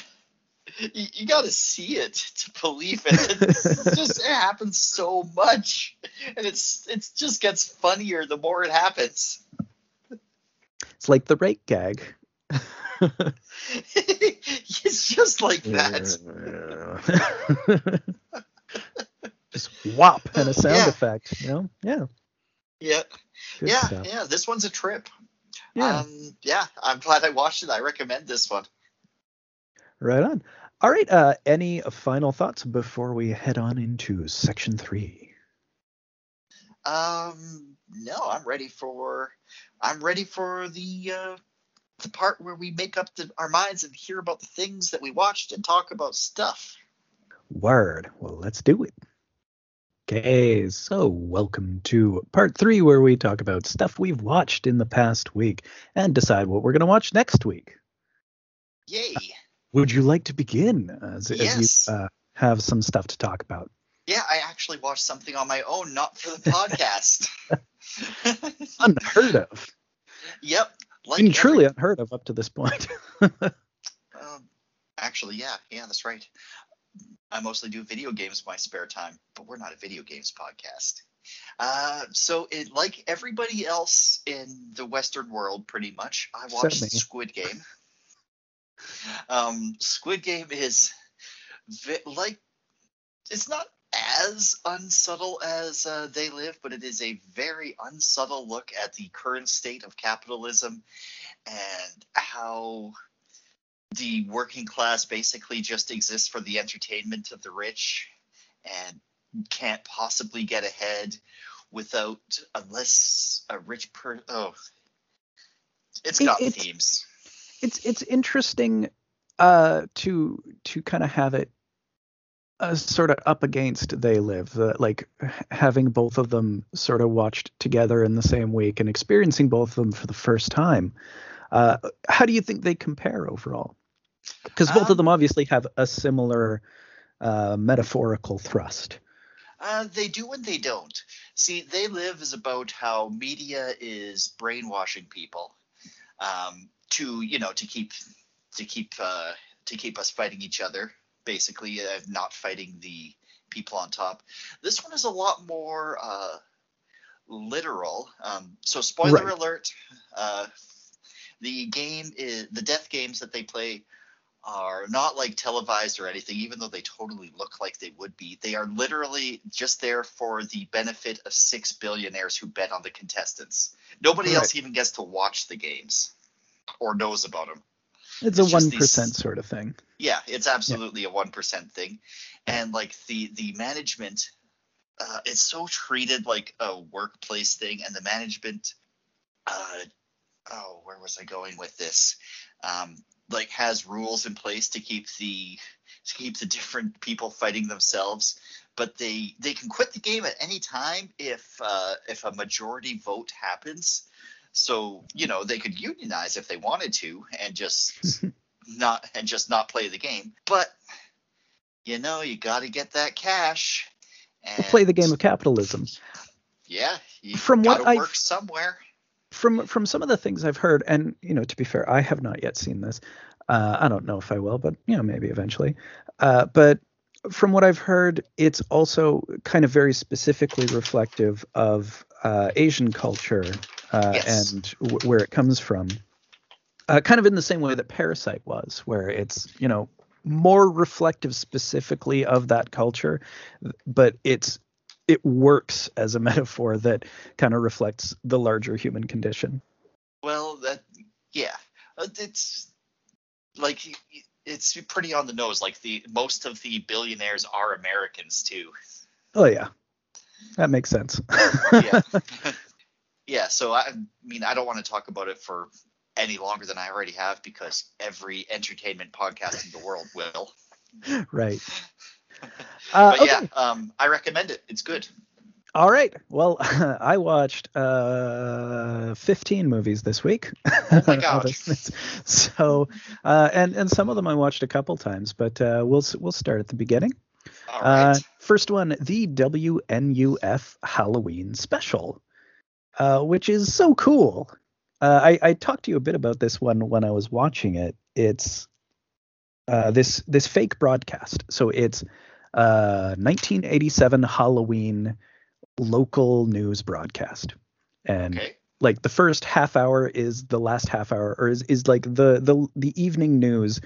you, you got to see it to believe it. It's just it happens so much, and it's it just gets funnier the more it happens. It's like the rake gag. it's just like that. Just whop and a sound yeah. effect, you know? Yeah. Yeah. Good yeah, stuff. yeah. This one's a trip. Yeah. Um, yeah, I'm glad I watched it. I recommend this one. Right on. All right. Uh, any final thoughts before we head on into section three? Um, no, I'm ready for. I'm ready for the uh, the part where we make up the, our minds and hear about the things that we watched and talk about stuff. Word. Well, let's do it. Okay, so welcome to part three, where we talk about stuff we've watched in the past week and decide what we're going to watch next week. Yay! Would you like to begin as, yes. as you uh, have some stuff to talk about? Yeah, I actually watched something on my own, not for the podcast. unheard of. Yep. Like and truly unheard of up to this point. um, actually, yeah, yeah, that's right. I mostly do video games in my spare time, but we're not a video games podcast. Uh, so, it, like everybody else in the Western world, pretty much, I watched Certainly. Squid Game. Um, Squid Game is vi- like it's not as unsubtle as uh, They Live, but it is a very unsubtle look at the current state of capitalism and how the working class basically just exists for the entertainment of the rich and can't possibly get ahead without unless a rich person oh it's got it, themes. it's it's interesting uh to to kind of have it uh, sort of up against they live uh, like having both of them sort of watched together in the same week and experiencing both of them for the first time. Uh, how do you think they compare overall because both um, of them obviously have a similar uh, metaphorical thrust. Uh, they do and they don't. See, They Live is about how media is brainwashing people um, to, you know, to keep to keep uh, to keep us fighting each other, basically, uh, not fighting the people on top. This one is a lot more uh, literal. Um, so, spoiler right. alert: uh, the game is the death games that they play are not like televised or anything, even though they totally look like they would be. They are literally just there for the benefit of six billionaires who bet on the contestants. Nobody right. else even gets to watch the games or knows about them. It's, it's a one percent sort of thing. Yeah, it's absolutely yeah. a one percent thing, and like the the management, uh, it's so treated like a workplace thing, and the management. Uh, oh, where was I going with this? Um, like has rules in place to keep the to keep the different people fighting themselves but they they can quit the game at any time if uh, if a majority vote happens. So you know they could unionize if they wanted to and just not and just not play the game. But you know you got to get that cash and play the game of capitalism. Yeah from what i work somewhere from from some of the things I've heard, and you know, to be fair, I have not yet seen this. Uh, I don't know if I will, but you know, maybe eventually. Uh, but from what I've heard, it's also kind of very specifically reflective of uh, Asian culture uh, yes. and w- where it comes from. Uh, kind of in the same way that Parasite was, where it's you know more reflective specifically of that culture, but it's it works as a metaphor that kind of reflects the larger human condition. Well, that yeah, uh, it's like it's pretty on the nose. Like the most of the billionaires are Americans too. Oh yeah, that makes sense. yeah, yeah. So I mean, I don't want to talk about it for any longer than I already have because every entertainment podcast in the world will. Right. Uh, but okay. yeah, um, I recommend it. It's good. All right. Well, I watched uh, 15 movies this week. Oh my gosh! so, uh, and and some of them I watched a couple times, but uh, we'll we'll start at the beginning. All right. Uh, first one, the WNUF Halloween special, uh, which is so cool. Uh, I, I, talked to you a bit about this one when I was watching it. It's uh, this this fake broadcast. So it's 1987 uh, Halloween local news broadcast, and okay. like the first half hour is the last half hour, or is is like the the the evening news.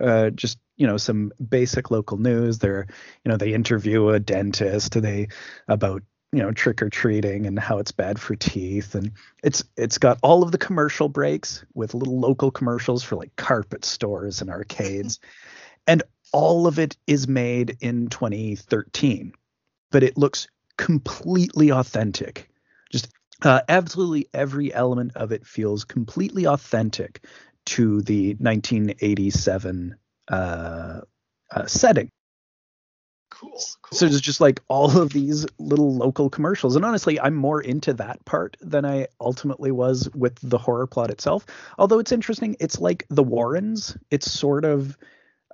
Uh, just you know some basic local news. They're you know they interview a dentist. They about you know trick or treating and how it's bad for teeth and it's it's got all of the commercial breaks with little local commercials for like carpet stores and arcades and all of it is made in 2013 but it looks completely authentic just uh, absolutely every element of it feels completely authentic to the 1987 uh, uh, setting Cool, cool. So there's just like all of these little local commercials. And honestly, I'm more into that part than I ultimately was with the horror plot itself. Although it's interesting, it's like the Warrens. It's sort of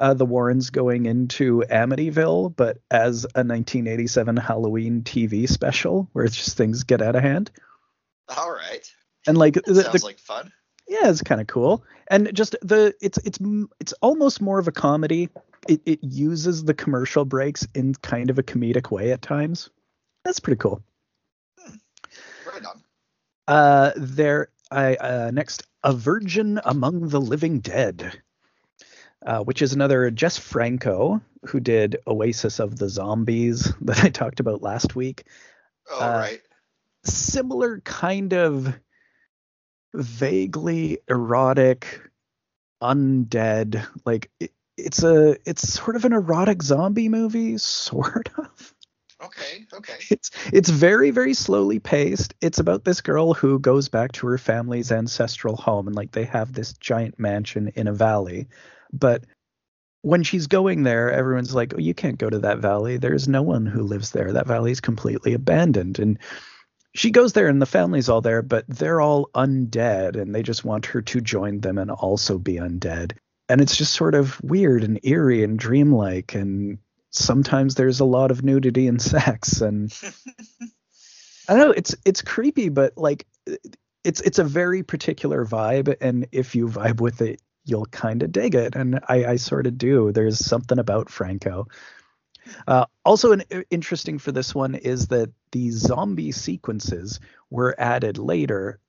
uh, the Warrens going into Amityville, but as a 1987 Halloween TV special where it's just things get out of hand. All right. And like that the, sounds the, like fun. Yeah, it's kind of cool. And just the it's it's it's almost more of a comedy it, it uses the commercial breaks in kind of a comedic way at times. That's pretty cool. Hmm. Right on. Uh, there, I uh, next, A Virgin Among the Living Dead, uh, which is another Jess Franco who did Oasis of the Zombies that I talked about last week. Oh, uh, right. Similar kind of vaguely erotic, undead, like it, it's a it's sort of an erotic zombie movie, sort of. Okay, okay. It's it's very very slowly paced. It's about this girl who goes back to her family's ancestral home and like they have this giant mansion in a valley, but when she's going there, everyone's like, "Oh, you can't go to that valley. There's no one who lives there. That valley's completely abandoned." And she goes there and the family's all there, but they're all undead and they just want her to join them and also be undead and it's just sort of weird and eerie and dreamlike and sometimes there's a lot of nudity and sex and I don't know it's it's creepy but like it's it's a very particular vibe and if you vibe with it you'll kind of dig it. And I I sort of do. There's something about Franco. Uh, also an, interesting for this one is that the zombie sequences were added later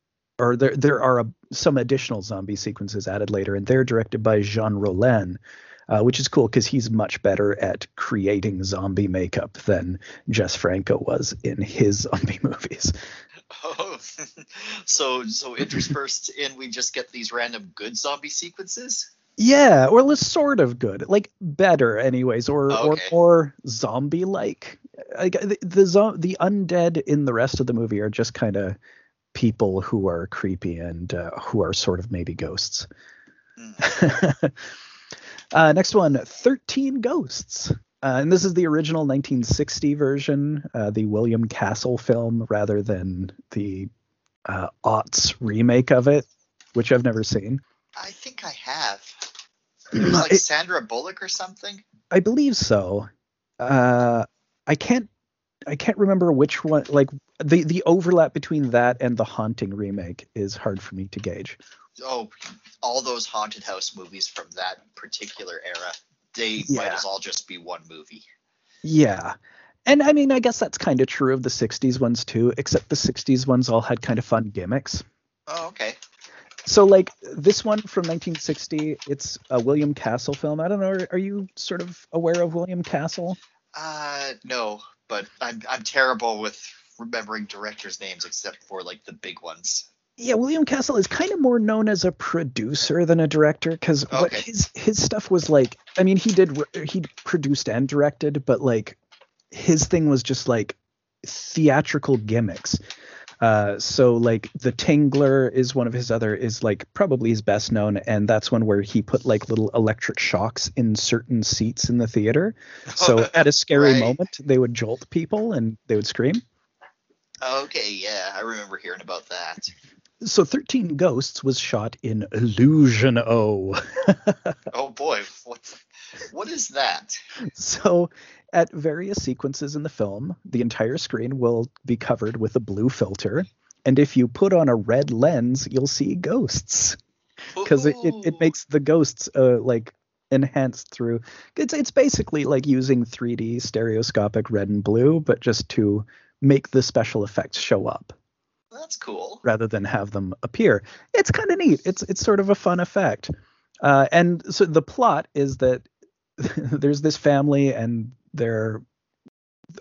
or there there are a, some additional zombie sequences added later, and they're directed by Jean Rollin, uh, which is cool because he's much better at creating zombie makeup than Jess Franco was in his zombie movies. Oh, so so interspersed in we just get these random good zombie sequences. Yeah, or sort of good, like better, anyways, or okay. or more zombie like. The the, the undead in the rest of the movie are just kind of people who are creepy and uh, who are sort of maybe ghosts. Mm. uh, next one 13 Ghosts. Uh, and this is the original 1960 version, uh, the William Castle film, rather than the uh, aughts remake of it, which I've never seen. I think I have. Like it, Sandra Bullock or something. I believe so. Uh, I can't I can't remember which one. Like the the overlap between that and the Haunting remake is hard for me to gauge. Oh, all those haunted house movies from that particular era, they yeah. might as well just be one movie. Yeah. And I mean, I guess that's kind of true of the 60s ones too, except the 60s ones all had kind of fun gimmicks. Oh, okay. So, like this one from 1960, it's a William Castle film. I don't know. Are you sort of aware of William Castle? Uh, no, but I'm I'm terrible with remembering directors' names except for like the big ones. Yeah, William Castle is kind of more known as a producer than a director because okay. what his his stuff was like. I mean, he did he produced and directed, but like his thing was just like theatrical gimmicks. Uh, so like the Tingler is one of his other is like probably his best known, and that's one where he put like little electric shocks in certain seats in the theater. So at a scary right. moment, they would jolt people and they would scream. Okay, yeah, I remember hearing about that. So 13 Ghosts was shot in Illusion O. oh boy, what What is that? So, at various sequences in the film, the entire screen will be covered with a blue filter, and if you put on a red lens, you'll see ghosts because it, it, it, makes the ghosts uh, like enhanced through it's it's basically like using 3D stereoscopic red and blue, but just to make the special effects show up. That's cool. Rather than have them appear. It's kind of neat. It's it's sort of a fun effect. Uh, and so the plot is that there's this family and they're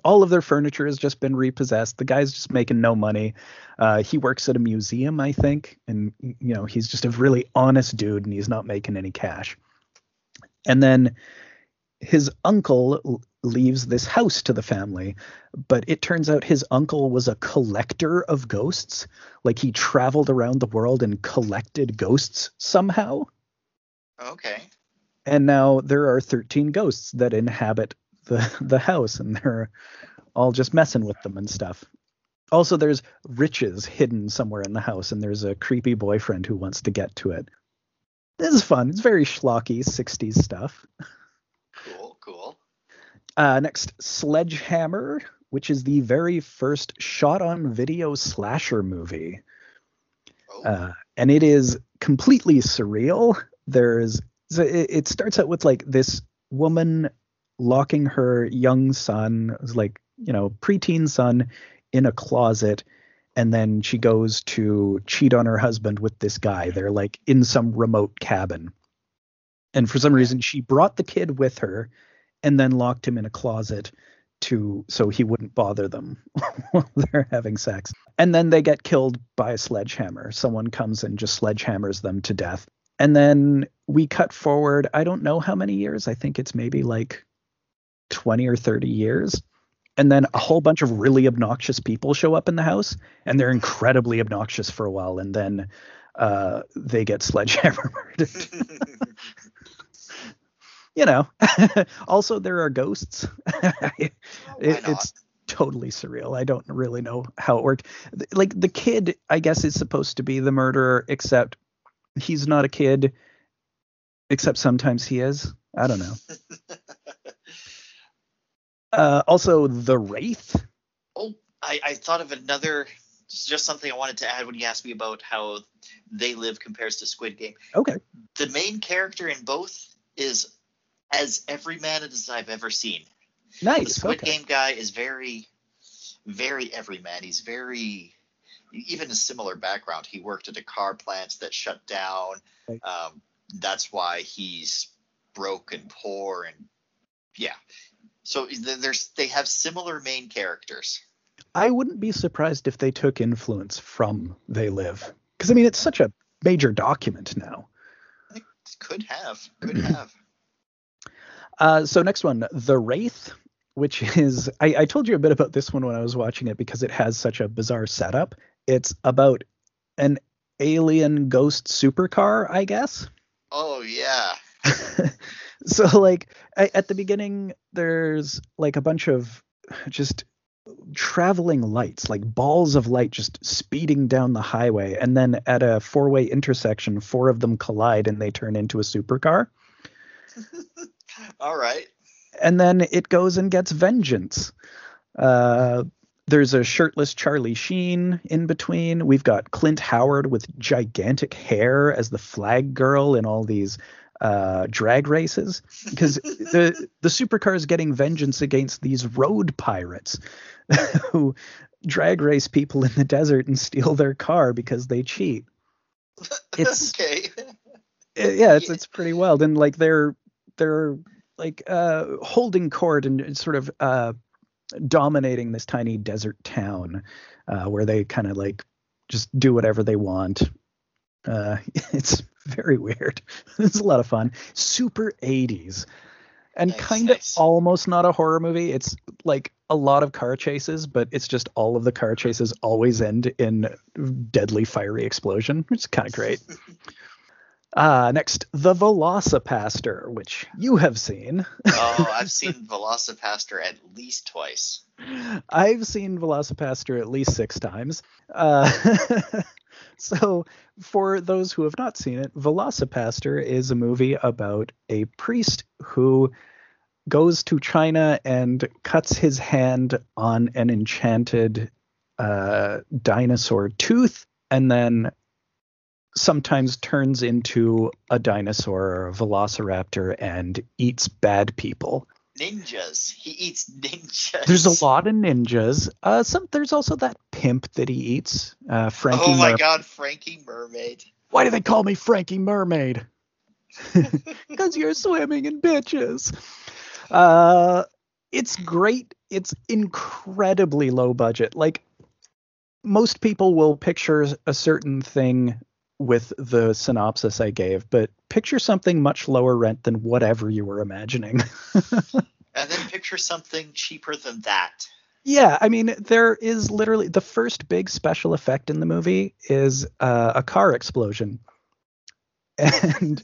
all of their furniture has just been repossessed. The guy's just making no money. Uh, he works at a museum, I think, and you know he's just a really honest dude, and he's not making any cash. And then his uncle leaves this house to the family, but it turns out his uncle was a collector of ghosts. Like he traveled around the world and collected ghosts somehow. Okay. And now there are 13 ghosts that inhabit the the house and they're all just messing with them and stuff. Also there's riches hidden somewhere in the house and there's a creepy boyfriend who wants to get to it. This is fun. It's very schlocky 60s stuff. Cool, cool. Uh, next, Sledgehammer, which is the very first shot on video slasher movie. Oh. Uh, and it is completely surreal. There's so it, it starts out with like this woman locking her young son, like, you know, preteen son, in a closet. And then she goes to cheat on her husband with this guy. They're like in some remote cabin. And for some reason, she brought the kid with her and then locked him in a closet to so he wouldn't bother them while they're having sex. And then they get killed by a sledgehammer. Someone comes and just sledgehammers them to death. And then we cut forward, I don't know how many years. I think it's maybe like 20 or 30 years and then a whole bunch of really obnoxious people show up in the house and they're incredibly obnoxious for a while and then uh, they get sledgehammered you know also there are ghosts it, it's totally surreal i don't really know how it worked like the kid i guess is supposed to be the murderer except he's not a kid except sometimes he is i don't know uh, also, The Wraith. Oh, I, I thought of another, just something I wanted to add when you asked me about how They Live compares to Squid Game. Okay. The main character in both is as every man as I've ever seen. Nice. The Squid okay. Game guy is very, very everyman. He's very, even a similar background. He worked at a car plant that shut down. Right. Um, that's why he's broke and poor and yeah so there's they have similar main characters. I wouldn't be surprised if they took influence from They Live, because I mean it's such a major document now. It could have, could have. Uh, so next one, The Wraith, which is I, I told you a bit about this one when I was watching it because it has such a bizarre setup. It's about an alien ghost supercar, I guess. Oh yeah. so like at the beginning there's like a bunch of just traveling lights like balls of light just speeding down the highway and then at a four-way intersection four of them collide and they turn into a supercar all right and then it goes and gets vengeance uh, there's a shirtless Charlie Sheen in between. We've got Clint Howard with gigantic hair as the flag girl in all these uh, drag races because the the supercar is getting vengeance against these road pirates who drag race people in the desert and steal their car because they cheat. It's okay. It, yeah, it's it's pretty wild and like they're they're like uh, holding court and sort of uh, dominating this tiny desert town uh, where they kind of like just do whatever they want. Uh, it's very weird. it's a lot of fun. Super 80s. And nice, kind of nice. almost not a horror movie. It's like a lot of car chases, but it's just all of the car chases always end in deadly fiery explosion, which is kind of great. Uh, next, The VelociPastor, which you have seen. oh, I've seen VelociPastor at least twice. I've seen VelociPastor at least six times. Uh, so, for those who have not seen it, VelociPastor is a movie about a priest who goes to China and cuts his hand on an enchanted uh, dinosaur tooth and then sometimes turns into a dinosaur or a velociraptor and eats bad people. Ninjas. He eats ninjas. There's a lot of ninjas. Uh, some there's also that pimp that he eats. Uh, Frankie. Oh my Mer- God, Frankie Mermaid. Why do they call me Frankie Mermaid? Because you're swimming in bitches. Uh, it's great. It's incredibly low budget. Like most people will picture a certain thing with the synopsis I gave, but picture something much lower rent than whatever you were imagining. and then picture something cheaper than that. Yeah, I mean, there is literally the first big special effect in the movie is uh, a car explosion. And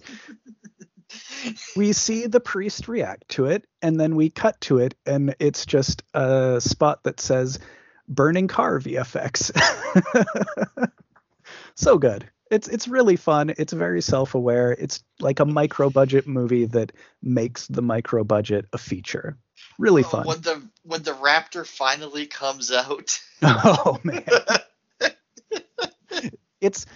we see the priest react to it, and then we cut to it, and it's just a spot that says burning car VFX. so good. It's it's really fun. It's very self-aware. It's like a micro budget movie that makes the micro budget a feature. Really fun. When the when the Raptor finally comes out. Oh man. it's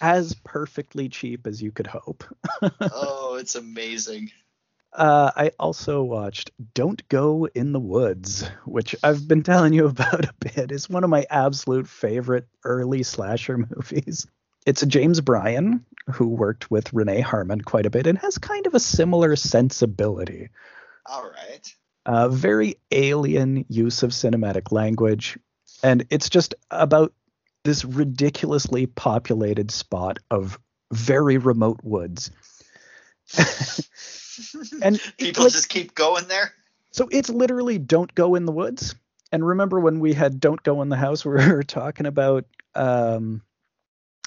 as perfectly cheap as you could hope. oh, it's amazing. Uh, I also watched Don't Go in the Woods, which I've been telling you about a bit. It's one of my absolute favorite early slasher movies. It's James Bryan who worked with Renee Harmon quite a bit and has kind of a similar sensibility. All right. Uh, very alien use of cinematic language. And it's just about this ridiculously populated spot of very remote woods. and people like, just keep going there. So it's literally don't go in the woods. And remember when we had don't go in the house, we were talking about um,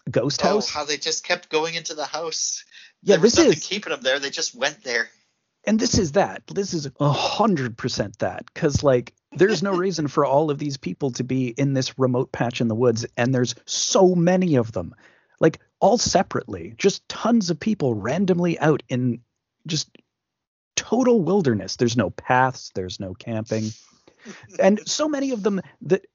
Ghost oh, House. How they just kept going into the house. Yeah, there was this is keeping them there. They just went there. And this is that. This is a hundred percent that. Because like, there's no reason for all of these people to be in this remote patch in the woods, and there's so many of them, like all separately, just tons of people randomly out in just total wilderness. There's no paths, there's no camping. and so many of them that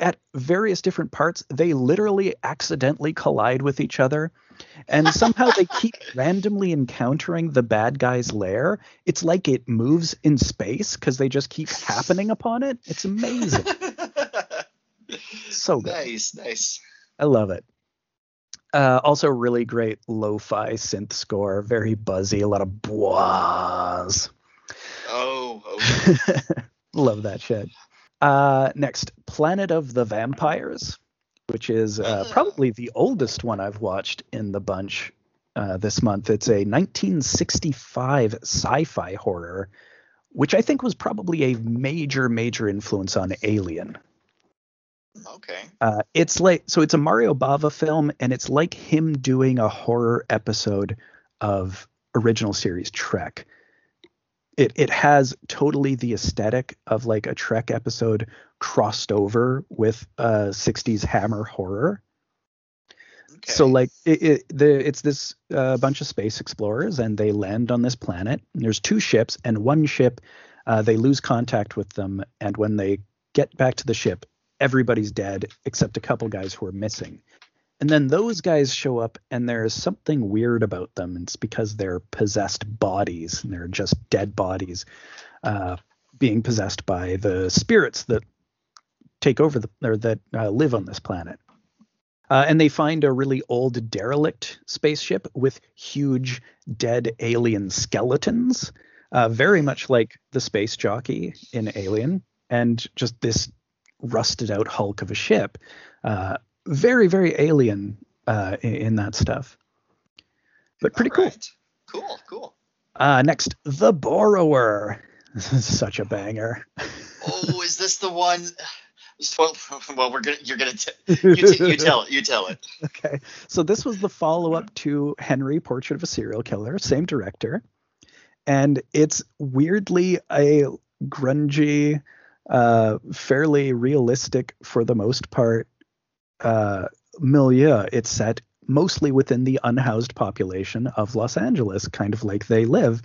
at various different parts, they literally accidentally collide with each other. And somehow they keep randomly encountering the bad guy's lair. It's like it moves in space because they just keep happening upon it. It's amazing. so good. Nice, nice. I love it. Uh, also, really great lo-fi synth score, very buzzy, a lot of bois. Oh, okay. love that shit. Uh, next, Planet of the Vampires, which is uh, probably the oldest one I've watched in the bunch uh, this month. It's a 1965 sci-fi horror, which I think was probably a major, major influence on Alien. Okay. Uh, it's like so it's a Mario Bava film, and it's like him doing a horror episode of original series Trek. It it has totally the aesthetic of like a Trek episode crossed over with a 60s Hammer horror. Okay. So like it, it the it's this uh, bunch of space explorers and they land on this planet. there's two ships and one ship uh, they lose contact with them and when they get back to the ship everybody's dead except a couple guys who are missing. And then those guys show up and there's something weird about them. It's because they're possessed bodies and they're just dead bodies uh, being possessed by the spirits that take over the or that uh, live on this planet. Uh, and they find a really old derelict spaceship with huge dead alien skeletons, uh, very much like the space jockey in Alien, and just this rusted out hulk of a ship. Uh, very, very alien uh, in, in, that stuff. But pretty cool. Cool, cool. Uh, next, The Borrower. This is such a banger. oh, is this the one? Well, well we're gonna. You're gonna. T- you, t- you tell it. You tell it. Okay. So this was the follow-up to Henry: Portrait of a Serial Killer, same director, and it's weirdly a grungy uh, fairly realistic for the most part uh, milieu. It's set mostly within the unhoused population of Los Angeles, kind of like they live,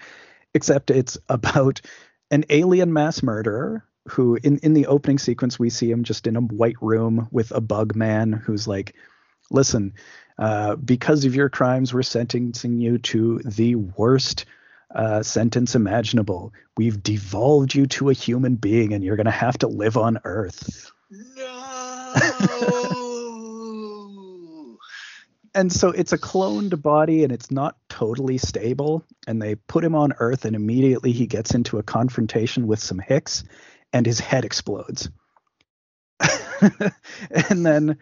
except it's about an alien mass murderer who in in the opening sequence we see him just in a white room with a bug man who's like listen uh, because of your crimes we're sentencing you to the worst uh, sentence imaginable we've devolved you to a human being and you're going to have to live on earth no and so it's a cloned body and it's not totally stable and they put him on earth and immediately he gets into a confrontation with some hicks and his head explodes. and then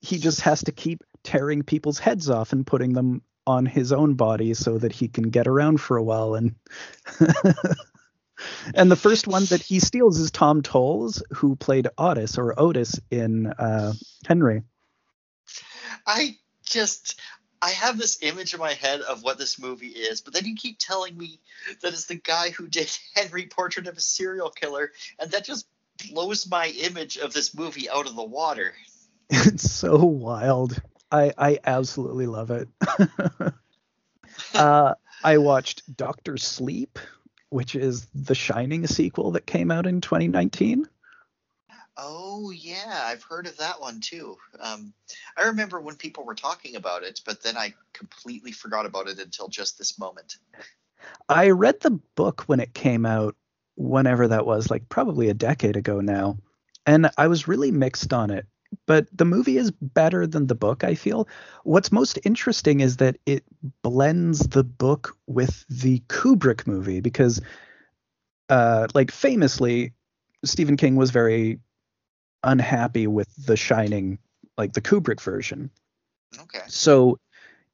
he just has to keep tearing people's heads off and putting them on his own body so that he can get around for a while and and the first one that he steals is Tom Towles who played Otis or Otis in uh, Henry. I just I have this image in my head of what this movie is, but then you keep telling me that it's the guy who did Henry Portrait of a Serial Killer, and that just blows my image of this movie out of the water. It's so wild. I I absolutely love it. uh, I watched Doctor Sleep, which is the Shining sequel that came out in 2019. Oh yeah, I've heard of that one too. Um, I remember when people were talking about it, but then I completely forgot about it until just this moment. I read the book when it came out, whenever that was, like probably a decade ago now, and I was really mixed on it. But the movie is better than the book, I feel. What's most interesting is that it blends the book with the Kubrick movie because, uh, like famously, Stephen King was very unhappy with The Shining, like the Kubrick version. Okay. So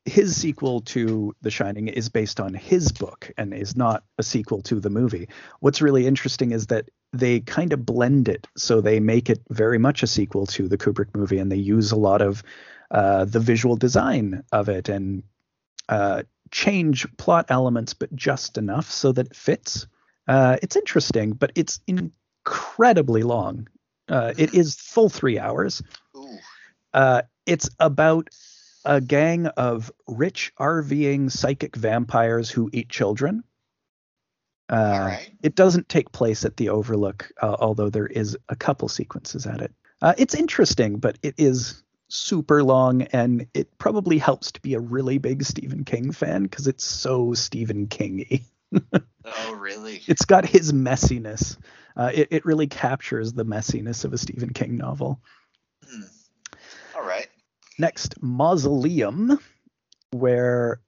his sequel to The Shining is based on his book and is not a sequel to the movie. What's really interesting is that they kind of blend it, so they make it very much a sequel to the Kubrick movie, and they use a lot of uh, the visual design of it and uh, change plot elements, but just enough so that it fits. Uh, it's interesting, but it's incredibly long. Uh, it is full three hours. Uh, it's about a gang of rich RVing psychic vampires who eat children. Uh, It doesn't take place at the Overlook, uh, although there is a couple sequences at it. Uh, it's interesting, but it is super long, and it probably helps to be a really big Stephen King fan because it's so Stephen Kingy. oh, really? It's got his messiness. Uh, it, it really captures the messiness of a Stephen King novel. Hmm. All right. Next, Mausoleum, where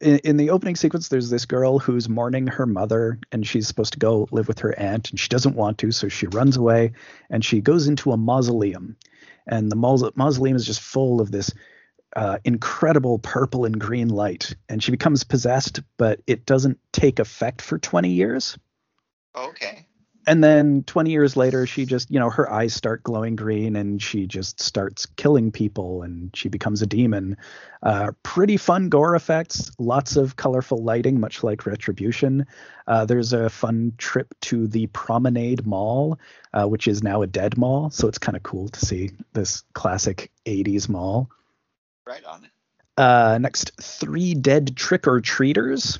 in, in, the opening sequence, there's this girl who's mourning her mother, and she's supposed to go live with her aunt, and she doesn't want to, so she runs away, and she goes into a mausoleum, and the maus- mausoleum is just full of this uh, incredible purple and green light, and she becomes possessed, but it doesn't take effect for 20 years. Okay and then 20 years later she just you know her eyes start glowing green and she just starts killing people and she becomes a demon. Uh, pretty fun gore effects lots of colorful lighting much like retribution. Uh, there's a fun trip to the promenade mall uh, which is now a dead mall so it's kind of cool to see this classic 80s mall. Right on uh, next three dead trick-or-treaters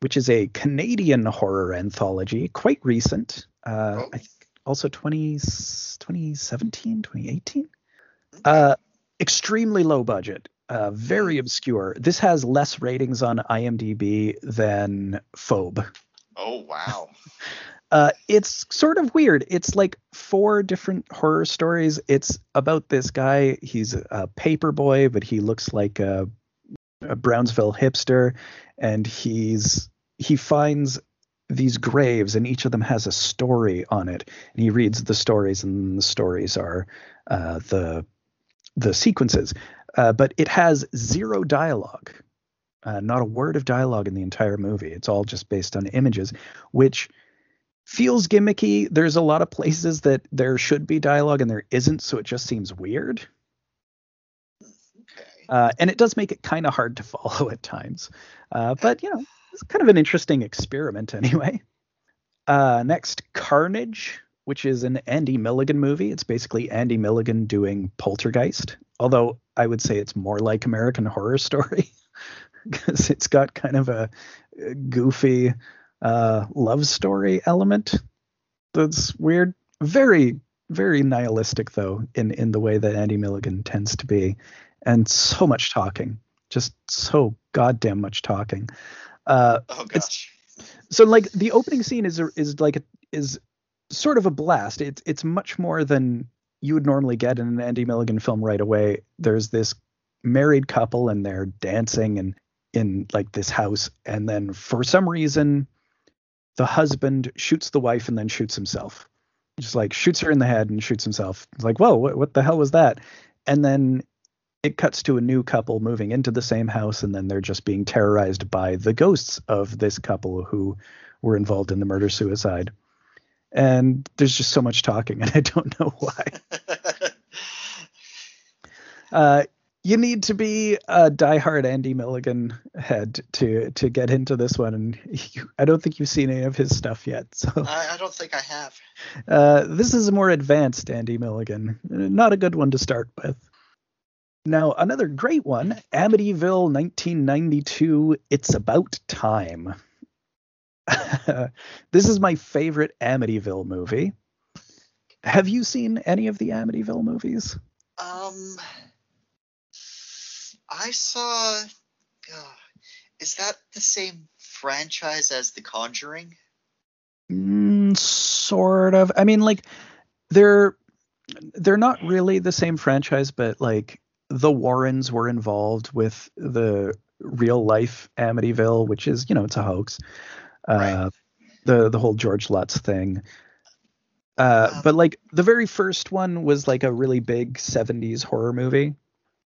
which is a Canadian horror anthology, quite recent. Uh, oh. I think also 20, 2017, 2018. Uh, extremely low budget, uh, very hmm. obscure. This has less ratings on IMDb than Phobe. Oh wow. Uh, it's sort of weird. It's like four different horror stories. It's about this guy. He's a paper boy, but he looks like a, a Brownsville hipster, and he's he finds these graves and each of them has a story on it. And he reads the stories and the stories are uh, the the sequences. Uh, but it has zero dialogue uh, not a word of dialogue in the entire movie. It's all just based on images which feels gimmicky. There's a lot of places that there should be dialogue and there isn't so it just seems weird. Okay. Uh, and it does make it kind of hard to follow at times. Uh, but you know it's kind of an interesting experiment, anyway. Uh, next, Carnage, which is an Andy Milligan movie. It's basically Andy Milligan doing Poltergeist. Although I would say it's more like American Horror Story because it's got kind of a goofy uh, love story element that's weird. Very, very nihilistic though in in the way that Andy Milligan tends to be, and so much talking, just so goddamn much talking. Uh, oh gosh. So like the opening scene is is like is sort of a blast. It's it's much more than you would normally get in an Andy Milligan film right away. There's this married couple and they're dancing and in like this house and then for some reason the husband shoots the wife and then shoots himself just like shoots her in the head and shoots himself it's like whoa what, what the hell was that and then it cuts to a new couple moving into the same house and then they're just being terrorized by the ghosts of this couple who were involved in the murder suicide and there's just so much talking and i don't know why uh, you need to be a diehard Andy Milligan head to to get into this one, and you, I don't think you've seen any of his stuff yet. So I, I don't think I have. Uh, this is a more advanced Andy Milligan, not a good one to start with. Now another great one, Amityville 1992. It's about time. this is my favorite Amityville movie. Have you seen any of the Amityville movies? Um I saw. Uh, is that the same franchise as The Conjuring? Mm, sort of. I mean, like they're they're not really the same franchise, but like the Warrens were involved with the real life Amityville, which is you know it's a hoax. Uh, right. The the whole George Lutz thing. Uh, um, but like the very first one was like a really big 70s horror movie.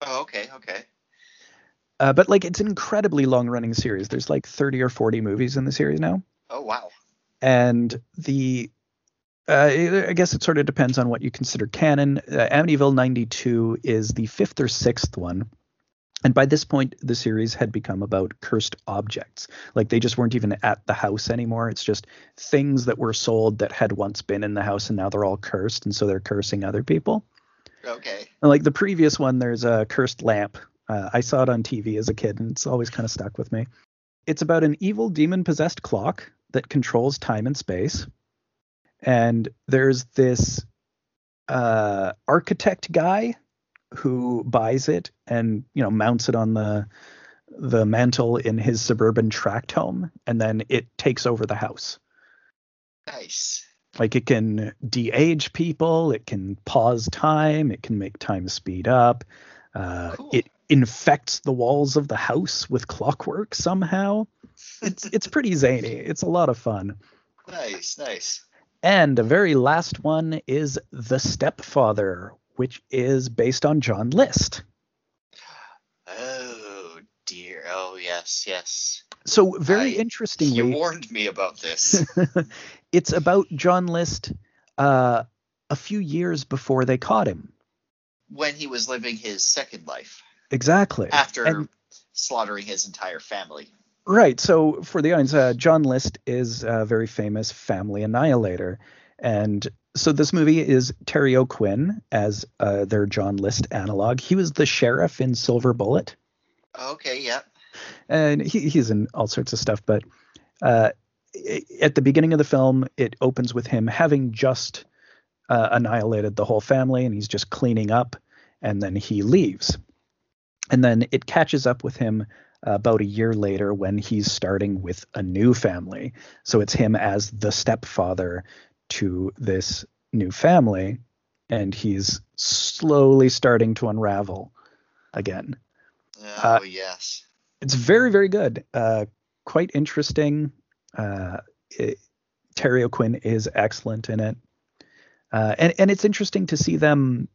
Oh, okay, okay. Uh, but like it's an incredibly long running series. There's like 30 or 40 movies in the series now. Oh wow. And the uh, I guess it sort of depends on what you consider canon. Uh, Amityville 92 is the fifth or sixth one. And by this point, the series had become about cursed objects. Like they just weren't even at the house anymore. It's just things that were sold that had once been in the house and now they're all cursed. And so they're cursing other people. Okay. And like the previous one, there's a cursed lamp uh, I saw it on TV as a kid, and it's always kind of stuck with me. It's about an evil demon possessed clock that controls time and space. And there's this uh, architect guy who buys it and you know mounts it on the the mantle in his suburban tract home, and then it takes over the house. Nice. Like it can de-age people, it can pause time, it can make time speed up. Uh, cool. It infects the walls of the house with clockwork somehow. It's it's pretty zany. It's a lot of fun. Nice, nice. And the very last one is The Stepfather, which is based on John List. Oh dear. Oh yes, yes. So very I, interestingly, you warned me about this. it's about John List uh, a few years before they caught him. When he was living his second life. Exactly. After and, slaughtering his entire family. Right. So for the audience, uh, John List is a very famous family annihilator. And so this movie is Terry O'Quinn as uh, their John List analog. He was the sheriff in Silver Bullet. Okay, yeah. And he, he's in all sorts of stuff, but uh, at the beginning of the film, it opens with him having just uh, annihilated the whole family, and he's just cleaning up, and then he leaves and then it catches up with him about a year later when he's starting with a new family. So it's him as the stepfather to this new family, and he's slowly starting to unravel again. Oh, uh, yes. It's very, very good. Uh, quite interesting. Uh, it, Terry O'Quinn is excellent in it. Uh, and, and it's interesting to see them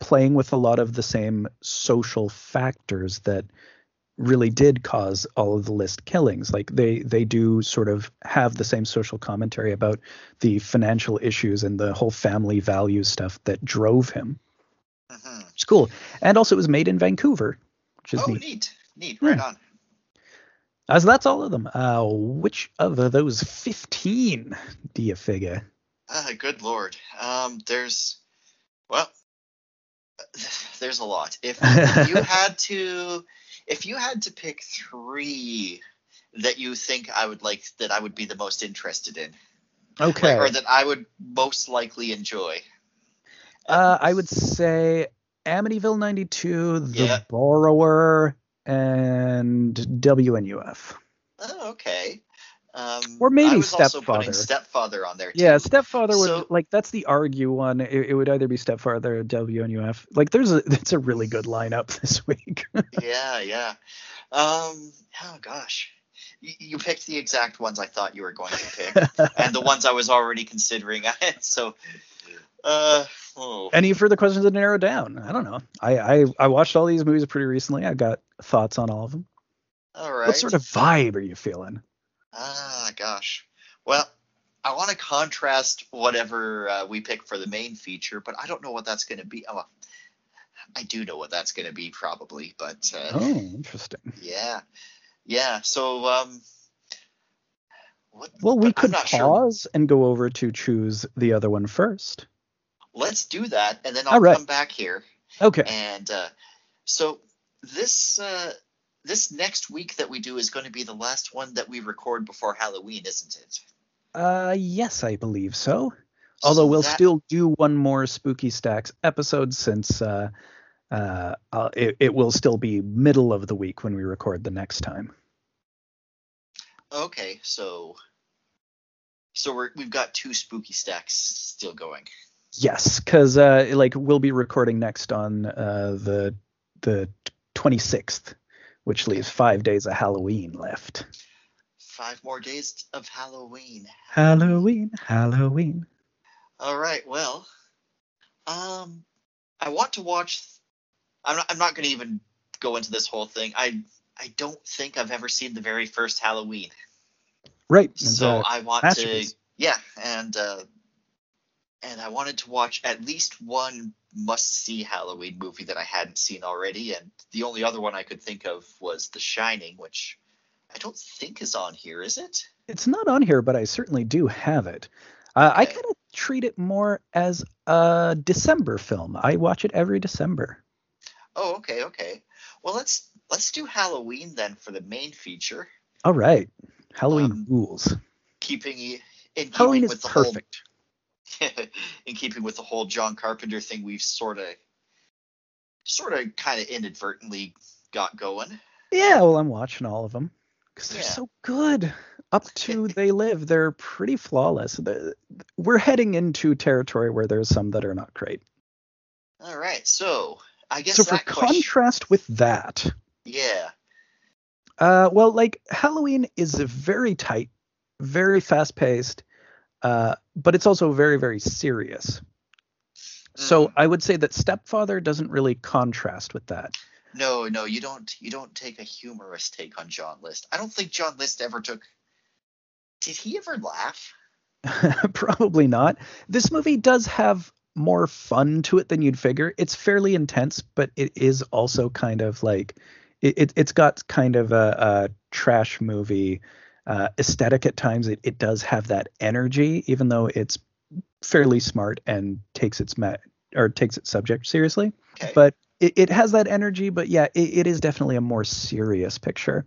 playing with a lot of the same social factors that really did cause all of the list killings. Like they they do sort of have the same social commentary about the financial issues and the whole family values stuff that drove him. Mm-hmm. it's cool. And also it was made in vancouver which is oh, neat. neat. Neat. Right on. As that's all of them. Uh, which of those 15 do you figure? Uh, good lord. Um there's well There's a lot. If you had to, if you had to pick three that you think I would like, that I would be the most interested in, okay, or that I would most likely enjoy. Uh, I would say Amityville 92, The Yeah. Borrower, and WNUF. Oh, okay. Um, Or maybe I was also Stepfather. Stepfather on there too. Yeah, Stepfather would So- like that's the argue one. It, it would either be Stepfather or WNUF. Like there's a it's a really good lineup this week. yeah, yeah. Um, oh gosh, you, you picked the exact ones I thought you were going to pick, and the ones I was already considering. so, uh, oh, Any further questions to narrow down? I don't know. I, I I watched all these movies pretty recently. I got thoughts on all of them. all right. What sort of vibe are you feeling? Ah, gosh. Well, I want to contrast whatever uh, we pick for the main feature, but I don't know what that's going to be. Oh, I do know what that's going to be probably, but uh, Oh, interesting. yeah, yeah. So, um, what? Well, we could not sure. pause and go over to choose the other one first. Let's do that, and then I'll right. come back here. Okay. And uh, so this uh, this next week that we do is going to be the last one that we record before Halloween, isn't it? Uh, yes, I believe so. Although So we'll that- still do one more Spooky Stacks episode since uh, uh, it, it will still be middle of the week when we record the next time. Okay, so so we're we've got two spooky stacks still going. Yes, because uh, like we'll be recording next on uh, the the 26th, which leaves five days of Halloween left. Five more days of Halloween. Halloween, Halloween. All right. Well, um, I want to watch. I'm not. I'm not going to even go into this whole thing. I I don't think I've ever seen the very first Halloween. Right. So I want to. Yeah, and uh, and I wanted to watch at least one must-see Halloween movie that I hadn't seen already, and the only other one I could think of was The Shining, which I don't think is on here, is it? it's not on here, but I certainly do have it. Uh, I kind of treat it more as a December film. I watch it every December. Oh, okay, okay. Well, let's let's do Halloween then for the main feature, All right. Halloween Um, rules. keeping in keeping Halloween is the perfect. whole in keeping with the whole John Carpenter thing we've sort of sort of kind of inadvertently got going. Yeah, well, I'm watching all of them because they're Yeah. so good. Up to They Live, they're pretty flawless. We're heading into territory where there's some that are not great. All right, so I guess So for question, contrast with that, yeah, uh, well, like Halloween is very tight, very fast paced, uh, but it's also very, very serious. So Mm. I would say that Stepfather doesn't really contrast with that. no, no, you don't you don't take a humorous take on John List. I don't think John List ever took. Did he ever laugh? Probably not. This movie does have more fun to it than you'd figure. It's fairly intense, but it is also kind of like it, it it's got kind of a, a trash movie uh, aesthetic at times. It it does have that energy, even though it's fairly smart and takes its ma- or takes its subject seriously. Okay, But it, it has that energy, but yeah, it, it is definitely a more serious picture.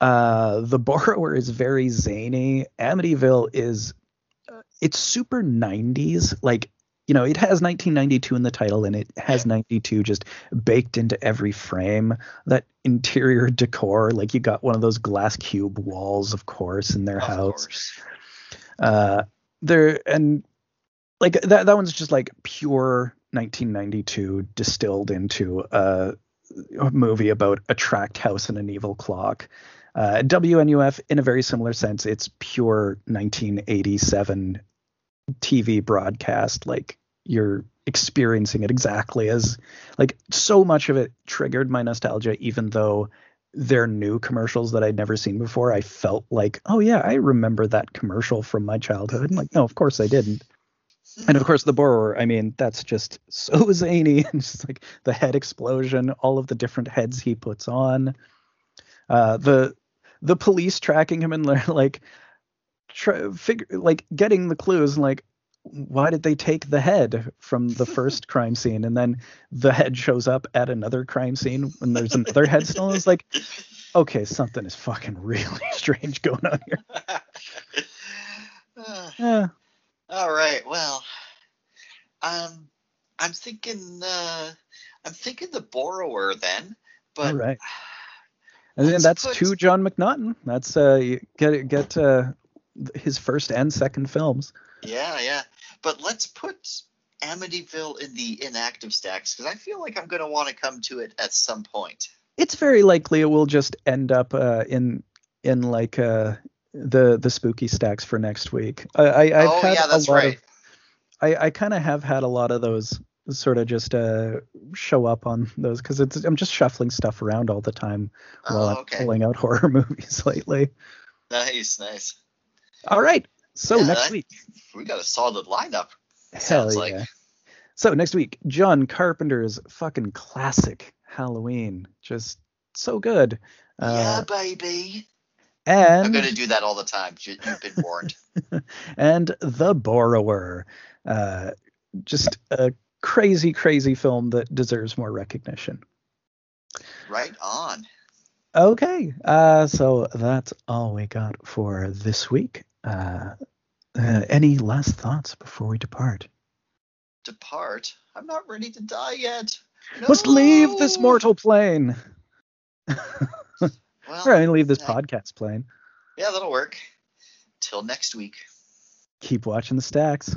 Uh, the borrower is very zany. Amityville is uh, it's super 90s. Like you know, it has 1992 in the title, and it has 92 just baked into every frame. That interior decor, like you got one of those glass cube walls, of course, in their of house course. uh there and like that that one's just like pure 1992 distilled into a, a movie about a tracked house and an evil clock uh, WNUF in a very similar sense it's pure 1987 TV broadcast like you're experiencing it exactly as like so much of it triggered my nostalgia even though they're new commercials that I'd never seen before, I felt like, oh yeah, I remember that commercial from my childhood. I'm like, no, of course I didn't. And of course, the borrower, I mean, that's just so zany. And just like the head explosion, all of the different heads he puts on, uh, the the police tracking him and they're like, try, figure like getting the clues and like, why did they take the head from the first crime scene and then the head shows up at another crime scene when there's another head still? It's like, okay, something is fucking really strange going on here. Uh, yeah. All right. Well, um, I'm thinking, uh, I'm thinking the borrower then. But all right. And then that's put, two John McNaughton. That's uh, get get uh, his first and second films. Yeah, yeah. But let's put Amityville in the inactive stacks because I feel like I'm going to want to come to it at some point. It's very likely it will just end up uh, in in like uh, the the spooky stacks for next week. I, I have oh, had yeah, that's a lot right. Of, I I kind of have had a lot of those sort of just uh, show up on those because it's I'm just shuffling stuff around all the time while oh, okay. I'm pulling out horror movies lately. Nice, nice. All right. So yeah, next week we got a solid lineup. Hell yeah. Like. So next week, John Carpenter's fucking classic Halloween, just so good. Yeah, uh, baby. And I'm gonna do that all the time. You've been warned. and The Borrower, uh, just a crazy, crazy film that deserves more recognition. Right on. Okay, uh, so that's all we got for this week. Uh, uh, any last thoughts before we depart? Depart? I'm not ready to die yet. No! Must leave this mortal plane. well, or I leave this I, podcast plane. Yeah, that'll work. Till next week. Keep watching the stacks.